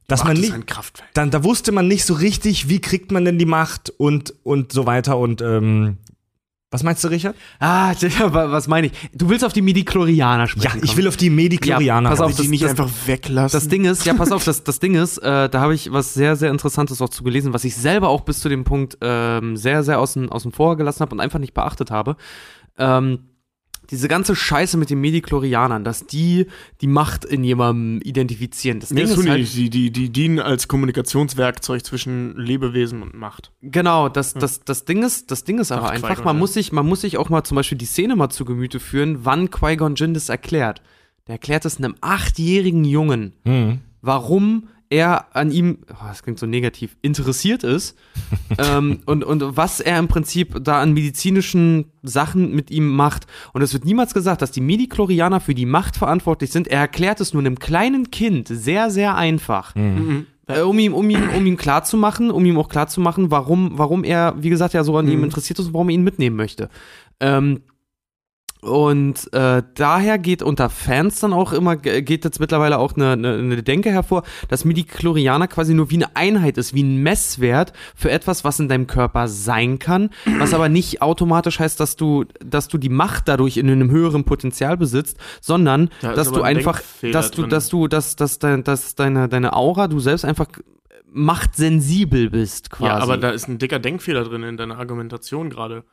Dass man nicht, ein Kraftfeld. dann, da wusste man nicht so richtig, wie kriegt man denn die Macht und, und so weiter und, ähm, was meinst du, Richard? Ah, wa- was meine ich? Du willst auf die Midi-Chlorianer Ja, sprechen. ich kommen. will auf die Mediklorianer. Ja, pass auf, Will die das- nicht das- einfach weglassen. Das Ding ist, ja, pass auf, das, das Ding ist, äh, da habe ich was sehr, sehr Interessantes auch zu gelesen, was ich selber auch bis zu dem Punkt ähm, sehr, sehr außen, außen vor gelassen habe und einfach nicht beachtet habe. Ähm, diese ganze Scheiße mit den Mediklorianern, dass die die Macht in jemandem identifizieren. Das Nee, Ding das tun ist die, halt, die, die, die dienen als Kommunikationswerkzeug zwischen Lebewesen und Macht. Genau, das, das, das Ding ist, das Ding ist aber Ach, einfach, man ja. muss sich, man muss sich auch mal zum Beispiel die Szene mal zu Gemüte führen, wann Qui-Gon Jinn das erklärt. Der erklärt es einem achtjährigen Jungen, Hm. warum er an ihm, oh, das klingt so negativ, interessiert ist ähm, und, und was er im Prinzip da an medizinischen Sachen mit ihm macht. Und es wird niemals gesagt, dass die Mediklorianer für die Macht verantwortlich sind. Er erklärt es nur einem kleinen Kind sehr, sehr einfach. Mhm. Äh, um ihm, um ihm, um ihm klarzumachen, um ihm auch klarzumachen, warum, warum er, wie gesagt, ja so an ihm Mhm. interessiert ist und warum er ihn mitnehmen möchte. Ähm, und äh, daher geht unter Fans dann auch immer, ge- geht jetzt mittlerweile auch eine, eine, eine Denke hervor, dass Midi-Chlorianer quasi nur wie eine Einheit ist, wie ein Messwert für etwas, was in deinem Körper sein kann, was aber nicht automatisch heißt, dass du, dass du die Macht dadurch in einem höheren Potenzial besitzt, sondern Da dass du ein einfach, Denkfehler dass du, dass du, dass, dass, dein, dass deine, deine Aura, du selbst einfach machtsensibel bist, quasi. Ja, aber da ist ein dicker Denkfehler drin in deiner Argumentation gerade.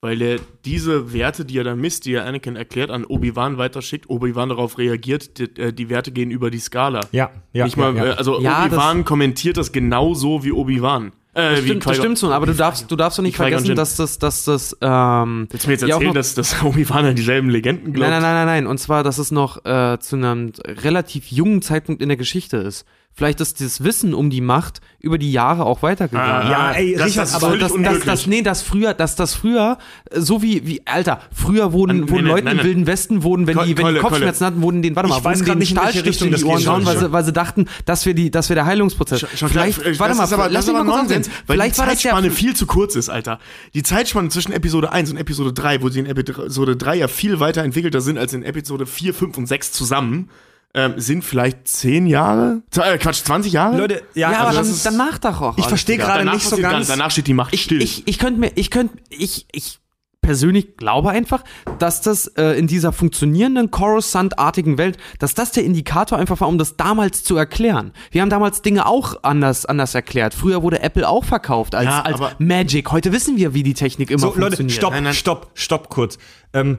Weil er diese Werte, die er dann misst, die er Anakin erklärt, an Obi-Wan weiterschickt. Obi-Wan darauf reagiert, die, äh, die Werte gehen über die Skala. Ja, ja. Nicht mal, ja, ja. äh, also Ja, Obi-Wan kommentiert das genauso wie Obi-Wan. Äh, Das wie stimmt, das stimmt schon, aber du darfst, du darfst doch nicht vergessen, dass das, dass das, ähm, Willst du mir jetzt ja auch erzählen, noch- dass, dass Obi-Wan an dieselben Legenden glaubt? Nein, nein, nein, nein, nein. Und zwar, dass es noch äh, zu einem relativ jungen Zeitpunkt in der Geschichte ist. Vielleicht ist das Wissen um die Macht über die Jahre auch weitergegangen. Ah, Ja, ey, das, Richard, das ist aber das, das, das, nee, das früher, dass das früher, äh, so wie, wie, Alter, früher wurden, Nein, wurden nein, Leuten nein, im. Wilden Westen, wurden, wenn Keule, die, wenn die Keule, Kopfschmerzen hatten, wurden den, warte mal, Ich weiß wurden grad den nicht, in die Ohren gehauen, weil sie, weil sie dachten, das wäre die, das wäre der Heilungsprozess. Schon klar, vielleicht, äh, warte das mal, ist aber, lass das ist mich aber mal Nonsens, weil Vielleicht die Zeitspanne viel zu kurz ist, Alter. Die Zeitspanne zwischen Episode 1 und Episode 3, wo sie in Episode 3 ja viel weiterentwickelter sind als in Episode 4, 5 und 6 zusammen, ähm, sind vielleicht 10 Jahre? Äh, Quatsch, 20 Jahre? Leute, ja, ja, aber also dann, das ist, dann mach doch auch. ich verstehe gerade Danach nicht so ganz. Danach steht die Macht ich, still. ich, ich könnte mir, ich könnte, ich, ich persönlich glaube einfach, dass das äh, in dieser funktionierenden Coruscant-artigen Welt, dass das der Indikator einfach war, um das damals zu erklären. Wir haben damals Dinge auch anders, anders erklärt. Früher wurde Apple auch verkauft als, Ja, als Magic. Heute wissen wir, wie die Technik immer So, Leute, funktioniert. stopp, Nein, nein. stopp, stopp kurz. Ähm,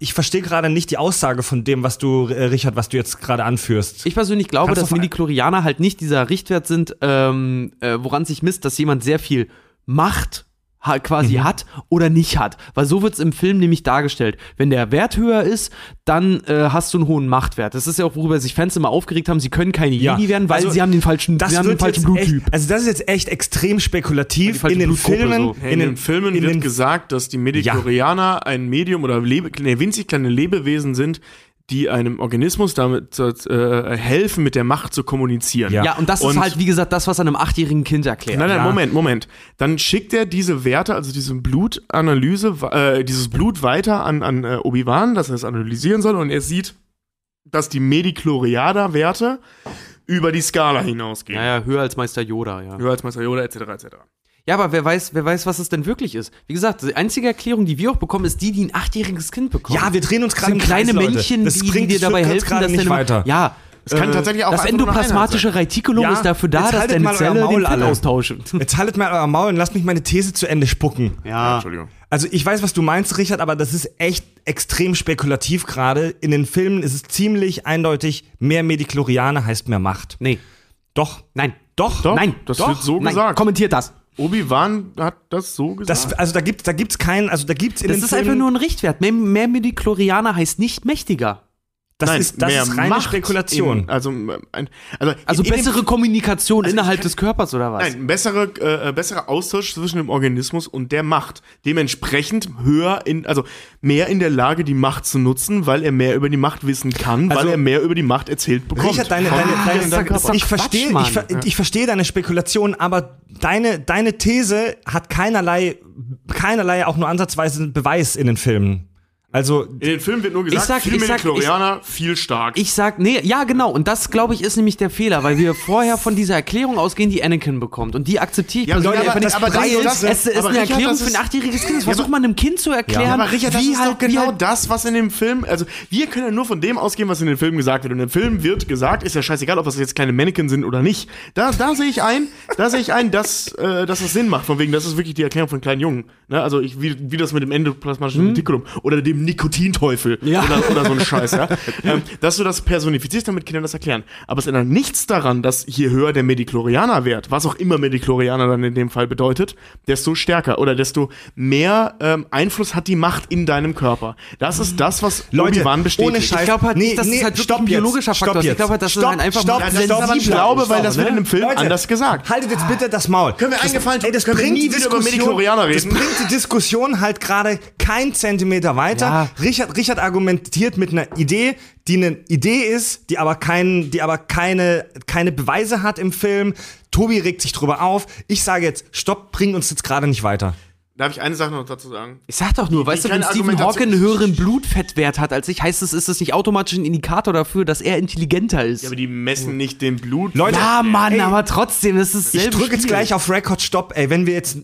ich verstehe gerade nicht die Aussage von dem, was du, äh, Richard, was du jetzt gerade anführst. Ich persönlich glaube, Kannst dass Midi-Chlorianer halt nicht dieser Richtwert sind, ähm, äh, woran sich misst, dass jemand sehr viel Macht quasi Mhm. hat oder nicht hat. Weil so wird es im Film nämlich dargestellt. Wenn der Wert höher ist, dann äh, hast du einen hohen Machtwert. Das ist ja auch, worüber sich Fans immer aufgeregt haben, sie können keine Ja, Jedi werden, weil also sie haben den falschen, Das sie haben den falschen jetzt echt, Bluttyp. also das ist jetzt echt extrem spekulativ in den Filmen. so. in, den, Filmen in wird den- gesagt, dass die Mediklorianer ein Medium oder lebe, nee, winzig kleine Lebewesen sind, die einem Organismus damit äh, helfen, mit der Macht zu kommunizieren. Ja. Ja, und das ist Und- halt, wie gesagt, das, was einem achtjährigen Kind erklärt. Nein, nein, Ja. Moment, Moment. Dann schickt er diese Werte, also diese Blutanalyse, äh, dieses Blut weiter an, an äh, Obi-Wan, dass er es analysieren soll und er sieht, dass die Mediklorianer-Werte über die Skala hinausgehen. Ja, ja, höher als Meister Yoda, ja. Höher als Meister Yoda, etc., etc. Ja, aber wer weiß, wer weiß, was es denn wirklich ist. Wie gesagt, die einzige Erklärung, die wir auch bekommen, ist die, die ein achtjähriges Kind bekommen. Ja, wir drehen uns Das gerade Kreis, kleine Leute. Männchen, Das die, die bringt- dir dabei helfen, gerade dass nicht deine weiter. Ja. Es kann tatsächlich auch Das endoplasmatische Retikulum Ja, ist dafür da, dass haltet deine Zelle Maul, den Fett austauscht. Jetzt haltet mal euer Maul und lasst mich meine These zu Ende spucken. Ja, Entschuldigung. Also ich weiß, was du meinst, Richard, aber das ist echt extrem spekulativ gerade. In den Filmen ist es ziemlich eindeutig, mehr Mediklorianer heißt mehr Macht. Nee, Doch. nein. Doch. Doch, Nein, das doch, wird so Nein, gesagt. kommentiert das. Obi-Wan hat das so gesagt. Das, also da gibt da gibt's keinen, also da gibt's in Das den ist Filmen, einfach nur ein Richtwert. Mehr, mehr Mediklorianer heißt nicht mächtiger. Das Nein, ist das mehr ist reine Macht Spekulation. In, also, ähm, ein, also, Also in, in bessere dem, Kommunikation Also innerhalb kann- des Körpers oder was? Nein, bessere, äh, besserer Austausch zwischen dem Organismus und der Macht. Dementsprechend höher in, also mehr in der Lage, die Macht zu nutzen, weil er mehr über die Macht wissen kann, Also- weil er mehr über die Macht erzählt bekommt. Richard, deine, deine, Ah, deine, ist doch ich Quatsch, verstehe, ich, ver- ich verstehe deine Spekulation, aber deine, deine These hat keinerlei, keinerlei auch nur ansatzweise Beweis in den Filmen. Also, in den Filmen wird nur gesagt, Ich sag- viel ich sag- Mediklorianer, viel stark. Ich sag, nee, ja, genau. Und das, glaube ich, ist nämlich der Fehler, weil wir vorher von dieser Erklärung ausgehen, die Anakin bekommt. Und die akzeptiere ich Ja, persönlich aber- einfach nicht. aber das weil ist das- es ist aber eine Richard, Erklärung das für ein ist- achtjähriges Kind. Das Ja, versucht man einem Kind zu erklären. Ja, aber Richard, das wie ist halt, doch genau wie halt, das, was in dem Film, also wir können ja nur von dem ausgehen, was in den Filmen gesagt wird. Und im Film wird gesagt, ist ja scheißegal, ob das jetzt kleine Mannequin sind oder nicht. Da, da sehe ich ein, da sehe ich ein, dass, äh, dass das Sinn macht. Von wegen, das ist wirklich die Erklärung von kleinen Jungen. Ne? Also ich, wie, wie das mit dem endoplasmatischen Retikulum oder dem Nikotinteufel Ja. oder, oder so ein Scheiß, ja. ähm, dass du das personifizierst, damit Kinder das erklären. Aber es ändert nichts daran, dass je höher der Mediklorianer-Wert, was auch immer Mediklorianer dann in dem Fall bedeutet, desto stärker oder desto mehr ähm, Einfluss hat die Macht in deinem Körper. Das ist das, was Leute, Obi-Wan bestätigt. ohne Scheiß. ich glaube halt, Nee, nicht, dass nee, es halt wirklich stopp ein jetzt, biologischer stopp Faktor ist. Ich jetzt. glaube halt, dass Stopp, es dann einfach stopp, mal stopp, Das ist aber ich glaube, ist, weil das ne? wird in dem Film Leute, anders gesagt. Haltet jetzt bitte das Maul. Können wir einen Gefallen tun? Ey, das Können wir bringt nie die wieder über Diskussion, Mediklorianer das reden? bringt die Diskussion halt gerade kein Zentimeter weiter. Ja. Richard, Richard argumentiert mit einer Idee, die eine Idee ist, die aber, kein, die aber keine, keine Beweise hat im Film. Tobi regt sich drüber auf. Ich sage jetzt, stopp, bringt uns jetzt gerade nicht weiter. Darf ich eine Sache noch dazu sagen? Ich sag doch nur, weißt du, wenn Stephen Hawking einen höheren Blutfettwert hat als ich, heißt es, ist es nicht automatisch ein Indikator dafür, dass er intelligenter ist. Ja, aber die messen nicht den Blut. Leute, Ja, Mann, ey, aber trotzdem, das ist ich selbe drücke jetzt gleich auf Record Stopp, ey, wenn wir jetzt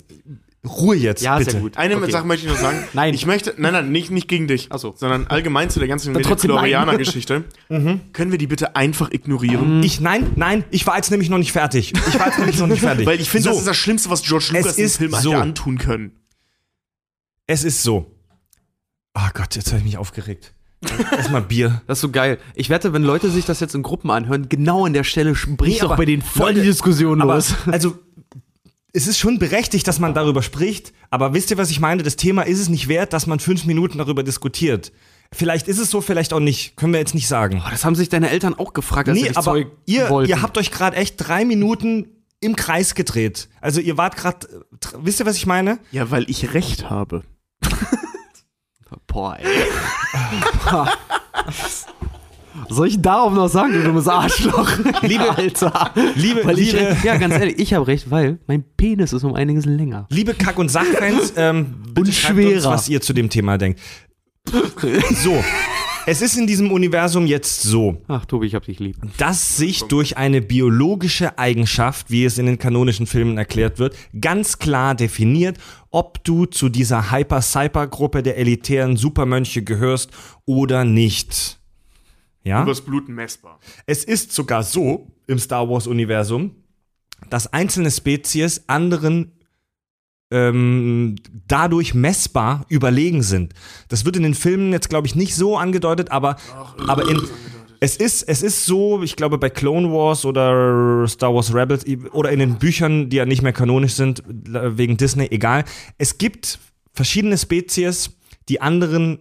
Ruhe jetzt, Ja, bitte. sehr gut. Eine Okay. Sache möchte ich noch sagen. Nein. Ich möchte, nein, nein, nicht, nicht gegen dich, Ach so. sondern allgemein zu der ganzen nein. Mediklorianer-Geschichte. Können wir die bitte einfach ignorieren? Ich nein, nein, ich war jetzt nämlich noch nicht fertig. Ich war jetzt nämlich noch nicht fertig. Weil ich finde, so, das ist das Schlimmste, was George Lucas im Film so. hätte antun können. Es ist so. Ah Gott, jetzt habe ich mich aufgeregt. Erstmal Bier. Das ist so geil. Ich wette, wenn Leute sich das jetzt in Gruppen anhören, genau an der Stelle bricht Nee, doch bei denen voll die Diskussion Aber, los. also, es ist schon berechtigt, dass man darüber spricht, aber wisst ihr, was ich meine? Das Thema ist es nicht wert, dass man fünf Minuten darüber diskutiert. Vielleicht ist es so, vielleicht auch nicht. Können wir jetzt nicht sagen. Oh, das haben sich deine Eltern auch gefragt, als sie Nee, dich aber Zeug ihr, wollten. ihr habt euch gerade echt drei Minuten im Kreis gedreht. Also ihr wart gerade, wisst ihr, was ich meine? Ja, weil ich recht habe. Boah, ey. Soll ich darauf noch sagen, du dummes Arschloch? Liebe- Alter. Liebe, Weil ich, liebe, ja, ganz ehrlich, ich habe recht, weil mein Penis ist um einiges länger. liebe Kack- und Sachfans, ähm, bitte Und schreibt uns, schwerer. was ihr zu dem Thema denkt. So, es ist in diesem Universum jetzt so, Ach, Tobi, ich hab dich lieb. dass sich durch eine biologische Eigenschaft, wie es in den kanonischen Filmen erklärt wird, ganz klar definiert, ob du zu dieser Hyper-Cyper-Gruppe der elitären Supermönche gehörst oder nicht. Ja? Übers Blut messbar. Es ist sogar so im Star Wars-Universum, dass einzelne Spezies anderen ähm, dadurch messbar überlegen sind. Das wird in den Filmen jetzt, glaube ich, nicht so angedeutet, aber, aber in, es, ist, es ist so, ich glaube, bei Clone Wars oder Star Wars Rebels oder in den Büchern, die ja nicht mehr kanonisch sind, wegen Disney, egal. Es gibt verschiedene Spezies, die anderen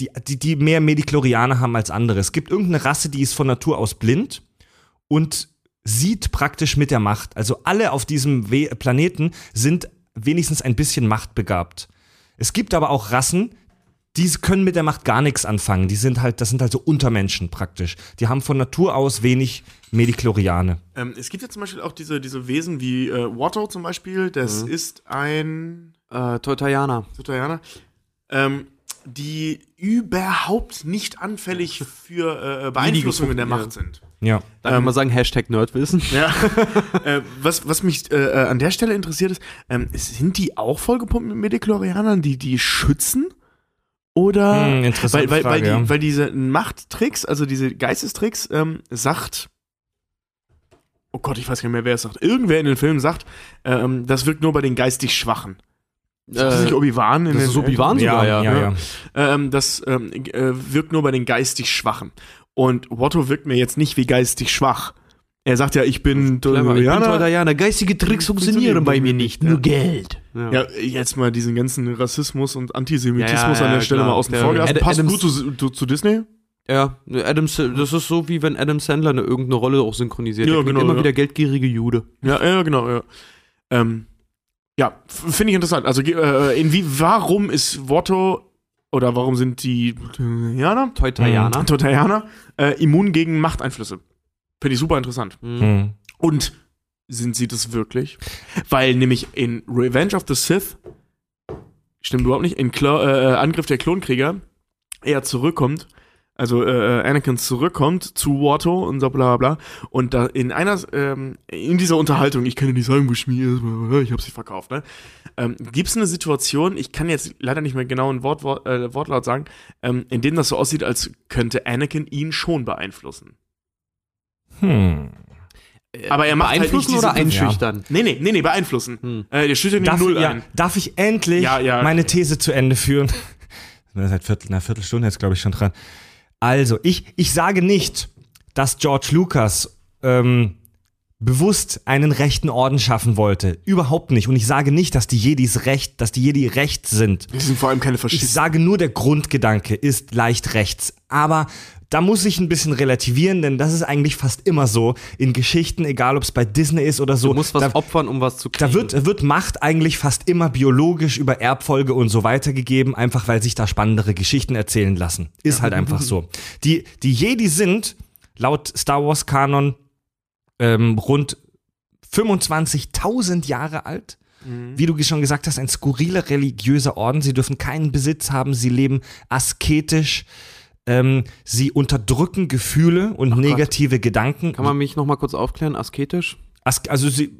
die, die, die mehr Mediklorianer haben als andere. Es gibt irgendeine Rasse, die ist von Natur aus blind und sieht praktisch mit der Macht. Also alle auf diesem We Planeten sind wenigstens ein bisschen machtbegabt. Es gibt aber auch Rassen, die können mit der Macht gar nichts anfangen. Die sind halt, das sind halt so Untermenschen praktisch. Die haben von Natur aus wenig Medikloriane. Ähm, es gibt ja zum Beispiel auch diese, diese Wesen wie äh, Watto zum Beispiel. Das ist ein Äh, Totayana. Sotorianer. Ähm, die überhaupt nicht anfällig für äh, Beeinflussungen der. Macht sind. Ja. Darf ich mal sagen, Hashtag Nerdwissen? Ja. äh, was, was mich äh, äh, an der Stelle interessiert ist, ähm, sind die auch vollgepumpt mit Mediklorianern, die die schützen? Oder Hm, interessante weil, weil, Frage, weil, die, ja. weil diese Machttricks, also diese Geistestricks, ähm, sagt, oh Gott, ich weiß gar nicht mehr, wer es sagt. Irgendwer in den Filmen sagt, ähm, das wirkt nur bei den geistig Schwachen. Das ist nicht Obi-Wan in das den ist Obi-Wan sogar, ja. ja, ja. ähm, das ähm, äh, wirkt nur bei den geistig Schwachen. Und Watto wirkt mir jetzt nicht wie geistig schwach. Er sagt ja, ich bin. Totayana. Geistige Tricks funktionieren bei mir nicht. Nur Geld. Ja. Ja, jetzt mal diesen ganzen Rassismus und Antisemitismus Ja, ja, an der ja, Stelle klar. mal außen vor gelassen. Ad- Passt Adams- gut zu, zu, zu Disney. Ja, Adam, das ist so, wie wenn Adam Sandler eine irgendeine Rolle auch synchronisiert. Ja, genau, immer ja. wieder geldgierige Jude. Ja, ja, genau, ja. Ähm, ja, finde ich interessant. Also, äh, inwie, warum ist Watto oder warum sind die Totalianer, Totayana. Totalianer äh, immun gegen Machteinflüsse? Finde ich super interessant. Mhm. Hm. Und sind sie das wirklich? Weil nämlich in Revenge of the Sith, stimmt überhaupt nicht, in Klo äh, Angriff der Klonkrieger er zurückkommt, also äh, Anakin zurückkommt zu Watto und so bla bla bla. Und da in einer, ähm, in dieser Unterhaltung, ich kann dir nicht sagen, wo Schmier ist, ich habe sie verkauft, ne? Ähm, Gibt es eine Situation, ich kann jetzt leider nicht mehr genau ein Wort, Wort, äh, Wortlaut sagen, ähm, in dem das so aussieht, als könnte Anakin ihn schon beeinflussen. Hm. Aber er macht halt nicht Beeinflussen diese- oder einschüchtern? Nee, nee, nee, nee, beeinflussen. Hm. Äh, der nicht Darf, null ja, ein. darf ich endlich Ja, ja. meine These zu Ende führen? Seit Viertel, einer Viertelstunde jetzt, glaube ich, schon dran. Also, ich, ich sage nicht, dass George Lucas ähm, bewusst einen rechten Orden schaffen wollte. Überhaupt nicht. Und ich sage nicht, dass die Jedis recht, dass die Jedi recht sind. Die sind vor allem keine Ich Faschisten. sage nur, der Grundgedanke ist leicht rechts. Aber da muss ich ein bisschen relativieren, denn das ist eigentlich fast immer so in Geschichten, egal ob es bei Disney ist oder so. Du musst was da, opfern, um was zu kriegen. da wird, wird Macht eigentlich fast immer biologisch über Erbfolge und so weitergegeben, einfach weil sich da spannendere Geschichten erzählen lassen. Ist halt einfach so. Die, die Jedi sind laut Star Wars Kanon ähm, rund 25.000 Jahre alt. Wie du schon gesagt hast, ein skurriler religiöser Orden. Sie dürfen keinen Besitz haben. Sie leben asketisch. Ähm, sie unterdrücken Gefühle und negative Gedanken. Kann man mich noch mal kurz aufklären? Asketisch? As also sie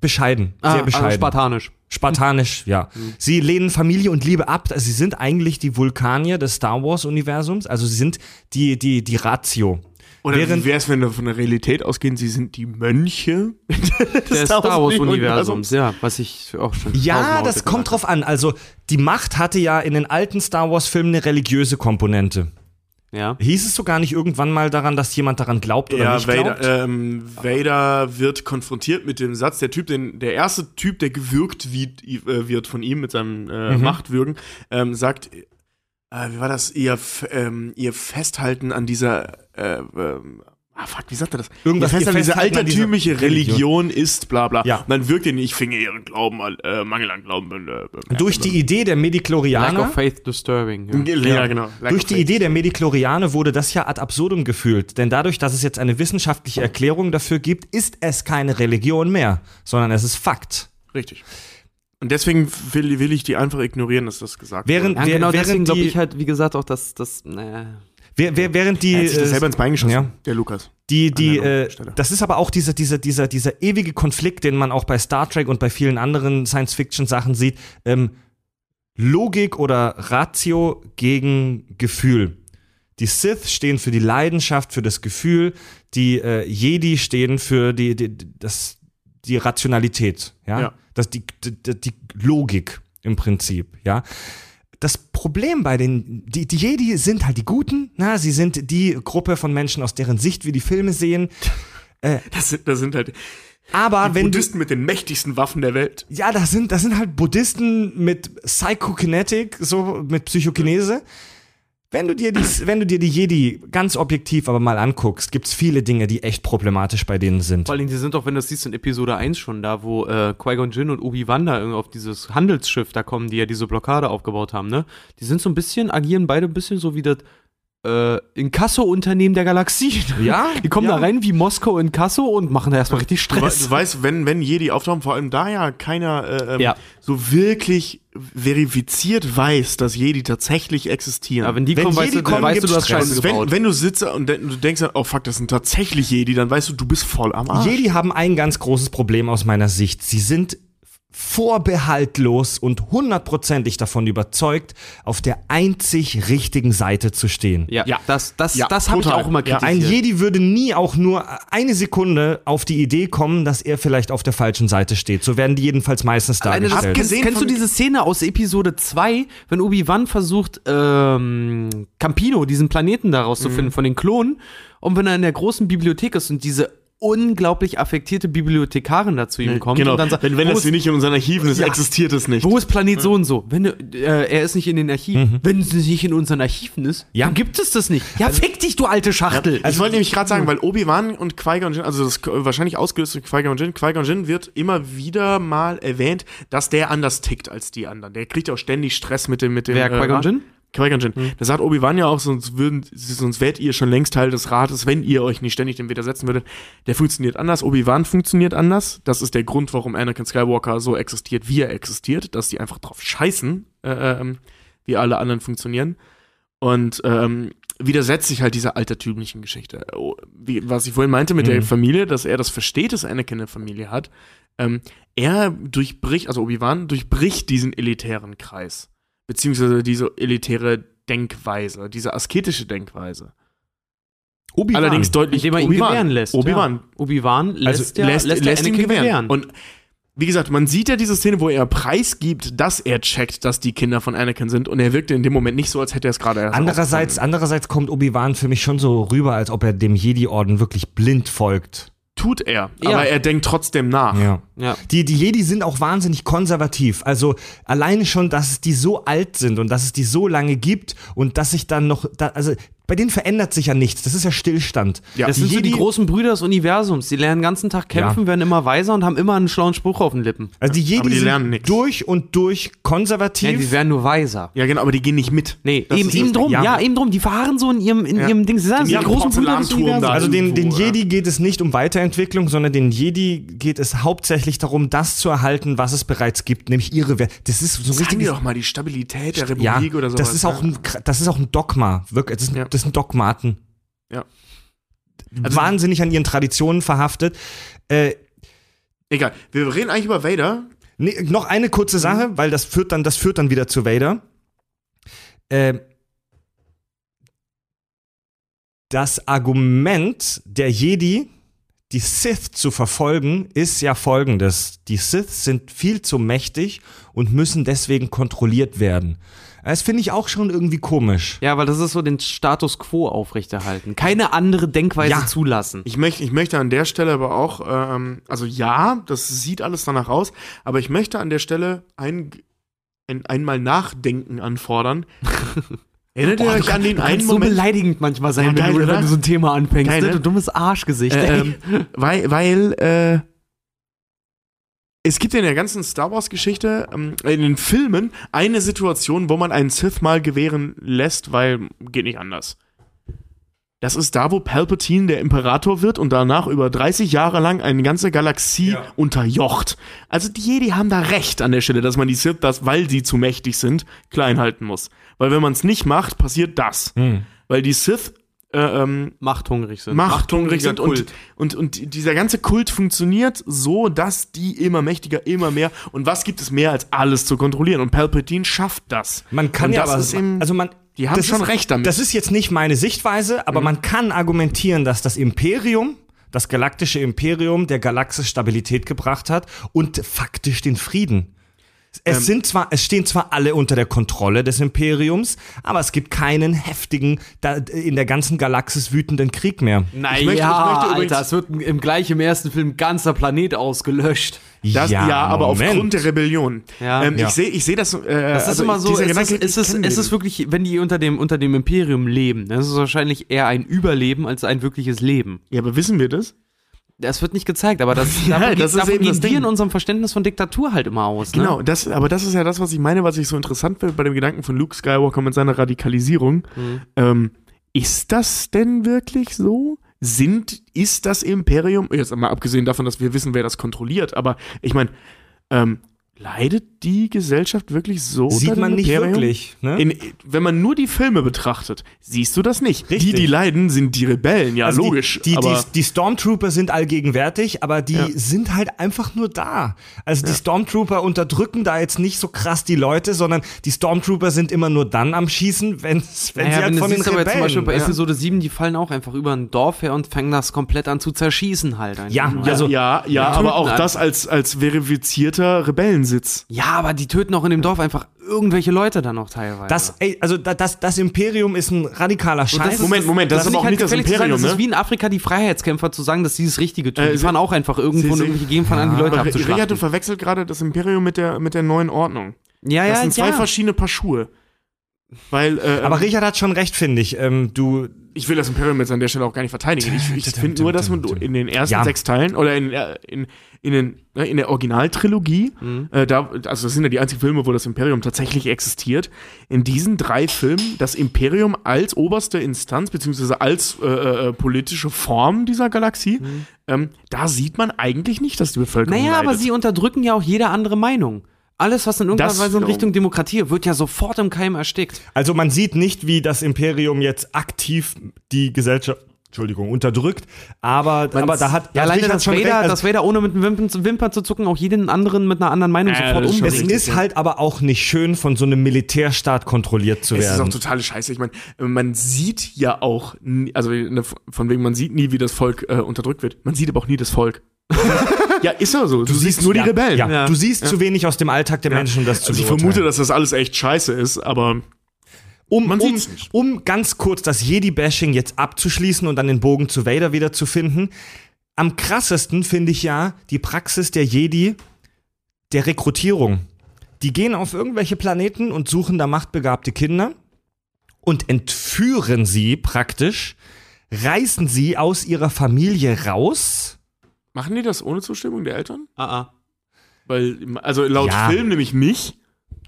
bescheiden, sehr Also bescheiden. spartanisch. Spartanisch, ja. Sie lehnen Familie und Liebe ab. Also sie sind eigentlich die Vulkanier des Star Wars-Universums. Also sie sind die, die, die Ratio. Oder Während- wie wäre es, wenn wir von der Realität ausgehen, sie sind die Mönche des Star Wars-Universums? Ja, was ich auch schon. Ja, das kommt drauf an. Also, die Macht hatte ja in den alten Star Wars-Filmen eine religiöse Komponente. Ja. Hieß es sogar nicht irgendwann mal daran, dass jemand daran glaubt oder Ja, nicht glaubt? Vader, ähm, Vader wird konfrontiert mit dem Satz, der Typ, den, der erste Typ, der gewürgt wird, äh, wird von ihm mit seinem äh, Mhm. Machtwürgen, ähm, sagt, äh, wie war das, ihr, ähm, ihr Festhalten an dieser, äh, ähm, ah fuck, wie sagt er das? Irgendwas, ihr ihr Festhalten an dieser altertümliche Religion, ist, bla bla. Ja. Und dann wirkt ihn, ich finge ihren Glauben, an- äh, Mangel an Glauben. Äh, Durch die Idee der Lack Mediklorianer of Faith Disturbing. Ja. ja, ja, genau. Lack Durch die faith. Idee der Mediklorianer wurde das ja ad absurdum geführt. Denn dadurch, dass es jetzt eine wissenschaftliche Erklärung dafür gibt, ist es keine Religion mehr, sondern es ist Fakt. Richtig. Und deswegen will, will ich die einfach ignorieren, dass das gesagt Während, Ja, genau deswegen während, glaube die, ich halt, wie gesagt, auch, dass das. Äh, wer, während die, Er hat sich das äh, selber ins Bein geschossen, ja. der Lukas. Die, die, äh, das ist aber auch dieser, dieser, dieser, dieser ewige Konflikt, den man auch bei Star Trek und bei vielen anderen Science-Fiction-Sachen sieht. Ähm, Logik oder Ratio gegen Gefühl. Die Sith stehen für die Leidenschaft, für das Gefühl. Die äh, Jedi stehen für die, die, die- das, die Rationalität. Ja? Ja. Das, die, die, die Logik im Prinzip. Ja. Das Problem bei den, die, die Jedi sind halt die Guten, na, sie sind die Gruppe von Menschen, aus deren Sicht wir die Filme sehen. Das sind, das sind halt Aber die wenn du, Buddhisten mit den mächtigsten Waffen der Welt. ja, das sind, das sind halt Buddhisten mit Psychokinetik, so mit Psychokinese. Wenn du dir die, wenn du dir die Jedi ganz objektiv aber mal anguckst, gibt's viele Dinge, die echt problematisch bei denen sind. vor allem, die sind doch, wenn du das siehst, in Episode 1 schon da, wo äh, Qui-Gon Jinn und Obi-Wan da irgendwie auf dieses Handelsschiff da kommen, die ja diese Blockade aufgebaut haben, ne? Die sind so ein bisschen, agieren beide ein bisschen so wie das äh, Inkasso-Unternehmen der Galaxie. Ja, Die kommen ja. da rein wie Moskau Inkasso und machen da erstmal richtig Du, Stress. du weißt, wenn, wenn Jedi auftauchen, vor allem da ja keiner äh, ähm, Ja. so wirklich verifiziert weiß, dass Jedi tatsächlich existieren. Aber wenn die Wenn kommen, weißt Jedi du, kommen, weißt du, du hast Scheiße gebaut. wenn, wenn du sitzt und de du denkst oh fuck, das sind tatsächlich Jedi, dann weißt du, du bist voll am Arsch. Jedi haben ein ganz großes Problem aus meiner Sicht. Sie sind vorbehaltlos und hundertprozentig davon überzeugt, auf der einzig richtigen Seite zu stehen. ja, Ja. das, das, Ja, das habe ich auch immer kritisiert. Ein Jedi würde nie auch nur eine Sekunde auf die Idee kommen, dass er vielleicht auf der falschen Seite steht. So werden die jedenfalls meistens dargestellt. kennst, Abgesehen kennst du diese Szene aus Episode 2, wenn Obi-Wan versucht, ähm, Campino, diesen Planeten da rauszufinden Mhm. von den Klonen, und wenn er in der großen Bibliothek ist und diese unglaublich affektierte Bibliothekarin da zu ihm kommt genau, und dann sagt, wenn, wenn das ist, nicht in unseren Archiven ist, Ja. existiert es nicht. wo ist Planet so und so? Wenn äh, er ist nicht in den Archiven. Wenn es nicht in unseren Archiven ist, Mhm. Ja. dann gibt es das nicht. Ja, fick dich, du alte Schachtel. Also, ich wollte nämlich gerade sagen, weil Obi-Wan und Qui-Gon Jinn, also das wahrscheinlich ausgelöst durch Qui-Gon Jinn, Qui-Gon Jinn wird immer wieder mal erwähnt, dass der anders tickt als die anderen. Der kriegt auch ständig Stress mit dem mit dem Wer, äh, Qui-Gon. Jinn? Qui-Gon Jinn. Da sagt Obi-Wan ja auch, sonst würden, sonst wärt ihr schon längst Teil des Rates, wenn ihr euch nicht ständig dem widersetzen würdet. Der funktioniert anders. Obi-Wan funktioniert anders. Das ist der Grund, warum Anakin Skywalker so existiert, wie er existiert, dass die einfach drauf scheißen, äh, ähm, wie alle anderen funktionieren. Und ähm, widersetzt sich halt dieser altertümlichen Geschichte. Oh, Wie, was ich vorhin meinte mit der Mhm. Familie, dass er das versteht, dass Anakin eine Familie hat. Ähm, er durchbricht, also Obi-Wan durchbricht diesen elitären Kreis. Beziehungsweise diese elitäre Denkweise, diese asketische Denkweise. Obi-Wan. Allerdings deutlich Indem er ihn Obi-Wan. gewähren lässt. Obi-Wan. Ja. Obi-Wan lässt, Also ja, lässt, lässt, ja ihn Anakin gewähren. Und wie gesagt, man sieht ja diese Szene, wo er preisgibt, dass er checkt, dass die Kinder von Anakin sind und er wirkte in dem Moment nicht so, als hätte er es gerade erst Andererseits, andererseits kommt Obi-Wan für mich schon so rüber, als ob er dem Jedi-Orden wirklich blind folgt. Tut er, Ja. aber er denkt trotzdem nach. Ja. ja. Die, die Jedi sind auch wahnsinnig konservativ. Also alleine schon, dass es die so alt sind und dass es die so lange gibt und dass sich dann noch, da, also bei denen verändert sich ja nichts. Das ist ja Stillstand. Ja. Das die sind so die Jedi- großen Brüder des Universums. Die lernen den ganzen Tag kämpfen, Ja. werden immer weiser und haben immer einen schlauen Spruch auf den Lippen. Also die Jedi Aber die lernen sind durch und durch konservativ. Ja, die werden nur weiser. Ja, genau, aber die gehen nicht mit. Nee, Das eben, ist eben das- drum, ja. ja. eben drum. Die verharren so in ihrem, in Ja. ihrem Ding. Sie sagen, die ihrem großen Brüder des Universums. also den, den. Jedi geht es nicht um Weiterentwicklung, sondern den Jedi geht es hauptsächlich darum, das zu erhalten, was es bereits gibt, nämlich ihre Werte. Das ist so wir doch mal die Stabilität der ja, Republik oder sowas. das ist auch ja. ein, das ist auch ein Dogma. Wirklich, das, sind, Ja. das sind Dogmaten. Ja. Also- Wahnsinnig an ihren Traditionen verhaftet. Äh, Egal, wir reden eigentlich über Vader. nee, noch eine kurze Sache, weil das führt dann, das führt dann wieder zu Vader. Äh, Das Argument der Jedi, die Sith zu verfolgen, ist ja folgendes. Die Sith sind viel zu mächtig und müssen deswegen kontrolliert werden. Das finde ich auch schon irgendwie komisch. Ja, weil das ist so den Status quo aufrechterhalten. Keine andere Denkweise Ja. zulassen. Ich möchte, ich möchte an der Stelle aber auch, ähm, also ja, das sieht alles danach aus, aber ich möchte an der Stelle ein, ein, einmal Nachdenken anfordern. Erinnert ihr euch an den du einen so Moment? beleidigend manchmal sein, Ja, wenn, geil, du, wenn du so ein Thema anfängst. Geil, ne? ne? Du dummes Arschgesicht. Äh, ey. ähm, weil, weil, äh, es gibt in der ganzen Star Wars-Geschichte, ähm, in den Filmen, eine Situation, wo man einen Sith mal gewähren lässt, weil geht nicht anders. Das ist da, wo Palpatine der Imperator wird und danach über 30 Jahre lang eine ganze Galaxie Ja. unterjocht. Also die Jedi haben da recht an der Stelle, dass man die Sith, das, weil sie zu mächtig sind, klein halten muss. Weil wenn man es nicht macht, passiert das. Hm. Weil die Sith ähm, Machthungrig sind. machthungrig sind und, Kult. und, und dieser ganze Kult funktioniert so, dass die immer mächtiger, immer mehr und was gibt es mehr als alles zu kontrollieren und Palpatine schafft das. Man kann und ja das aber, eben, also man, die haben das schon ist, recht damit. Mhm. Das ist jetzt nicht meine Sichtweise, aber man kann argumentieren, dass das Imperium, das galaktische Imperium der Galaxis Stabilität gebracht hat und faktisch den Frieden. Es Ähm. sind zwar, es stehen zwar alle unter der Kontrolle des Imperiums, aber es gibt keinen heftigen, da, in der ganzen Galaxis wütenden Krieg mehr. Naja, übrigens- Alter, es wird im gleich im ersten Film ganzer Planet ausgelöscht. das, ja, aber Moment. aufgrund der Rebellion. Ja. ähm, Ja. Ich sehe ich seh das. Äh, Das ist also immer so, es Gedanke, ist, es, ist, es ist wirklich, wenn die unter dem, unter dem Imperium leben, dann ist es wahrscheinlich eher ein Überleben als ein wirkliches Leben. Ja, aber wissen wir das? Das wird nicht gezeigt, aber das, Ja, das ist davon eben das gehen wir Ding. in unserem Verständnis von Diktatur halt immer aus. Ne? Genau, das, aber das ist ja das, was ich meine, was ich so interessant finde bei dem Gedanken von Luke Skywalker mit seiner Radikalisierung. Mhm. Ähm, ist das denn wirklich so? Sind, ist das Imperium, jetzt mal abgesehen davon, dass wir wissen, wer das kontrolliert, aber ich meine, ähm, leidet die Gesellschaft wirklich so? Sieht man nicht Imperium? wirklich. Ne? In, wenn man nur die Filme betrachtet, siehst du das nicht. Richtig. Die, die leiden, sind die Rebellen, ja, Also logisch. Die, die, aber die, die Stormtrooper sind allgegenwärtig, aber die Ja. sind halt einfach nur da. Also die Stormtrooper unterdrücken da jetzt nicht so krass die Leute, sondern die Stormtrooper sind immer nur dann am Schießen, wenn's, wenn Naja, sie halt wenn von den jetzt zum Beispiel Rebellen. bei ja. Episode 7, die fallen auch einfach über ein Dorf her und fangen das komplett an zu zerschießen halt. einfach. Ja, ja, also- ja, ja, töten aber auch halt. das als, als verifizierter Rebellensitz. Ja, aber die töten auch in dem Dorf einfach irgendwelche Leute dann noch teilweise. Das, ey, also da- das, das Imperium ist ein radikaler das Scheiß. ist- Moment, Moment, das ist finde aber auch nicht das Imperium, sagen, Das ist ne? wie in Afrika die Freiheitskämpfer zu sagen, dass sie das Richtige tun. Äh, die fahren auch einfach irgendwo sie- in sie- irgendwelche Gegend von an, die Leute Aber Richard, du abzuschlachten. verwechselt gerade das Imperium mit der, mit der neuen Ordnung. Ja, Das ja, sind zwei ja. verschiedene Paar Schuhe. Weil, äh, aber Richard hat schon recht, finde ich. Ähm, du, ich will das Imperium jetzt an der Stelle auch gar nicht verteidigen. Ich, ich finde nur, dass man in den ersten Ja. sechs Teilen oder in, äh, in, in, den, ne, in der Originaltrilogie, Mhm. äh, da, also das sind ja die einzigen Filme, wo das Imperium tatsächlich existiert, in diesen drei Filmen das Imperium als oberste Instanz, beziehungsweise als äh, äh, politische Form dieser Galaxie, ähm, da sieht man eigentlich nicht, dass die Bevölkerung Naja, aber leidet. sie unterdrücken ja auch jede andere Meinung. Alles, was in irgendeiner Das Weise in Richtung Demokratie wird ja sofort im Keim erstickt. also man sieht nicht, wie das Imperium jetzt aktiv die Gesellschaft, Entschuldigung, unterdrückt, aber, aber da hat Ja, alleine, schon Vader, recht. Also, dass Vader ohne mit den Wimpern, zu- Wimpern zu zucken auch jeden anderen mit einer anderen Meinung Äh, sofort das ist schon es ist halt aber auch nicht schön, von so einem Militärstaat kontrolliert zu Es ist auch werden. totale Scheiße. Ich meine, man sieht ja auch, nie, also ne, von wegen, man sieht nie, wie das Volk äh, unterdrückt wird. Man sieht aber auch nie das Volk. ja, ist ja so. Du, siehst nur die ja, Rebellen. Ja, Ja. du siehst zu wenig aus dem Alltag der Menschen, um das zu Also ich beurteilen. vermute, dass das alles echt scheiße ist, aber um, Man um, um ganz kurz das Jedi-Bashing jetzt abzuschließen und dann den Bogen zu Vader wieder zu finden. Am krassesten finde ich ja die Praxis der Jedi der Rekrutierung. Die gehen auf irgendwelche Planeten und suchen da machtbegabte Kinder und entführen sie praktisch, reißen sie aus ihrer Familie raus. Machen die das ohne Zustimmung der Eltern? Ah, ah. Weil, also laut Ja. Film nämlich nicht.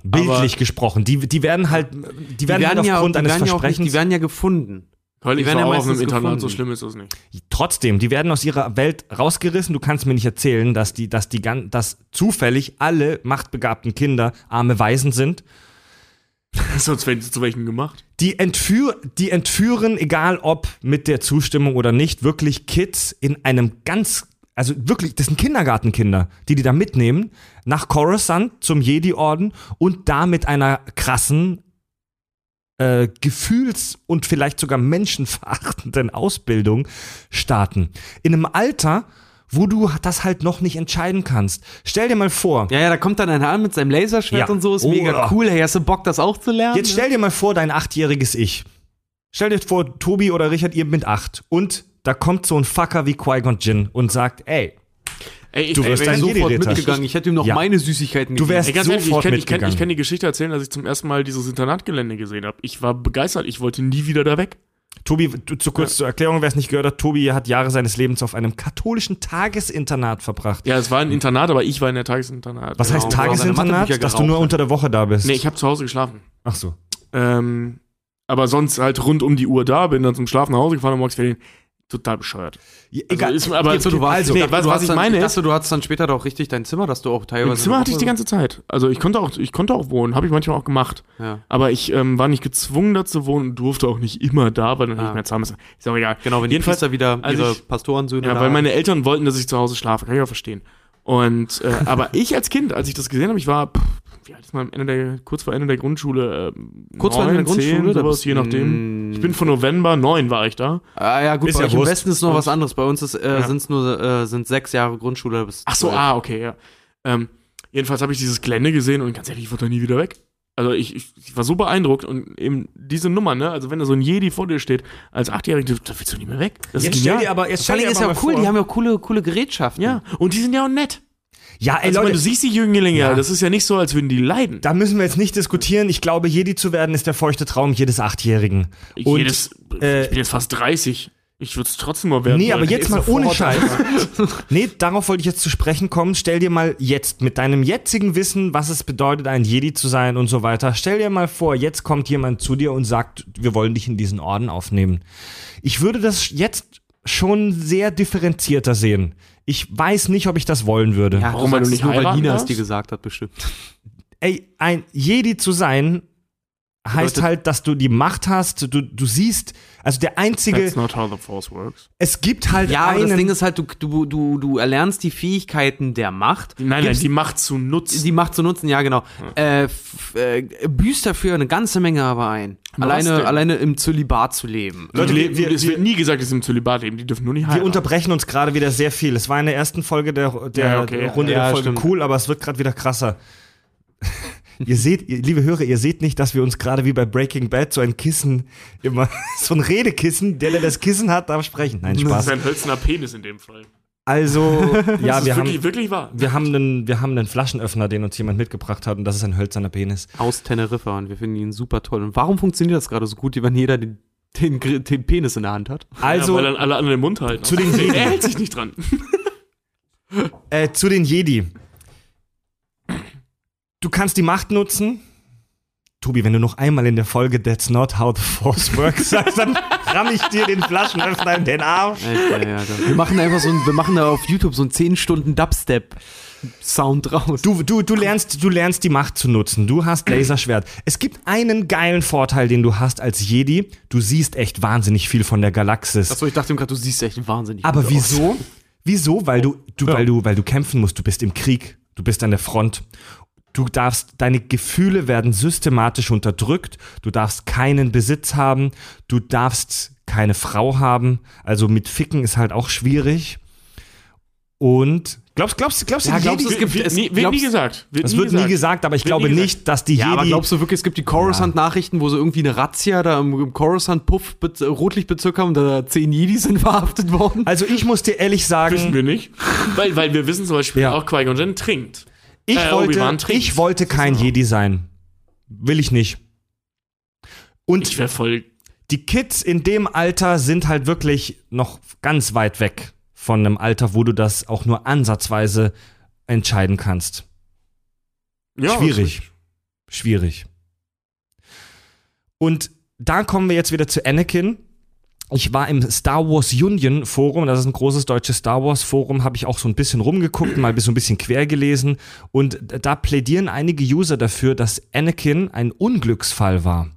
Bildlich gesprochen. Die, die werden halt, die Die werden, werden, halt ja, aufgrund die, eines werden ja nicht, Versprechens. die werden ja gefunden. Weil Die ich werden ja auf einem Internat, so schlimm ist das nicht. Trotzdem, die werden aus ihrer Welt rausgerissen. Du kannst mir nicht erzählen, dass die, dass die, gan- dass zufällig alle machtbegabten Kinder arme Waisen sind. Sonst wären sie zu welchen gemacht. Die, entführ, die entführen, egal ob mit der Zustimmung oder nicht, wirklich Kids in einem ganz, also wirklich, das sind Kindergartenkinder, die die da mitnehmen, nach Coruscant zum Jedi-Orden und da mit einer krassen äh, gefühls- und vielleicht sogar menschenverachtenden Ausbildung starten. In einem Alter, wo du das halt noch nicht entscheiden kannst. Stell dir mal vor, Ja, ja, da kommt dann einer an mit seinem Laserschwert Ja. und so, ist Oh, mega cool. Hey, hast du Bock, das auch zu lernen? jetzt stell dir mal vor, dein achtjähriges Ich. Stell dir vor, Tobi oder Richard, ihr mit acht. Und da kommt so ein Fucker wie Qui-Gon Jinn und sagt, ey, Ey, ich, Du ey, ich- Jedi sofort mitgegangen. Ich hätte ihm noch Ja. meine Süßigkeiten Du wärst Ey, ganz ehrlich, ich sofort kann, ich, kann, ich mitgegangen. kann die Geschichte erzählen, als ich zum ersten Mal dieses Internatgelände gesehen habe. Ich war begeistert, ich wollte nie wieder da weg. Tobi, du- zu kurz zur Erklärung, wer es nicht gehört hat, Tobi hat Jahre seines Lebens auf einem katholischen Tagesinternat verbracht. Ja, es war ein Internat, aber ich war in der Tagesinternat. Was heißt Genau, seine Tagesinternat? Dass du nur unter der Woche da bist. Nee, ich habe zu Hause geschlafen. Ach so. Ähm, aber sonst halt rund um die Uhr da, bin dann zum Schlafen nach Hause gefahren und morgens Ferien. Total bescheuert. Ja, egal. ist, aber Also, du warst, also, nee, was, du was ich dann, meine ich ist, dachte, du hattest dann später doch richtig dein Zimmer, dass du auch teilweise. im Zimmer hatte ich die ganze Zeit. Also ich konnte auch, ich konnte auch wohnen, habe ich manchmal auch gemacht. Ja. Aber ich ähm, war nicht gezwungen, da zu wohnen und durfte auch nicht immer da, weil dann Ah. nicht mehr zahlen müssen. Ist auch egal. Genau, wenn die Jedenfalls, Priester wieder als ihre ich- Pastorensöhne Ja, weil meine Eltern wollten, dass ich zu Hause schlafe. Kann ich auch verstehen. Und äh, aber ich als Kind, als ich das gesehen habe, ich war pff, wie alt ist man am Ende der kurz vor Ende der Grundschule, ähm, Kurz vor Ende der neun, zehn, Grundschule, da sowas, bist- je nachdem. Ich bin von November neun war ich da. Ah ja, gut, Ist bei ja euch im. Westen ist noch was anderes. Bei uns ist, äh, Ja. sind's nur, äh, sind sechs Jahre Grundschule bis Ach so, zwölf. ah, okay, ja. Ähm, jedenfalls habe ich dieses Gelände gesehen und ganz ehrlich, ich wollte da nie wieder weg. Also ich, ich, ich war so beeindruckt und eben diese Nummer, ne? Also wenn da so ein Jedi vor dir steht, als Achtjähriger, da willst du nie mehr weg. Das Jetzt ist stell dir aber, jetzt stell dir ist ja cool, vor. die haben ja auch coole, coole Gerätschaften. Ja, und die sind ja auch nett. Ja, ey Also, Leute, wenn du siehst die Jünglinge, Ja. das ist ja nicht so, als würden die leiden. da müssen wir jetzt nicht diskutieren. Ich glaube, Jedi zu werden ist der feuchte Traum jedes Achtjährigen. Und, Jedes, äh, ich bin jetzt fast 30. Ich würde es trotzdem mal werden. Nee, aber jetzt mal ohne Scheiß. nee, darauf wollte ich jetzt zu sprechen kommen. Stell dir mal jetzt mit deinem jetzigen Wissen, was es bedeutet, ein Jedi zu sein und so weiter. Stell dir mal vor, jetzt kommt jemand zu dir und sagt, wir wollen dich in diesen Orden aufnehmen. Ich würde das jetzt schon sehr differenzierter sehen. Ich weiß nicht, ob ich das wollen würde. Ja, Warum, weil du nicht nur, weil heiraten Nina es darfst? dir gesagt hat, bestimmt. Ey, ein Jedi zu sein heißt halt, dass du die Macht hast. Du, du siehst, also der einzige, That's not how the force works. es gibt halt Ja, aber einen. das Ding ist halt, du, du, du, du erlernst die Fähigkeiten der Macht. Nein, nein, die Macht zu nutzen. die Macht zu nutzen, ja genau. Äh, f- äh, büßt dafür eine ganze Menge aber ein. Was Alleine, denn? alleine im Zölibat zu leben. Leute, wir, wir, es wir, wird nie gesagt, dass sie im Zölibat leben. Die dürfen nur nicht Wir heiraten. unterbrechen uns gerade wieder sehr viel. Es war in der ersten Folge der, der Ja, okay. Runde Ja, der Folge stimmt. cool, aber es wird gerade wieder krasser. Ihr seht, ihr, liebe Hörer, ihr seht nicht, dass wir uns gerade wie bei Breaking Bad so ein Kissen immer, so ein Redekissen, der, der das Kissen hat, darf sprechen. Nein, Das ist Spaß. ein hölzerner Penis in dem Fall. Also, ja, das wir wirklich, haben, wirklich wahr. wir haben einen, wir haben einen Flaschenöffner, den uns jemand mitgebracht hat und das ist ein hölzerner Penis. Aus Teneriffa und wir finden ihn super toll. Und warum funktioniert das gerade so gut, wenn jeder den, den, den Penis in der Hand hat? Also, ja, weil dann alle anderen den Mund halten. zu den Jedi. Er hält sich nicht dran. Äh, zu den Jedi. Du kannst die Macht nutzen. Tobi, wenn du noch einmal in der Folge That's not how the Force works sagst, dann ramm ich dir den Flaschenöffner in den Arsch. Alter, ja, wir machen einfach so ein, wir machen da auf YouTube so einen 10 Stunden Dubstep-Sound raus. Du, du, du, lernst, du lernst die Macht zu nutzen. Du hast Laserschwert. Es gibt einen geilen Vorteil, den du hast als Jedi. Du siehst echt wahnsinnig viel von der Galaxis. Achso, ich dachte gerade, du siehst echt wahnsinnig Aber gut aus. wieso? Wieso? Weil du, du, weil du, weil du kämpfen musst. Du bist im Krieg. Du bist an der Front. Du darfst, deine Gefühle werden systematisch unterdrückt. Du darfst keinen Besitz haben. Du darfst keine Frau haben. Also mit Ficken ist halt auch schwierig. Und glaubst, glaubst, glaubst du, Ja, glaubst du, Jedi, es gibt- wird, es- nie, wird nie glaubst- gesagt. Wird das wird nie gesagt, aber ich glaube nicht, dass die Ja, aber Jedi glaubst du wirklich, es gibt die Coruscant-Nachrichten, wo sie irgendwie eine Razzia da im, im Coruscant-Puff Bez- Rotlichtbezirk haben und da zehn Jedi sind verhaftet worden? Also ich muss dir ehrlich Wissen sagen, wir nicht. weil, weil wir wissen zum Beispiel Ja. auch Qui-Gon Jinn trinkt. Ich äh, wollte, ich wollte kein Jedi sein. Will ich nicht. Und Ich voll. die Kids in dem Alter sind halt wirklich noch ganz weit weg von einem Alter, wo du das auch nur ansatzweise entscheiden kannst. Ja, Schwierig. Schwierig. Und da kommen wir jetzt wieder zu Anakin. Ich war im Star Wars Union Forum, das ist ein großes deutsches Star Wars Forum, habe ich auch so ein bisschen rumgeguckt, mal so ein bisschen quer gelesen und da plädieren einige User dafür, dass Anakin ein Unglücksfall war.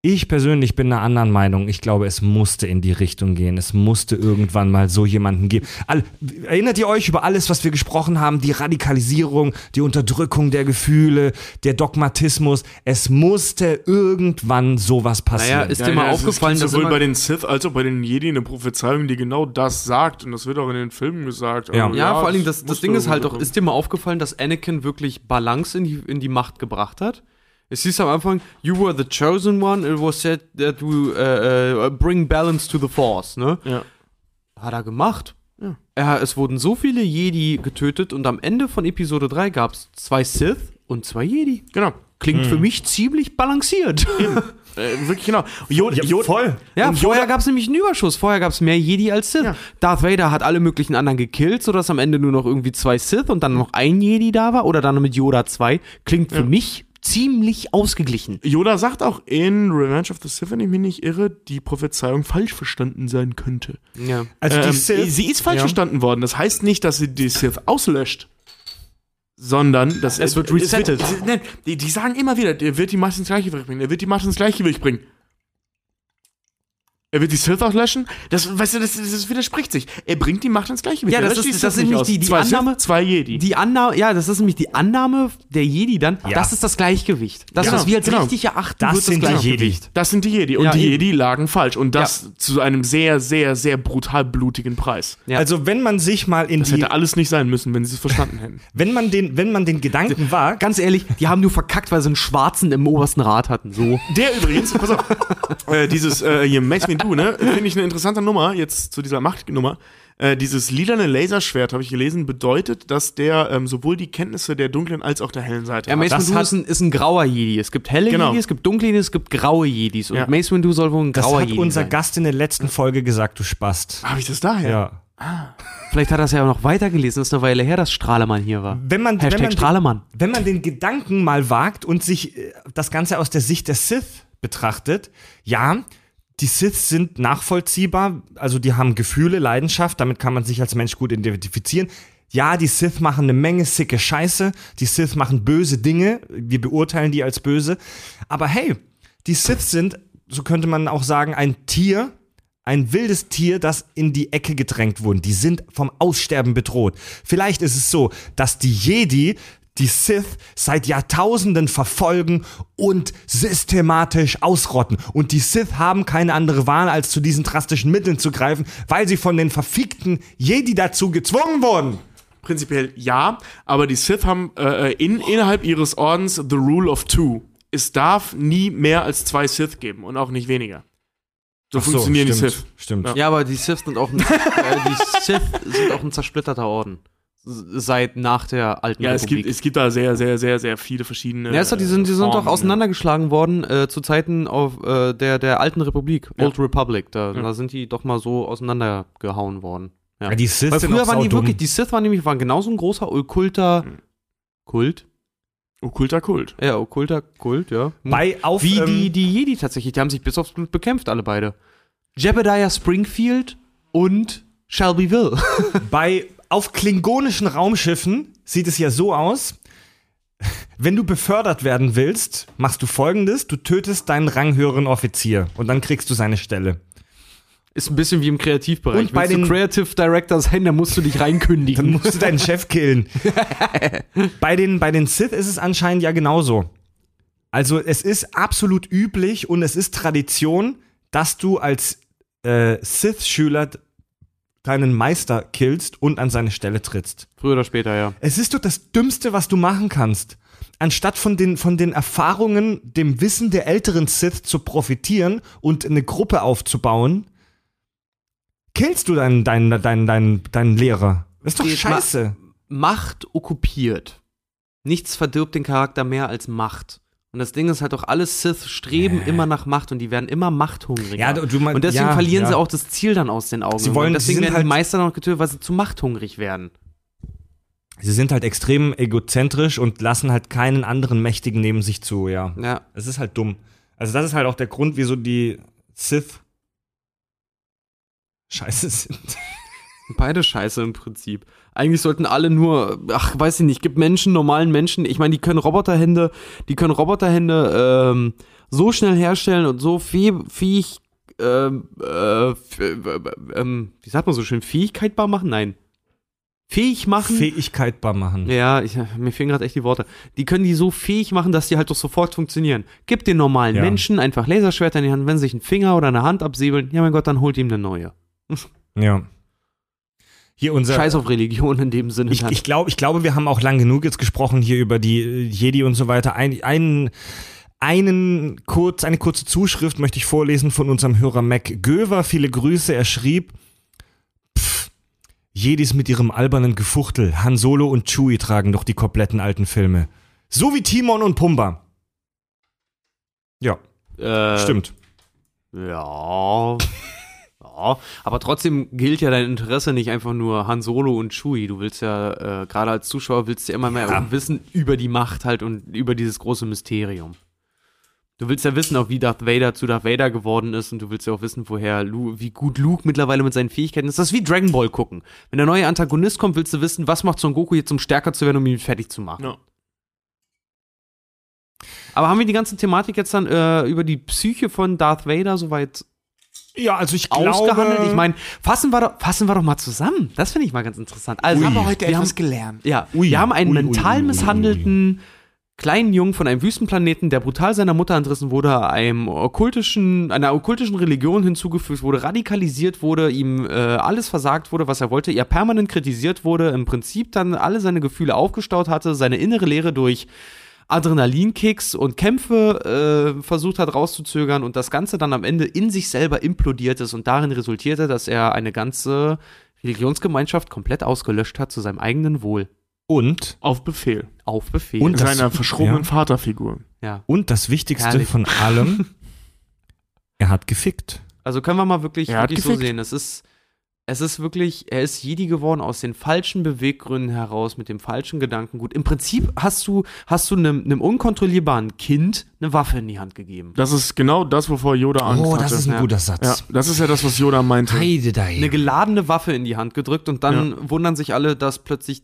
Ich persönlich bin einer anderen Meinung. Ich glaube, es musste in die Richtung gehen. Es musste irgendwann mal so jemanden geben. All, erinnert ihr euch über alles, was wir gesprochen haben? Die Radikalisierung, die Unterdrückung der Gefühle, der Dogmatismus. Es musste irgendwann sowas passieren. Naja, ist dir mal es aufgefallen, gibt dass sowohl bei den Sith als auch bei den Jedi eine Prophezeiung, die genau das sagt. Und das wird auch in den Filmen gesagt. Ja. Also, Ja, vor allen Dingen, das, das Ding ist halt doch, ist dir mal aufgefallen, dass Anakin wirklich Balance in die, in die Macht gebracht hat? Es hieß am Anfang, you were the chosen one, it was said that you uh, uh, bring balance to the force, ne? Ja. Hat er gemacht. Ja. Er, es wurden so viele Jedi getötet und am Ende von Episode 3 gab es zwei Sith und zwei Jedi. Genau. Klingt für mich ziemlich balanciert. Äh, wirklich genau. Yoda, Ja, Yoda, voll. Ja, Und vorher gab es nämlich einen Überschuss. Vorher gab es mehr Jedi als Sith. Ja. Darth Vader hat alle möglichen anderen gekillt, sodass am Ende nur noch irgendwie zwei Sith und dann noch ein Jedi da war oder dann mit Yoda zwei. Klingt für mich ziemlich ausgeglichen. Yoda sagt auch in Revenge of the Sith, wenn ich mich nicht irre, die Prophezeiung falsch verstanden sein könnte. Ja. Also die Ähm, Sith, sie ist falsch ja. verstanden worden. Das heißt nicht, dass sie die Sith auslöscht, sondern dass Es wird resettet. Die, die sagen immer wieder, der wird die Macht ins Gleichgewicht bringen. Der wird die Macht ins Gleichgewicht bringen. Er wird die Sith auslöschen? Das, weißt du, das, das widerspricht sich. Er bringt die Macht ins Gleichgewicht. Ja, Er das ist- das ist nicht nämlich die- die zwei Annahme- Sith, zwei Jedi. Die Annahme, ja, das ist nämlich die Annahme der Jedi dann, Ja. das ist das Gleichgewicht. Das, Genau, was wir als genau. richtig erachten, Das wird sind das die Gleichgewicht. das sind die Jedi. Und Ja, die eben. Jedi lagen falsch. Und das zu einem sehr, sehr, sehr brutal blutigen Preis. Ja. Also wenn man sich mal in Das die, hätte alles nicht sein müssen, wenn sie es verstanden hätten. wenn man den, wenn man den Gedanken wagt, Ganz ehrlich, die haben nur verkackt, weil sie einen Schwarzen im obersten Rat hatten. So. Der übrigens, pass auf, äh, dieses äh, hier Mace Windu, ne, finde ich eine interessante Nummer, jetzt zu dieser Machtnummer. Äh, dieses lilane Laserschwert, habe ich gelesen, bedeutet, dass der ähm, sowohl die Kenntnisse der dunklen als auch der hellen Seite Ja, hat. Mace das Windu hat- ist ein, ist ein grauer Jedi. Es gibt helle Genau. Jedi, es gibt dunkle Jedi, es gibt graue Jedis. Und Ja. Mace Windu soll wohl ein das grauer hat Jedi unser sein. Gast in der letzten Folge gesagt, du Spast. Habe ich das daher? Ja. Vielleicht hat er es ja auch noch weitergelesen. Das ist eine Weile her, dass Strahlemann hier war. Wenn man, wenn Hashtag man, Strahlemann. wenn man den Gedanken mal wagt und sich äh, das Ganze aus der Sicht der Sith betrachtet, ja, die Siths sind nachvollziehbar, also die haben Gefühle, Leidenschaft, damit kann man sich als Mensch gut identifizieren. Ja, die Sith machen eine Menge sicke Scheiße, die Sith machen böse Dinge, wir beurteilen die als böse, aber hey, die Sith sind, so könnte man auch sagen, ein Tier, ein wildes Tier, das in die Ecke gedrängt wurde. Die sind vom Aussterben bedroht. Vielleicht ist es so, dass die Jedi die Sith seit Jahrtausenden verfolgen und systematisch ausrotten. Und die Sith haben keine andere Wahl, als zu diesen drastischen Mitteln zu greifen, weil sie von den verfickten Jedi dazu gezwungen wurden. Prinzipiell ja, aber die Sith haben äh, in, innerhalb ihres Ordens the rule of two. Es darf nie mehr als zwei Sith geben und auch nicht weniger. So so, funktionieren die stimmt, Sith. Stimmt. Ja. Ja, aber die Sith sind auch ein, äh, die Sith sind auch ein zersplitterter Orden. Seit nach der alten Ja, es Republik. gibt, es gibt da sehr, sehr, sehr, sehr viele verschiedene. ja, ist doch, die sind, die sind Formen, doch auseinandergeschlagen worden äh, zu Zeiten auf, äh, der, der alten Republik, Ja. Old Republic. Da, Ja. da sind die doch mal so auseinandergehauen worden. Ja. Ja, die Sith Weil früher waren die wirklich, die Sith waren nämlich waren genauso ein großer okkulter Mhm. Kult. Okkulter Kult. Ja, okkulter Kult, ja. Bei auf, Wie ähm, die, die Jedi tatsächlich, die haben sich bis aufs Blut bekämpft, alle beide. Jebediah Springfield und Shelbyville. Bei auf klingonischen Raumschiffen sieht es ja so aus. Wenn du befördert werden willst, machst du folgendes: Du tötest deinen ranghöheren Offizier und dann kriegst du seine Stelle. Ist ein bisschen wie im Kreativbereich. Und bei Willst du den- Creative Director sein, dann musst du dich reinkündigen. Dann musst du deinen Chef killen. bei, den, bei den Sith ist es anscheinend ja genauso. Also es ist absolut üblich und es ist Tradition, dass du als äh, Sith-Schüler deinen Meister killst und an seine Stelle trittst. Früher oder später, ja. Es ist doch das Dümmste, was du machen kannst. Anstatt von den, von den Erfahrungen, dem Wissen der älteren Sith zu profitieren und eine Gruppe aufzubauen, killst du deinen, deinen, deinen, deinen, deinen Lehrer. Das ist doch Geht scheiße. Macht okkupiert. Nichts verdirbt den Charakter mehr als Macht. Und das Ding ist halt auch, alle Sith streben immer nach Macht und die werden immer machthungriger. Ja, du- mein- und deswegen ja, verlieren ja. sie auch das Ziel dann aus den Augen. Sie wollen- und deswegen werden halt- die Meister noch getötet, weil sie zu machthungrig werden. Sie sind halt extrem egozentrisch und lassen halt keinen anderen Mächtigen neben sich zu, ja. Ja. Es ist halt dumm. Also das ist halt auch der Grund, wieso die Sith scheiße sind. Beide scheiße im Prinzip. Eigentlich sollten alle nur, ach, weiß ich nicht, gibt Menschen, normalen Menschen, ich meine, die können Roboterhände, die können Roboterhände ähm, so schnell herstellen und so fäh fähig, ähm, äh, äh, ähm, wie sagt man so schön, Fähigkeitbar machen? Nein. Fähig machen? Fähigkeitbar machen. ja, ich, mir fehlen gerade echt die Worte. Die können die so fähig machen, dass die halt doch sofort funktionieren. Gib den normalen Ja. Menschen einfach Laserschwerter in die Hand, wenn sie sich einen Finger oder eine Hand absäbeln, ja mein Gott, dann holt ihm eine neue. Ja. Hier unser. Scheiß auf Religion in dem Sinne. Ich, ich, glaub, ich glaube, wir haben auch lang genug jetzt gesprochen hier über die äh, Jedi und so weiter. Ein, einen, einen kurz, eine kurze Zuschrift möchte ich vorlesen von unserem Hörer Mac Göver. Viele Grüße. Er schrieb, pff, Jedis mit ihrem albernen Gefuchtel. Han Solo und Chewie tragen doch die kompletten alten Filme. So wie Timon und Pumba. Ja, äh, stimmt. Ja. Ja. Aber trotzdem gilt ja dein Interesse nicht einfach nur Han Solo und Chewie. Du willst ja, äh, gerade als Zuschauer willst du ja immer mehr Ja. wissen über die Macht halt und über dieses große Mysterium. Du willst ja wissen, auch wie Darth Vader zu Darth Vader geworden ist und du willst ja auch wissen, woher Lu wie gut Luke mittlerweile mit seinen Fähigkeiten ist. Das ist wie Dragon Ball gucken. Wenn der neue Antagonist kommt, willst du wissen, was macht Son Goku jetzt, um stärker zu werden, um ihn fertig zu machen. Ja. Aber haben wir die ganze Thematik jetzt dann äh, über die Psyche von Darth Vader soweit Ja, also ich ausgehandelt. glaube... Ich meine, fassen wir, doch, fassen wir doch mal zusammen. Das finde ich mal ganz interessant. Also, Ich habe heute wir etwas haben, gelernt. ja, Ui, wir haben einen ui, ui, mental ui, ui, misshandelten kleinen Jungen von einem Wüstenplaneten, der brutal seiner Mutter entrissen wurde, einem okkultischen, einer okkultischen Religion hinzugefügt wurde, radikalisiert wurde, ihm äh, alles versagt wurde, was er wollte, er permanent kritisiert wurde, im Prinzip dann alle seine Gefühle aufgestaut hatte, seine innere Leere durch Adrenalinkicks und Kämpfe äh, versucht hat rauszuzögern und das Ganze dann am Ende in sich selber implodiert ist und darin resultierte, dass er eine ganze Religionsgemeinschaft komplett ausgelöscht hat zu seinem eigenen Wohl. Und, Auf Befehl. Auf Befehl. Und das- Seiner verschrobenen ja. Vaterfigur. ja. und das Wichtigste Herrlich. von allem, er hat gefickt. Also können wir mal wirklich, wirklich so sehen. Es ist, es ist wirklich, er ist Jedi geworden aus den falschen Beweggründen heraus, mit dem falschen Gedankengut. Im Prinzip hast du, hast du einem, einem unkontrollierbaren Kind eine Waffe in die Hand gegeben. Das ist genau das, wovor Yoda Angst Oh, hatte. das ist ein Ja. guter ja, Satz. das ist ja das, was Yoda meinte. Heidedei. Eine geladene Waffe in die Hand gedrückt und dann wundern sich alle, dass plötzlich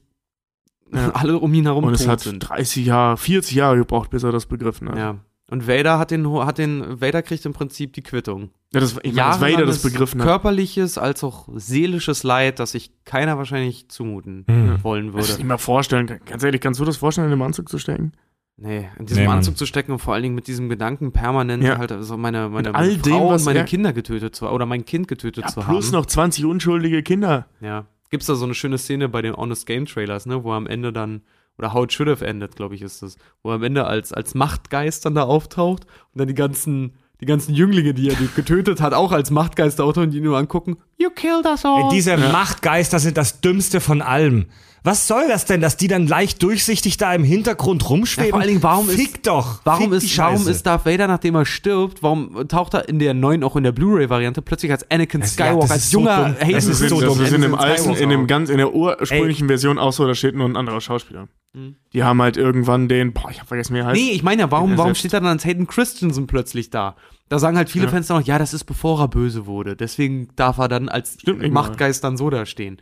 Ja. alle um ihn herum Und es tot hat sind. 30 Jahre, 40 Jahre gebraucht, bis er das begriffen hat. Ja. Und Vader hat den, hat den, Vader kriegt im Prinzip die Quittung. Ja, das, ich meine, dass Vader das begriffen hat. Körperliches als auch seelisches Leid, das sich keiner wahrscheinlich zumuten Hm. wollen Kannst du würde. dir mal vorstellen, ganz ehrlich, kannst du das vorstellen, in den Anzug zu stecken? Nee, in diesem Nee. Anzug zu stecken und vor allen Dingen mit diesem Gedanken permanent Ja. halt also meine, meine, Mit all meine dem, Frau was und meine er- Kinder getötet zu oder mein Kind getötet Ja, zu plus haben. noch 20 unschuldige Kinder. Ja. Gibt's da so eine schöne Szene bei den Honest Game Trailers, ne, wo am Ende dann oder How It Should Have Ended, glaube ich, ist das, wo er am Ende als als Machtgeist dann da auftaucht und dann die ganzen die ganzen Jünglinge, die er getötet hat, auch als Machtgeist auftauchen und die ihn nur angucken. You killed us all. Ey, diese Machtgeister sind das Dümmste von allem. Was soll das denn, dass die dann leicht durchsichtig da im Hintergrund rumschweben? Ja, vor allen Dingen, warum ist- Fick doch. Warum Fick die ist, warum ist Darth Vader, nachdem er stirbt, warum taucht er in der neuen, auch in der Blu-ray-Variante, plötzlich als Anakin Das- ja, Skywalker, das als ist so junger. Hayden Das Das ist ist so das dumm. ist in dem alten, in dem ganz, in der ursprünglichen Version auch so, da steht nur ein anderer Schauspieler. Mhm. Die haben halt irgendwann den, boah, ich hab vergessen, wie er heißt. Nee, ich meine ja, warum, Ja, warum steht er dann als Hayden Christensen plötzlich da? Da sagen halt viele Ja. Fans dann noch, ja, das ist bevor er böse wurde. Deswegen darf er dann als Stimmt nicht mal. Machtgeist dann so da stehen.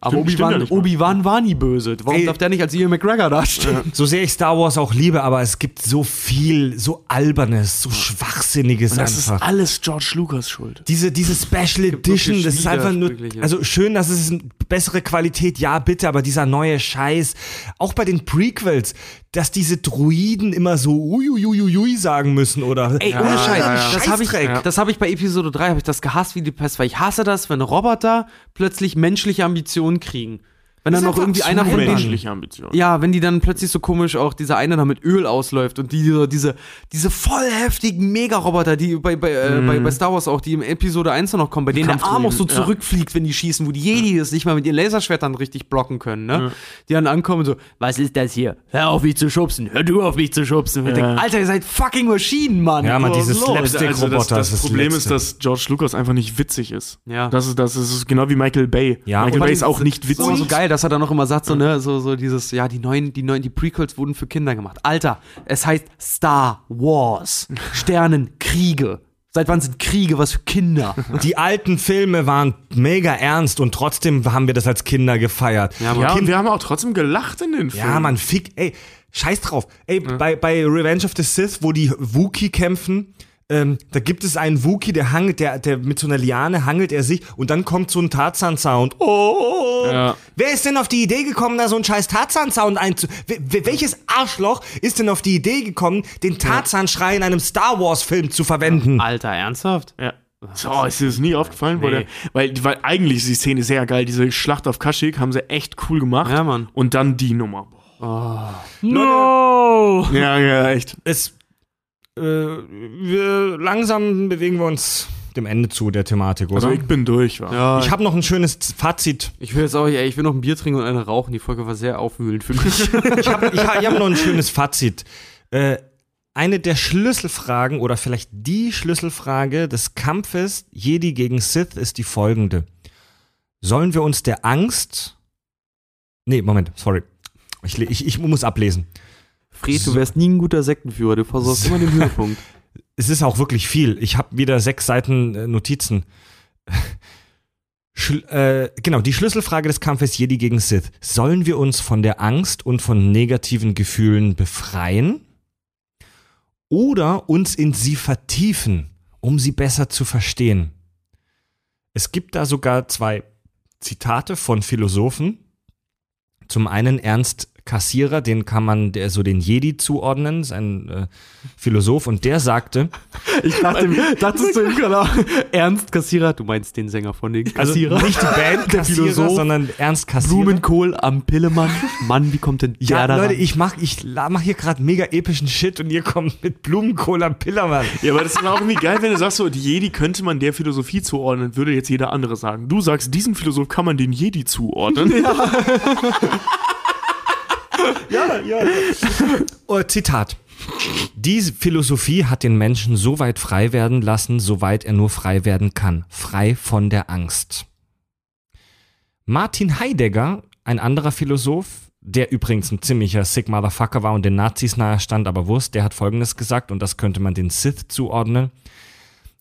Aber Obi-Wan. Obi war nie böse. Warum Ey. darf der nicht als Ian McGregor da stehen? So sehr ich Star Wars auch liebe, aber es gibt so viel, so albernes, so schwachsinniges Und das ist einfach. alles George Lucas Schuld. Diese, diese Special Edition, das ist einfach nur, also schön, dass es eine bessere Qualität, ja bitte, aber dieser neue Scheiß, auch bei den Prequels, dass diese Druiden immer so uiuiuiui sagen müssen oder Ey, ohne ja, Scheiß. ja, ja. Das habe ich, das hab ich bei Episode 3 hab ich das gehasst wie die Pest, weil ich hasse das, wenn Roboter plötzlich menschliche Ambitionen kriegen. Wenn dann noch irgendwie einer von denen Menschliche Ambition. Ja, wenn die dann plötzlich so komisch auch dieser eine da mit Öl ausläuft und die, diese, diese, diese voll heftigen Mega-Roboter, die bei, bei, äh, bei, bei Star Wars auch, die im Episode 1 noch kommen, bei denen der Arm auch so Mhm. Kampfdruiden, ja. zurückfliegt, wenn die schießen, wo die Jedi das nicht mal mit ihren Laserschwertern richtig blocken können, ne? Die dann ankommen und so, was ist das hier? Hör auf mich zu schubsen, hör du auf mich zu schubsen. Und ich Ja. denk, Alter, ihr seid fucking Maschinen, Mann. Ja, Was dieses ist los? Slapstick- Also das, Roboter das, Problem ist, dass George Lucas einfach nicht witzig ist. Ja. Das ist, das ist genau wie Michael Bay. Ja, Michael und- Bay ist auch nicht Das ist immer witzig. so geil, dass er dann noch immer sagt, so, ne, so, so dieses, ja, die neuen, die neuen, die Prequels wurden für Kinder gemacht. Alter, es heißt Star Wars. Sternenkriege. Seit wann sind Kriege was für Kinder? Die alten Filme waren mega ernst und trotzdem haben wir das als Kinder gefeiert. Ja, Ja, und kind, wir haben auch trotzdem gelacht in den Filmen. ja man, fick, ey, Scheiß drauf. Ey, bei, bei Revenge of the Sith, wo die Wookie kämpfen, ähm, da gibt es einen Wookie, der hangelt, der, der mit so einer Liane hangelt er sich und dann kommt so ein Tarzan-Sound. Oh! Ja. Wer ist denn auf die Idee gekommen, da so einen scheiß Tarzan-Sound einzu... Wel- wel- welches Arschloch ist denn auf die Idee gekommen, den Tarzan-Schrei in einem Star Wars-Film zu verwenden? Alter, ernsthaft? Ja. So, ist dir das nie aufgefallen? Weil, Nee. der, weil, weil eigentlich ist die Szene sehr geil. Diese Schlacht auf Kashyyyk haben sie echt cool gemacht. Ja, Mann. Und dann die Nummer. No! Ja, ja, echt. Es, äh, wir, langsam bewegen wir uns dem Ende zu der Thematik, oder? Also ich bin durch, wa? Ja, ich habe noch ein schönes Fazit. ich will jetzt auch, ey, ich will noch ein Bier trinken und eine rauchen. Die Folge war sehr aufwühlend für mich. Ich habe ich hab, ich hab noch ein schönes Fazit. Äh, eine der Schlüsselfragen oder vielleicht die Schlüsselfrage des Kampfes Jedi gegen Sith ist die folgende. Sollen wir uns der Angst. Nee, Moment, sorry. Ich, ich, ich muss ablesen. Fred, du wärst nie ein guter Sektenführer. Du versorgst immer den Höhepunkt. Es ist auch wirklich viel. Ich habe wieder sechs Seiten äh, Notizen. Schl äh, genau, die Schlüsselfrage des Kampfes Jedi gegen Sith. Sollen wir uns von der Angst und von negativen Gefühlen befreien? Oder uns in sie vertiefen, um sie besser zu verstehen? Es gibt da sogar zwei Zitate von Philosophen. Zum einen Ernst Kassierer, den kann man der, so den Jedi zuordnen, ist ein äh, Philosoph, und der sagte, Ich dachte, dachtest du ihm gerade auch, Ernst Kassierer? Du meinst den Sänger von den also Kassierer? nicht die Band Der Kassierer, Philosoph. sondern Ernst Kassierer. Blumenkohl am Pillemann. Mann, wie kommt denn Ja, der da Leute, ich mach, ich la- mach hier gerade mega epischen Shit und ihr kommt mit Blumenkohl am Pillermann. Ja, aber das ist auch irgendwie geil, wenn du sagst, so, die Jedi könnte man der Philosophie zuordnen, würde jetzt jeder andere sagen. Du sagst, diesem Philosoph kann man den Jedi zuordnen. Oh, Zitat. Diese Philosophie hat den Menschen so weit frei werden lassen, soweit er nur frei werden kann. Frei von der Angst. Martin Heidegger, ein anderer Philosoph, der übrigens ein ziemlicher Sick Motherfucker war und den Nazis nahe stand, aber Wurst, der hat folgendes gesagt, und das könnte man den Sith zuordnen.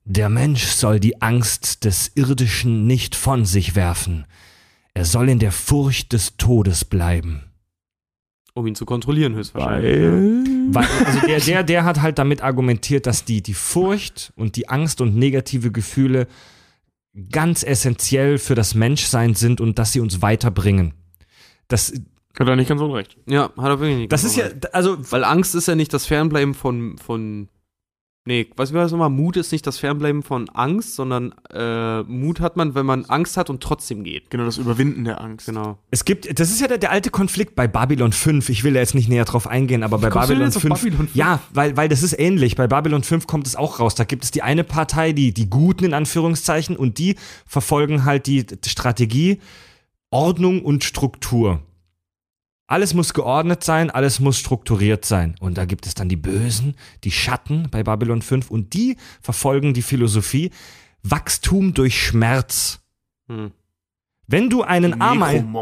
Der Mensch soll die Angst des Irdischen nicht von sich werfen. Er soll in der Furcht des Todes bleiben. Um ihn zu kontrollieren, höchstwahrscheinlich. Weil. Weil, also der, der, der hat halt damit argumentiert, dass die, die Furcht und die Angst und negative Gefühle ganz essentiell für das Menschsein sind und dass sie uns weiterbringen. Das, Hat er nicht ganz unrecht. Ja, hat er wirklich nicht. das ist ja, also, Weil Angst ist ja nicht das Fernbleiben von, von nee, was war das nochmal? Mut ist nicht das Fernbleiben von Angst, sondern äh, Mut hat man, wenn man Angst hat und trotzdem geht. Genau, das Überwinden der Angst. Genau. es gibt, das ist ja der, der alte Konflikt bei Babylon 5. Ich will da jetzt nicht näher drauf eingehen, aber bei kommst du denn Babylon jetzt auf 5, Babylon 5? Ja, weil, weil das ist ähnlich. Bei Babylon 5 kommt es auch raus. Da gibt es die eine Partei, die, die Guten in Anführungszeichen, und die verfolgen halt die Strategie Ordnung und Struktur. Alles muss geordnet sein, alles muss strukturiert sein. Und da gibt es dann die Bösen, die Schatten bei Babylon 5 und die verfolgen die Philosophie Wachstum durch Schmerz. Hm. Wenn du einen Ameisen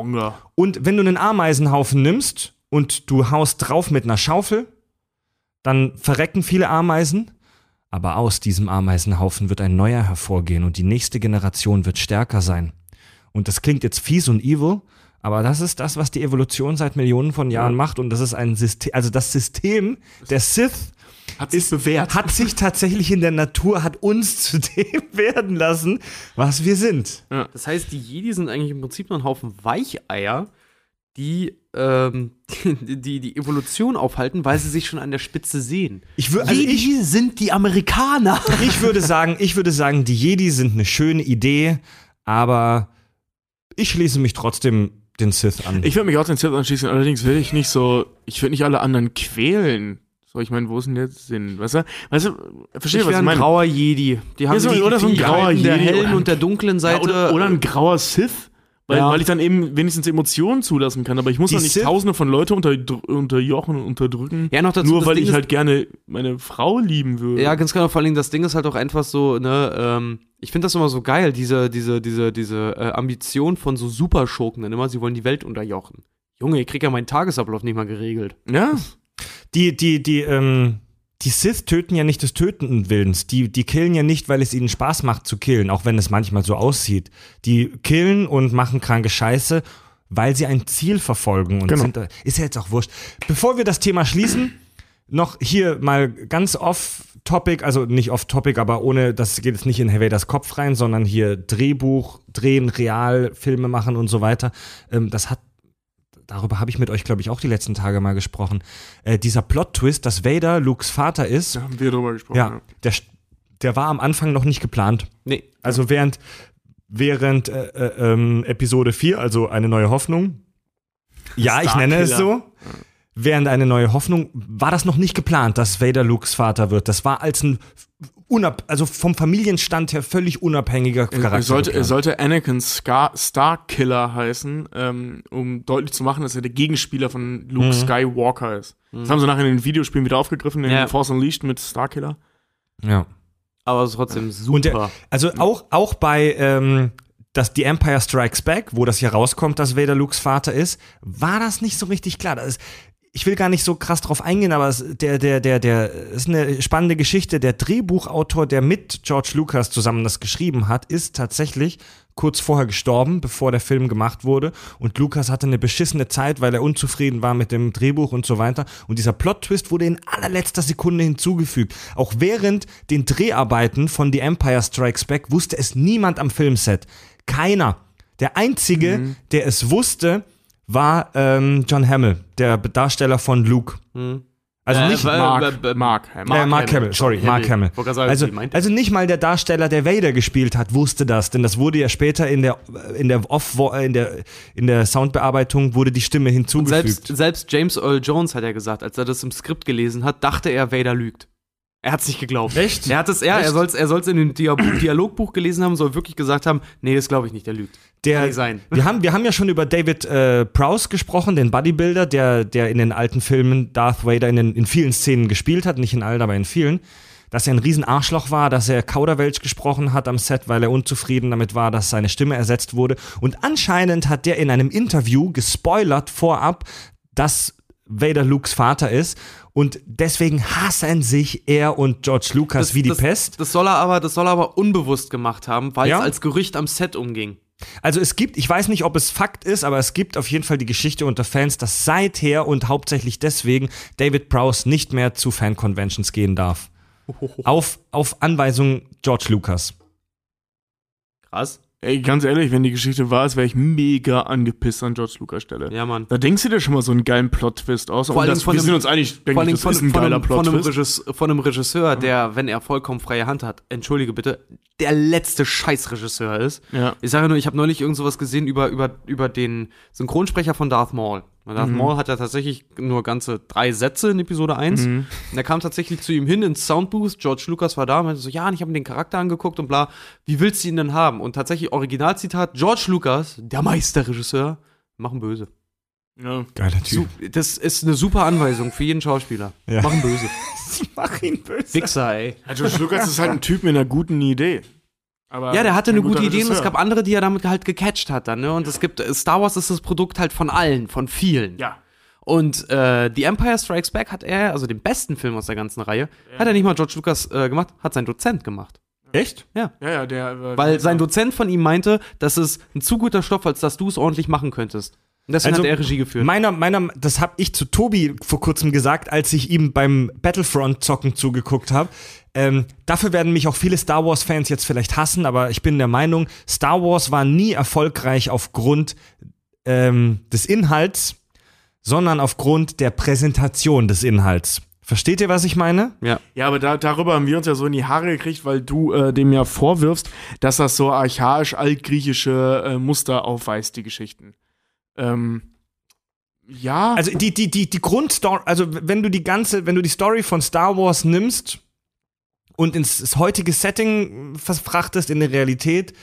und wenn du einen Ameisenhaufen nimmst und du haust drauf mit einer Schaufel, dann verrecken viele Ameisen, aber aus diesem Ameisenhaufen wird ein neuer hervorgehen und die nächste Generation wird stärker sein. Und das klingt jetzt fies und evil, aber das ist das, was die Evolution seit Millionen von Jahren macht und das ist ein System, also das System der Sith Hat sich bewährt. hat sich tatsächlich in der Natur, hat uns zu dem werden lassen, was wir sind. Das heißt, die Jedi sind eigentlich im Prinzip nur ein Haufen Weicheier, die ähm, die, die Evolution aufhalten, weil sie sich schon an der Spitze sehen. Ich also ich- Jedi sind die Amerikaner. Ich würde sagen, ich würde sagen, die Jedi sind eine schöne Idee, aber ich schließe mich trotzdem den Sith an. Ich würde mich auch den Sith anschließen, allerdings will ich nicht so, ich würde nicht alle anderen quälen. So, ich meine, wo ist denn der Sinn? Weißt du, weißt du, verstehe, Ich was ich ein meine? grauer Jedi. Die haben so- die, oder so ein grauer halten der Jedi hellen oder ein- und der dunklen Ja, Seite. oder, oder ein grauer Sith. Weil, Ja. weil ich dann eben wenigstens Emotionen zulassen kann. Aber ich muss Die doch nicht Sith- tausende von Leute unter, unterjochen und unterdrücken. Ja, noch dazu, nur weil Ding ich halt gerne meine Frau lieben würde. Ja, ganz genau. Vor allem das Ding ist halt auch einfach so, ne, ähm, ich finde das immer so geil, diese, diese, diese, diese äh, Ambition von so Superschurken dann immer, sie wollen die Welt unterjochen. Junge, ich krieg ja meinen Tagesablauf nicht mal geregelt. ja. Die, die, die, ähm, die Sith töten ja nicht des Tötenden Willens. Die, die killen ja nicht, weil es ihnen Spaß macht zu killen, auch wenn es manchmal so aussieht. Die killen und machen kranke Scheiße, weil sie ein Ziel verfolgen und Genau. sind ist ja jetzt auch wurscht. Bevor wir das Thema schließen, noch hier mal ganz off-topic, also nicht off-topic, aber ohne, das geht jetzt nicht in Herr Vaders Kopf rein, sondern hier Drehbuch, drehen, real, Filme machen und so weiter. Ähm, das hat, darüber habe ich mit euch, glaube ich, auch die letzten Tage mal gesprochen. Äh, dieser Plot-Twist, dass Vader Lukes Vater ist, Da haben wir drüber gesprochen. ja, der, der war am Anfang noch nicht geplant. Nee. Also während, während äh, äh, ähm, Episode 4, also eine neue Hoffnung, ja, ich nenne es so, während eine neue Hoffnung, war das noch nicht geplant, dass Vader Lukes Vater wird. Das war als ein unab also vom Familienstand her völlig unabhängiger Charakter. Er sollte, er sollte Anakin Scar Starkiller heißen, ähm, um deutlich zu machen, dass er der Gegenspieler von Luke Mhm. Skywalker ist. Das haben sie nachher in den Videospielen wieder aufgegriffen, in Ja. Force Unleashed mit Starkiller. ja. Aber es ist trotzdem Und der, super. also auch, auch bei ähm, das The Empire Strikes Back, wo das hier rauskommt, dass Vader Lukes Vater ist, war das nicht so richtig klar. Das ist, ich will gar nicht so krass drauf eingehen, aber es, der, der, der, der ist eine spannende Geschichte. Der Drehbuchautor, der mit George Lucas zusammen das geschrieben hat, ist tatsächlich kurz vorher gestorben, bevor der Film gemacht wurde. Und Lucas hatte eine beschissene Zeit, weil er unzufrieden war mit dem Drehbuch und so weiter. Und dieser Plot-Twist wurde in allerletzter Sekunde hinzugefügt. Auch während den Dreharbeiten von The Empire Strikes Back wusste es niemand am Filmset. Keiner. Der einzige, der es wusste, war ähm, John Hamill, der Darsteller von Luke. Also Äh, nicht Mark, äh, äh, Mark, äh, Mark Hamill, sorry, Mark Hamill. Gerade sagen, Also, also nicht mal der Darsteller, der Vader gespielt hat, wusste das, denn das wurde ja später in der in der Off in der in der Soundbearbeitung wurde die Stimme hinzugefügt. Selbst, selbst James Earl Jones hat ja gesagt, als er das im Skript gelesen hat, dachte er, Vader lügt. Er hat es nicht geglaubt. Echt? Er hat es, ja, er soll es er soll's in dem Dia Dialogbuch gelesen haben, soll wirklich gesagt haben, nee, das glaube ich nicht, der lügt. der, Kann sein. Wir haben, wir haben ja schon über David äh, Prowse gesprochen, den Bodybuilder, der, der in den alten Filmen Darth Vader in, den, in vielen Szenen gespielt hat, nicht in allen, aber in vielen. Dass er ein riesen Arschloch war, dass er Kauderwelsch gesprochen hat am Set, weil er unzufrieden damit war, dass seine Stimme ersetzt wurde. Und anscheinend hat der in einem Interview gespoilert vorab, dass Vader Lukes Vater ist. Und deswegen hassen sich er und George Lucas wie die das, Pest. Das soll er aber, das soll er aber unbewusst gemacht haben, weil Ja? es als Gerücht am Set umging. Also es gibt, ich weiß nicht, ob es Fakt ist, aber es gibt auf jeden Fall die Geschichte unter Fans, dass seither und hauptsächlich deswegen David Prowse nicht mehr zu Fan-Conventions gehen darf. Auf, auf Anweisung George Lucas. Krass. Ey, ganz ehrlich, wenn die Geschichte wahr ist, wäre ich mega angepisst an George Lucas Stelle. Ja, Mann. Da denkst du dir schon mal so einen geilen Plot-Twist aus. Vor allem das, von wir einem- sind uns Vor denke ich, das von, ist ein von, geiler Plot-Twist. Von einem Regisseur, der, wenn er vollkommen freie Hand hat, entschuldige bitte, der letzte Scheißregisseur ist. Ja. Ich sage nur, ich habe neulich irgend sowas gesehen über, über, über den Synchronsprecher von Darth Maul. Darth Maul hat ja tatsächlich nur ganze drei Sätze in Episode 1. Und er kam tatsächlich zu ihm hin ins Soundbooth. George Lucas war da und meinte so, ja, und ich habe mir den Charakter angeguckt und bla, wie willst du ihn denn haben? Und tatsächlich Originalzitat, George Lucas, der Meisterregisseur, machen böse. Ja. Geiler Su das ist eine super Anweisung für jeden Schauspieler. Ja. Machen böse. Mach ihn böse. Wichser, ey. Ja, George Lucas ist halt ein Typ mit einer guten Idee. Aber Ja, der hatte eine gute Idee und es gab andere, die er damit halt gecatcht hat dann, ne? Und es gibt, Star Wars ist das Produkt halt von allen, von vielen. Ja. Und äh, The Empire Strikes Back hat er, also den besten Film aus der ganzen Reihe, hat er nicht mal George Lucas äh, gemacht, hat sein Dozent gemacht. Echt? Ja, ja, der. äh, Weil sein Dozent von ihm meinte, das ist ein zu guter Stoff, als dass du es ordentlich machen könntest. Deswegen Also, hat er Regie geführt. Meiner, meiner, das habe ich zu Tobi vor kurzem gesagt, als ich ihm beim Battlefront-Zocken zugeguckt habe. Ähm, dafür werden mich auch viele Star Wars-Fans jetzt vielleicht hassen, aber ich bin der Meinung, Star Wars war nie erfolgreich aufgrund ähm, des Inhalts, sondern aufgrund der Präsentation des Inhalts. Versteht ihr, was ich meine? ja. Ja, aber da, darüber haben wir uns ja so in die Haare gekriegt, weil du äh, dem ja vorwirfst, dass das so archaisch altgriechische äh, Muster aufweist, die Geschichten. Ähm, ja. Also die, die, die, die Grundstory, also wenn du die ganze, wenn du die Story von Star Wars nimmst und ins das heutige Setting verfrachtest in der Realität,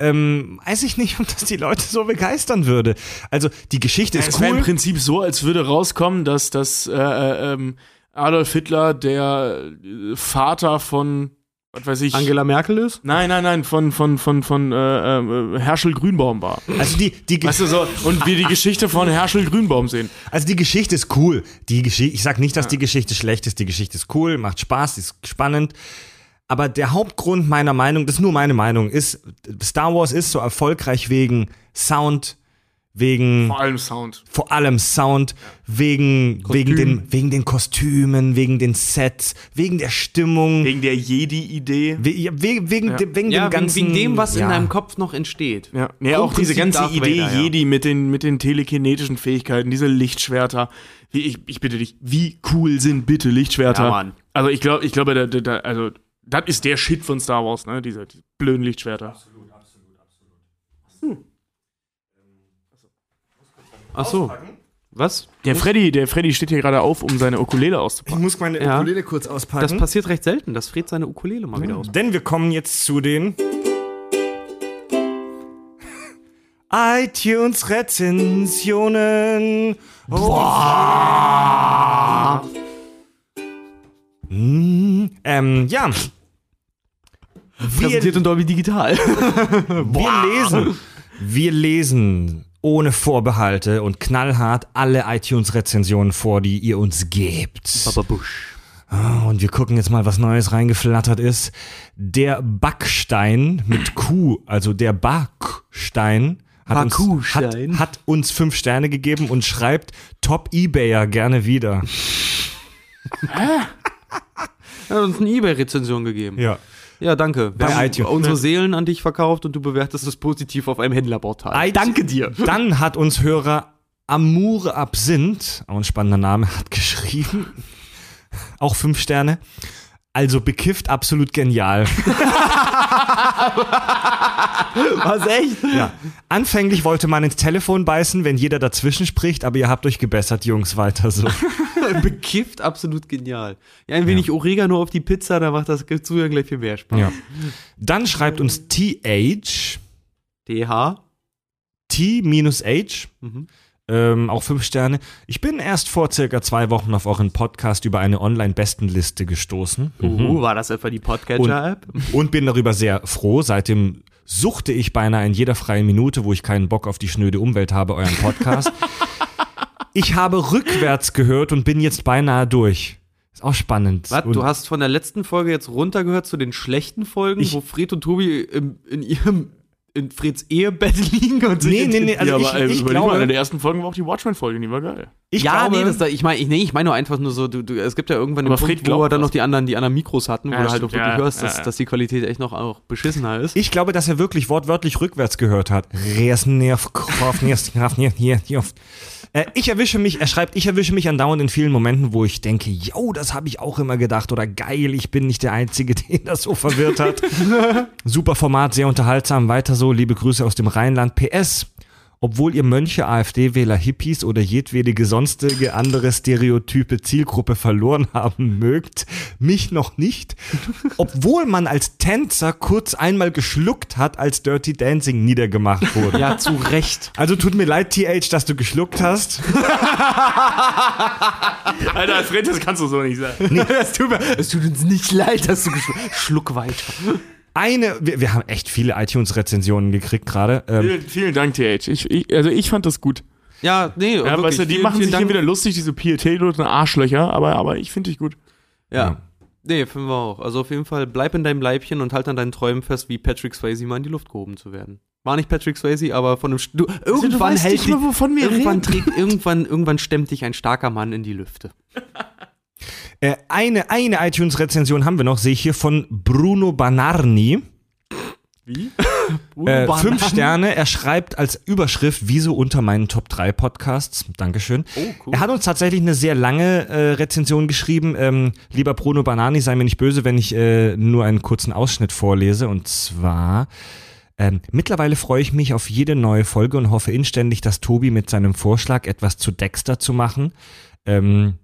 ähm, weiß ich nicht, ob das die Leute so begeistern würde. Also die Geschichte es ist wäre im cool. Prinzip so, als würde rauskommen, dass, dass äh, äh, ähm, Adolf Hitler der äh, Vater von, was weiß ich. Angela Merkel ist? Nein, nein, nein, von, von, von, von äh, äh, Herschel Grünbaum war. Also die, die, Weißt du so, und wir die Geschichte von Herschel Grünbaum sehen. also die Geschichte ist cool. Die Geschichte, ich sag nicht, dass die Geschichte schlecht ist. Die Geschichte ist cool, macht Spaß, ist spannend. Aber der Hauptgrund meiner Meinung, das ist nur meine Meinung, ist, Star Wars ist so erfolgreich wegen Sound, wegen Vor allem Sound. vor allem Sound, wegen, wegen, den, wegen den Kostümen, wegen den Sets, wegen der Stimmung, Wegen der Jedi-Idee. we- ja, wegen, wegen, Ja. dem, wegen Ja, dem ganzen. wegen, dem, was ja. in deinem Kopf noch entsteht. Ja, nee, auch diese ganze Darth Idee Vader, ja. Jedi mit den, mit den telekinetischen Fähigkeiten, diese Lichtschwerter. Wie, ich, ich bitte dich, wie cool sind bitte Lichtschwerter? Ja, Mann. Also ich glaube, ich glaube, da, da, da, also das ist der Shit von Star Wars, ne? Diese, diese blöden Lichtschwerter. Ach so. Was? Der Freddy, der Freddy steht hier gerade auf, um seine Ukulele Ich auszupacken. muss meine Ja. Ukulele kurz auspacken. Das passiert recht selten, dass Fred seine Ukulele mal wieder aus. Denn wir kommen jetzt zu den iTunes Rezensionen. Boah. Mm, ähm, ja. Wir, Präsentiert in Dolby Digital. wir lesen. Wir lesen ohne Vorbehalte und knallhart alle iTunes-Rezensionen vor, die ihr uns gebt. Baba Bush. Ah, Und wir gucken jetzt mal, was Neues reingeflattert ist. Der Backstein mit Q, also der Backstein, hat uns, hat, hat uns fünf Sterne gegeben und schreibt Top Ebayer gerne wieder. Er hat uns eine Ebay-Rezension gegeben. Ja. Ja, danke. Wir Bei haben iTunes. unsere Seelen an dich verkauft und du bewertest es positiv auf einem Händlerportal. Danke dir. Dann hat uns Hörer Amour Absinth, auch ein spannender Name, hat geschrieben. Auch fünf Sterne. Also bekifft absolut genial. Was echt? Ja. Anfänglich wollte man ins Telefon beißen, wenn jeder dazwischen spricht, aber ihr habt euch gebessert, Jungs, weiter so. Bekifft, absolut genial. Ja, ein wenig Oregano auf die Pizza, da macht das Zuhören gleich viel mehr Spaß. Ja. Dann schreibt uns TH, DH. T-H, Mhm. Ähm, auch fünf Sterne. Ich bin erst vor circa zwei Wochen auf euren Podcast über eine Online-Bestenliste gestoßen Uh, war das etwa die Podcatcher-App? und bin darüber sehr froh. Seitdem suchte ich beinahe in jeder freien Minute, wo ich keinen Bock auf die schnöde Umwelt habe, euren Podcast. ich habe rückwärts gehört und bin jetzt beinahe durch. Ist auch spannend. Was? Und Du hast von der letzten Folge jetzt runtergehört zu den schlechten Folgen, Ich- wo Fred und Tobi im, in ihrem in Freds Ehebett liegen und sich Nee, nee, nee, also ja, ich, aber ey, ich überleg mal, glaube, eine der ersten Folgen war auch die Watchmen-Folge, die war geil. ich ja, glaube, nee, das, da- ich meine, ich, nee, ich meine nur einfach nur so, du, du, es gibt ja irgendwann Aber Punkt, wo wir dann noch die anderen, die anderen Mikros hatten, wo Ja, du halt auch stimmt, wirklich ja, hörst, dass, dass die Qualität echt noch auch beschissener ist. Ich glaube, dass er wirklich wortwörtlich rückwärts gehört hat. Äh, Ich erwische mich, er schreibt, ich erwische mich andauernd in vielen Momenten, wo ich denke, yo, das habe ich auch immer gedacht oder geil, ich bin nicht der Einzige, den das so verwirrt hat. Super Format, sehr unterhaltsam, weiter so, liebe Grüße aus dem Rheinland. PS, obwohl ihr Mönche, AfD-Wähler, Hippies oder jedwedige sonstige andere stereotype Zielgruppe verloren haben mögt, mich noch nicht, obwohl man als Tänzer kurz einmal geschluckt hat, als Dirty Dancing niedergemacht wurde. Ja, zu Recht. Also tut mir leid, TH, dass du geschluckt hast. Alter, Fred, das kannst du so nicht sagen. es, tut mir, es tut uns nicht leid, dass du geschluckt Schluck weiter. Eine, wir, wir haben echt viele iTunes-Rezensionen gekriegt gerade. Ähm, Vielen, vielen Dank, TH. Ich, ich, also ich fand das gut. Ja, nee, Ja, wirklich. weißt du, die Vielen, machen vielen sich Dank. hier wieder lustig, diese pietätlosen Arschlöcher, aber, aber ich finde dich gut. Ja. Nee, finden wir auch. Also auf jeden Fall bleib in deinem Leibchen und halt an deinen Träumen fest, wie Patrick Swayze mal in die Luft gehoben zu werden. War nicht Patrick Swayze, aber von einem St du, irgendwann weißt hält nicht mal, dich, wovon wir irgendwann reden. trägt irgendwann irgendwann stemmt dich ein starker Mann in die Lüfte. äh, eine eine iTunes-Rezension haben wir noch, sehe ich hier von Bruno Banarni. Wie? Äh, fünf Sterne. Er schreibt als Überschrift, wieso unter meinen Top 3 Podcasts. Dankeschön. Oh, cool. Er hat uns tatsächlich eine sehr lange äh, Rezension geschrieben. Ähm, lieber Bruno Banani, sei mir nicht böse, wenn ich äh, nur einen kurzen Ausschnitt vorlese. Und zwar, ähm, mittlerweile freue ich mich auf jede neue Folge und hoffe inständig, dass Tobi mit seinem Vorschlag, etwas zu Dexter zu machen, ähm,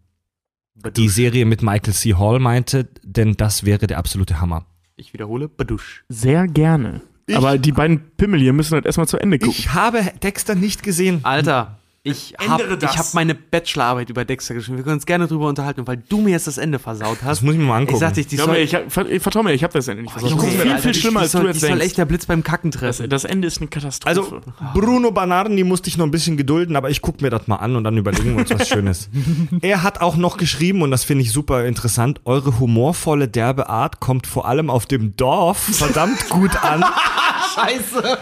die Serie mit Michael C. Hall meinte, denn das wäre der absolute Hammer. Ich wiederhole, Badusch. Sehr gerne. aber die beiden Pimmel hier müssen halt erstmal zu Ende gucken. Ich habe Dexter nicht gesehen. Alter, ich habe das. hab meine Bachelorarbeit über Dexter geschrieben. Wir können uns gerne drüber unterhalten, weil du mir jetzt das Ende versaut hast. Das muss ich mir mal angucken. ich sagte, ich, die soll, mir, ich, hab- ver- vertrau mir, ich habe das Ende nicht versucht. Junge, Das ist viel, viel schlimmer, als soll, du jetzt Die soll denkst. echt der Blitz beim Kacken Das, treffen. das Ende ist eine Katastrophe. Also, Bruno Banarden, musste ich noch ein bisschen gedulden, aber ich gucke mir das mal an und dann überlegen wir uns was Schönes. er hat auch noch geschrieben, und das finde ich super interessant, eure humorvolle, derbe Art kommt vor allem auf dem Dorf verdammt gut an. Scheiße.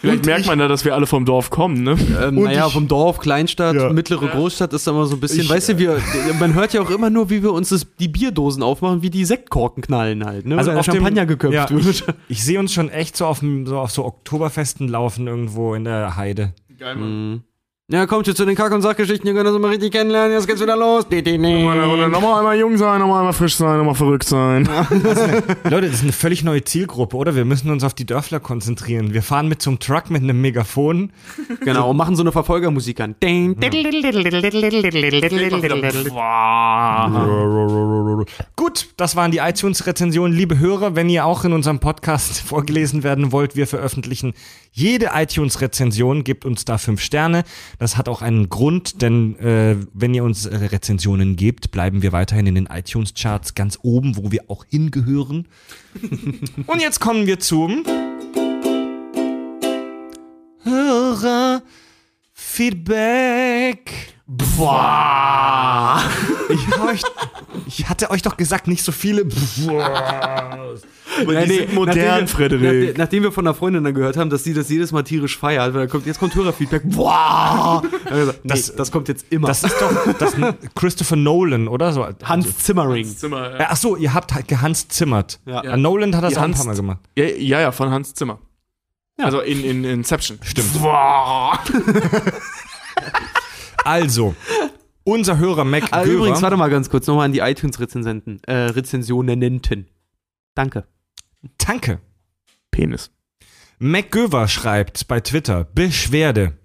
Vielleicht merkt man da, dass wir alle vom Dorf kommen, ne? Ähm, Und naja, ich- vom Dorf, Kleinstadt, Ja. mittlere Großstadt ist da immer so ein bisschen, Ich- weißt du, wir, man hört ja auch immer nur, wie wir uns das, die Bierdosen aufmachen, wie die Sektkorken knallen halt, ne? Also Weil auf dem- Champagner geköpft ja, wird. Ich, ich sehe uns schon echt so auf, dem, so auf so Oktoberfesten laufen irgendwo in der Heide. Geil, Mann. Mhm. Ja, kommt jetzt zu den Kack- und Sachgeschichten, ihr könnt das immer richtig kennenlernen, jetzt geht's wieder los. Nochmal, einmal jung sein, nochmal einmal frisch sein, nochmal verrückt sein. Leute, das ist eine völlig neue Zielgruppe, oder? Wir müssen uns auf die Dörfler konzentrieren. Wir fahren mit so einem Truck mit einem Megafon. Genau, und machen so eine Verfolgermusik an. Ding, Gut, das waren die iTunes-Rezensionen. Liebe Hörer, wenn ihr auch in unserem Podcast vorgelesen werden wollt, wir veröffentlichen jede iTunes-Rezension, gebt uns da fünf Sterne. Das hat auch einen Grund, denn äh, wenn ihr uns äh, Rezensionen gebt, bleiben wir weiterhin in den iTunes-Charts ganz oben, wo wir auch hingehören. Und jetzt kommen wir zum Hörer-Feedback. Boah. Ich, euch, ich hatte euch doch gesagt, nicht so viele. Boah. die sind modern, nachdem wir, Frederik. Nachdem, nachdem wir von einer Freundin dann gehört haben, dass sie das jedes Mal tierisch feiert, weil kommt, jetzt kommt Hörerfeedback. Boah! Gesagt, nee, Das- das, kommt jetzt immer. Das ist doch das ist Christopher Nolan, oder so? Hans Zimmering. Zimmer, Äh, Ach so, ihr habt halt gehans zimmert. Ja. Nolan hat das Die auch ein Hans- paar Mal gemacht. Ja, ja, ja, von Hans Zimmer. Also in, in Inception. Stimmt. Boah. Also, unser Hörer Mac Ah, übrigens, warte mal ganz kurz, nochmal an die iTunes-Rezensenten, äh, Rezensionenenten. Danke. Danke. Penis. Mac Göver schreibt bei Twitter, Beschwerde.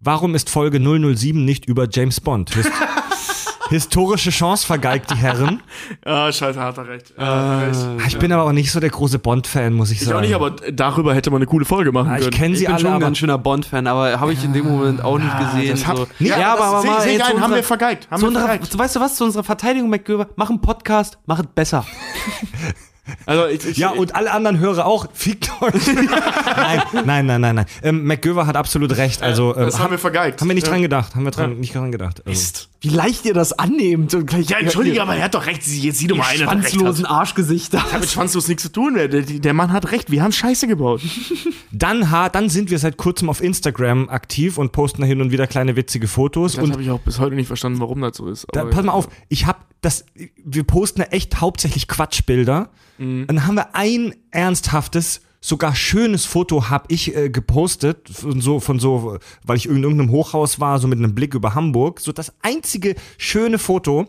Warum ist Folge 007 nicht über James Bond? Hist Historische Chance vergeigt die Herren. Ah, scheiße, hat er recht. Ja, recht. Ich bin aber auch nicht so der große Bond-Fan, muss ich Ich sagen. auch nicht, aber darüber hätte man eine coole Folge machen Ah, ich können. kenne Ich sie bin alle, schon ein ganz schöner Bond-Fan, aber habe ich in dem Moment auch nicht gesehen. das hab- so. Nee, ja, aber, aber mal seh ich haben wir vergeigt. Haben wir unserer, vergeigt. weißt du was, zu unserer Verteidigung, McGöber, mach einen Podcast, mach es besser. Also ich, ich, Ja, und alle anderen Hörer auch. Fickt euch. nein, nein, nein, nein, nein. Ähm, McGöver hat absolut recht. Also, ähm, das haben wir vergeigt. haben wir nicht ja. dran gedacht. Haben wir dran, nicht dran gedacht. Also. Mist. Wie leicht ihr das annehmt. Und gleich, Ja, entschuldige, aber er hat doch recht. Jetzt sieh doch mal recht schwanzlosen hat. Arschgesichter. Hat mit schwanzlos nichts zu tun. Der, der, Mann hat recht. Wir haben Scheiße gebaut. Dann, ha- dann sind wir seit kurzem auf Instagram aktiv und posten da hin und wieder kleine witzige Fotos. Das und habe ich auch bis heute nicht verstanden, warum das so ist. da, pass mal auf, ich habe das, wir posten ja echt hauptsächlich Quatschbilder. Mhm. Dann haben wir ein ernsthaftes, sogar schönes Foto habe ich äh, gepostet von so, von so, weil ich in irgendeinem Hochhaus war, so mit einem Blick über Hamburg. So das einzige schöne Foto.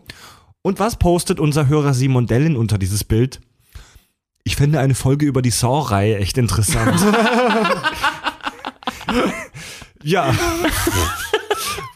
Und was postet unser Hörer Simon Dellin unter dieses Bild? Ich finde eine Folge über die Saw-Reihe echt interessant. ja.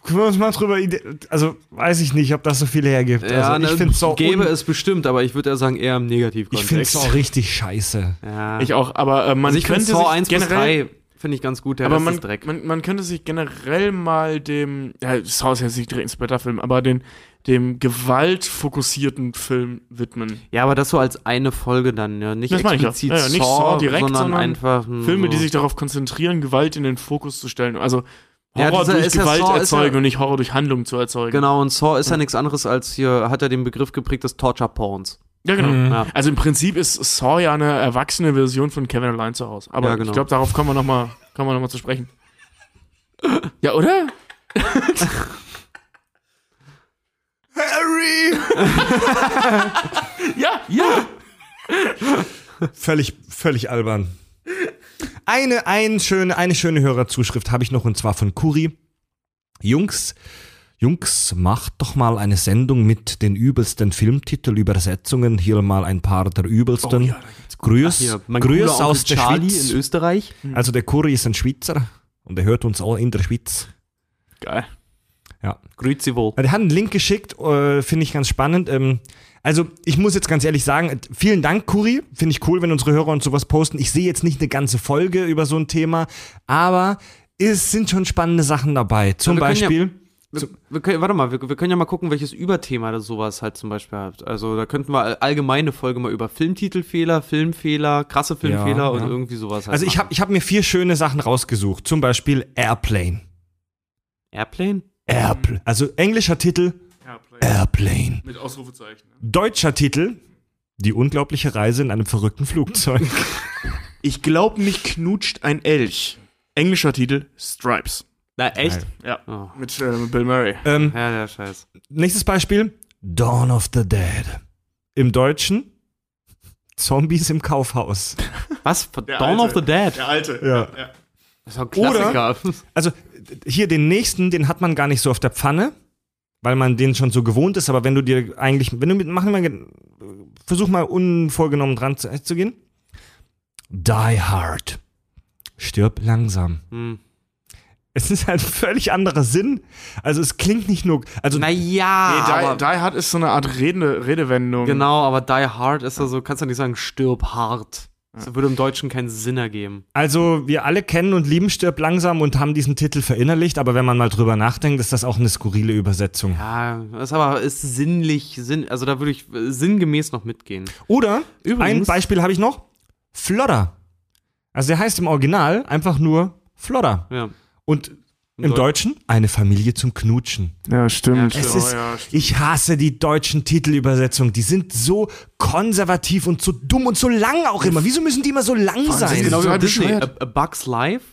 Können wir uns mal drüber, ide- also weiß ich nicht, ob das so viel hergibt. Ja, also, ich ne, finde Saw gäbe un- es bestimmt, aber ich würde eher sagen, eher im ich finde Negativkontext. Saw richtig scheiße. Ja. Ich auch, aber äh, man also ich könnte Saw sich 1 bis generell 3 finde ich ganz gut, der aber Rest man, ist Dreck. man, man könnte sich generell mal dem, ja, Saw ist jetzt nicht direkt ein Splatter-Film, aber den, dem gewaltfokussierten Film widmen. ja, aber das so als eine Folge dann, ja. Nicht Das meine ich ja. explizit Ja, ja, nicht Saw direkt, sondern, sondern einfach Filme, so. die sich darauf konzentrieren, Gewalt in den Fokus zu stellen. Also Ja, Horror dieser durch ist ja Gewalt Saw ja- erzeugen und nicht Horror durch Handlung zu erzeugen. Genau, und Saw ist ja nichts anderes als hier, hat er den Begriff geprägt des Torture-Porns. Ja, genau. Mhm. Ja. Also im Prinzip ist Saw ja eine erwachsene Version von Kevin allein zu Hause. Aber Ja, genau. ich glaube, darauf kommen wir nochmal noch mal zu sprechen. Ja, oder? Harry! Ja, ja. Völlig, völlig albern. Eine, ein schöne, eine schöne Hörerzuschrift habe ich noch und zwar von Kuri. Jungs, Jungs, macht doch mal eine Sendung mit den übelsten Filmtitelübersetzungen. Hier mal ein paar der übelsten. Oh ja, Grüß, Hier, Grüß aus der Charlie Schweiz. in Österreich. Also der Kuri ist ein Schweizer und er hört uns auch in der Schweiz. Geil. Ja. Grüezi wohl. Der hat einen Link geschickt, äh, finde ich ganz spannend. Ähm, also, ich muss jetzt ganz ehrlich sagen, vielen Dank, Kuri. Finde ich cool, wenn unsere Hörer uns sowas posten. Ich sehe jetzt nicht eine ganze Folge über so ein Thema, aber es sind schon spannende Sachen dabei. Zum ja- Beispiel. Wir, wir können, warte mal, wir, wir können ja mal gucken, welches Überthema das sowas halt zum Beispiel hat. Also da könnten wir all- allgemeine Folge mal über Filmtitelfehler, Filmfehler, krasse Filmfehler Ja, und ja. irgendwie sowas halt Also, ich habe ich hab mir vier schöne Sachen rausgesucht. Zum Beispiel Airplane. Airplane? Airplane. Also, englischer Titel. Airplane. Mit Ausrufezeichen. ne? Deutscher Titel Die unglaubliche Reise in einem verrückten Flugzeug. Ich glaube nicht knutscht ein Elch. Englischer Titel Stripes. Na, echt? Ja. Oh. Mit äh, Bill Murray. Ähm, Ja, der Scheiß. nächstes Beispiel: Dawn of the Dead. Im Deutschen Zombies im Kaufhaus. Was? Der Dawn Alte. of the Dead? Der alte. Ja. Das ist ein Klassiker. Also hier den nächsten, den hat man gar nicht so auf der Pfanne, weil man den schon so gewohnt ist. Aber wenn du dir eigentlich, wenn du mit, mach mal, versuch mal unvorgenommen dran zu, zu gehen. Die Hard. Stirb langsam. Hm. Es ist halt ein völlig anderer Sinn. Also es klingt nicht nur, also Naja, Nee, die, aber, die Hard ist so eine Art Rede, Redewendung. genau, aber Die Hard ist ja so, kannst du nicht sagen, stirb hart. Das würde im Deutschen keinen Sinn ergeben. Also wir alle kennen und lieben Stirb langsam und haben diesen Titel verinnerlicht, aber wenn man mal drüber nachdenkt, ist das auch eine skurrile Übersetzung. Ja, das ist aber ist sinnlich, Sinn, also da würde ich äh, sinngemäß noch mitgehen. Oder ein Übrigens- Beispiel habe ich noch: Flodder. Also der heißt im Original einfach nur Flodder. Ja. Und Im im, Deu- Deutschen eine Familie zum Knutschen. Ja, stimmt. Ja, Es Oh, ist, ja, stimmt. ich hasse die deutschen Titelübersetzungen. Die sind so konservativ und so dumm und so lang auch immer. Wieso müssen die immer so lang das sein? ist Genau wie bei Disney. A, a Bugs Life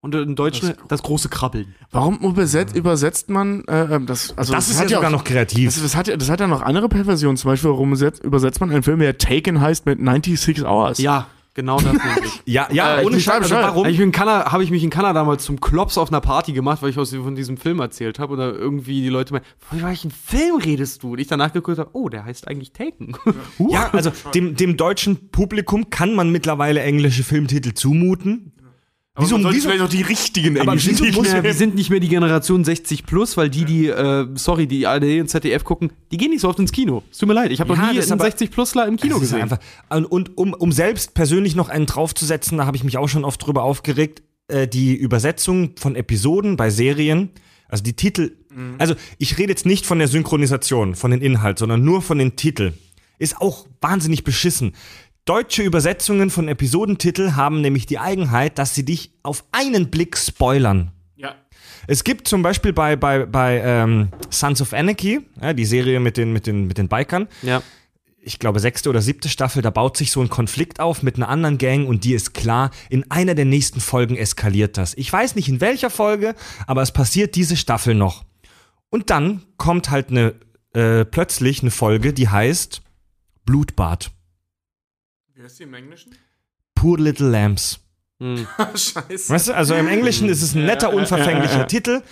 und im Deutschen das, große Krabbeln. Warum übersetzt, übersetzt man äh, ähm, das? Also das ist ja sogar auch, noch kreativ. Das, das, hat ja, das hat ja noch andere Perversionen. Zum Beispiel, warum übersetzt, übersetzt man einen Film, der Taken heißt, mit 96 Hours? Ja, genau das nämlich. ja, ja, Äh, ohne ich Scheiß. warum? Habe ich, mich in Kanada- hab ich mich in Kanada mal zum Klops auf einer Party gemacht, weil ich aus, von diesem Film erzählt habe. Oder irgendwie die Leute meinen, von welchem Film redest du? Und ich danach geguckt habe, oh, der heißt eigentlich Taken. Huh. Ja, also dem, dem deutschen Publikum kann man mittlerweile englische Filmtitel zumuten. Aber Wieso- man sollte wieso- vielleicht auch die richtigen Aber englischen wieso Titel muss- wir sind nicht mehr die Generation 60 plus, weil die, die, äh, sorry, die ARD und ZDF gucken, die gehen nicht so oft ins Kino. Es tut mir leid, ich habe Ja, noch nie einen aber- 60 plusler im Kino gesehen. Einfach, und und um, um selbst persönlich noch einen draufzusetzen, da habe ich mich auch schon oft drüber aufgeregt, äh, die Übersetzung von Episoden bei Serien, also die Titel, also ich rede jetzt nicht von der Synchronisation, von den Inhalt, sondern nur von den Titel, ist auch wahnsinnig beschissen. Deutsche Übersetzungen von Episodentitel haben nämlich die Eigenheit, dass sie dich auf einen Blick spoilern. Ja. Es gibt zum Beispiel bei, bei, bei ähm, Sons of Anarchy, ja, die Serie mit den, mit, den, mit den Bikern, ja. ich glaube, sechste oder siebte Staffel, da baut sich so ein Konflikt auf mit einer anderen Gang und die ist klar, in einer der nächsten Folgen eskaliert das. Ich weiß nicht in welcher Folge, aber es passiert diese Staffel noch. Und dann kommt halt eine, äh, plötzlich eine Folge, die heißt Blutbad. Wie heißt die im Englischen? Poor Little Lambs. Hm. Scheiße. Weißt du, also im Englischen ist es ein netter, unverfänglicher Titel.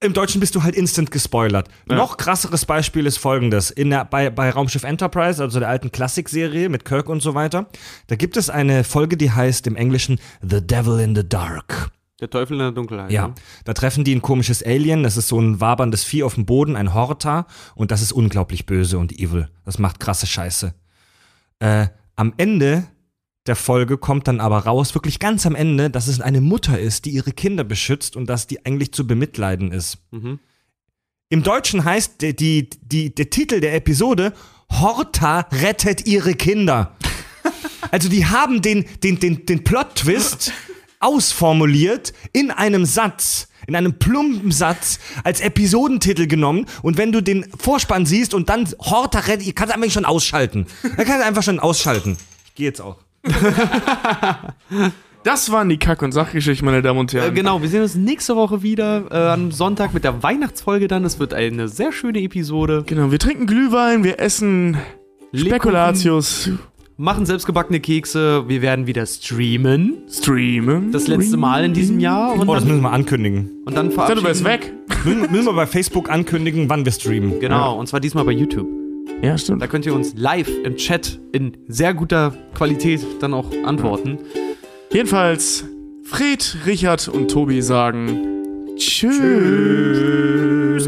Im Deutschen bist du halt instant gespoilert. Noch krasseres Beispiel ist folgendes. In der, bei, bei Raumschiff Enterprise, also der alten Klassikserie mit Kirk und so weiter, da gibt es eine Folge, die heißt im Englischen The Devil in the Dark. Der Teufel in der Dunkelheit. Ja, ne? da treffen die ein komisches Alien, das ist so ein waberndes Vieh auf dem Boden, ein Horta, und das ist unglaublich böse und evil. Das macht krasse Scheiße. Äh, am Ende der Folge kommt dann aber raus, wirklich ganz am Ende, dass es eine Mutter ist, die ihre Kinder beschützt und dass die eigentlich zu bemitleiden ist. Mhm. Im Deutschen heißt die, die, die, der Titel der Episode Horta rettet ihre Kinder. Also die haben den, den, den, den Plot-Twist ausformuliert in einem Satz, in einem plumpen Satz als Episodentitel genommen und wenn du den Vorspann siehst und dann Horta rettet, ihr kannst einfach schon ausschalten. Er kann einfach schon ausschalten. Ich gehe jetzt auch. Das waren die Kack- und Sachgeschichten, meine Damen und Äh, Herren. genau, wir sehen uns nächste Woche wieder äh, am Sonntag mit der Weihnachtsfolge dann. Es wird eine sehr schöne Episode. Genau, wir trinken Glühwein, wir essen Spekulatius, Machen selbstgebackene Kekse. Wir werden wieder streamen. streamen. Das letzte Mal in diesem Jahr. Und Oh, das müssen wir ankündigen. und dann verabschieden du bist weg. Müssen, müssen wir bei Facebook ankündigen, wann wir streamen. Genau, und zwar diesmal bei YouTube. Ja, stimmt. Da könnt ihr uns live im Chat in sehr guter Qualität dann auch antworten. Jedenfalls, Fred, Richard und Tobi sagen Tschüss.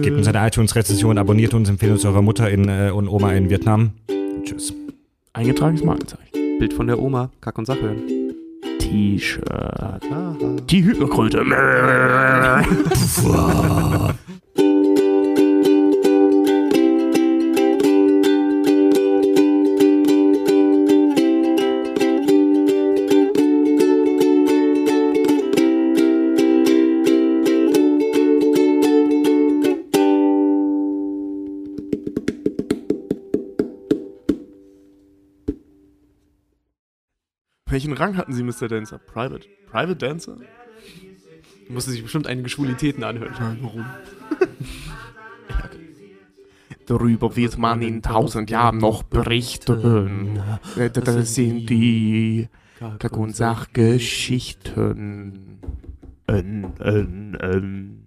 Gebt uns eine iTunes-Rezension, abonniert uns, empfehlt uns eurer Mutter in, äh, und Oma in Vietnam. Tschüss. Eingetragenes Markenzeichen. Bild von der Oma. Kack und Sach hören. T-Shirt. Die Hypnokröte. Welchen Rang hatten Sie, Mr. Dancer? Private. Private Dancer? Musste sich bestimmt einige Schwulitäten anhören. Warum? Darüber wird man in tausend Jahren noch berichten. Das sind die Kack- und Sachgeschichten. Ähm, ähm, ähm.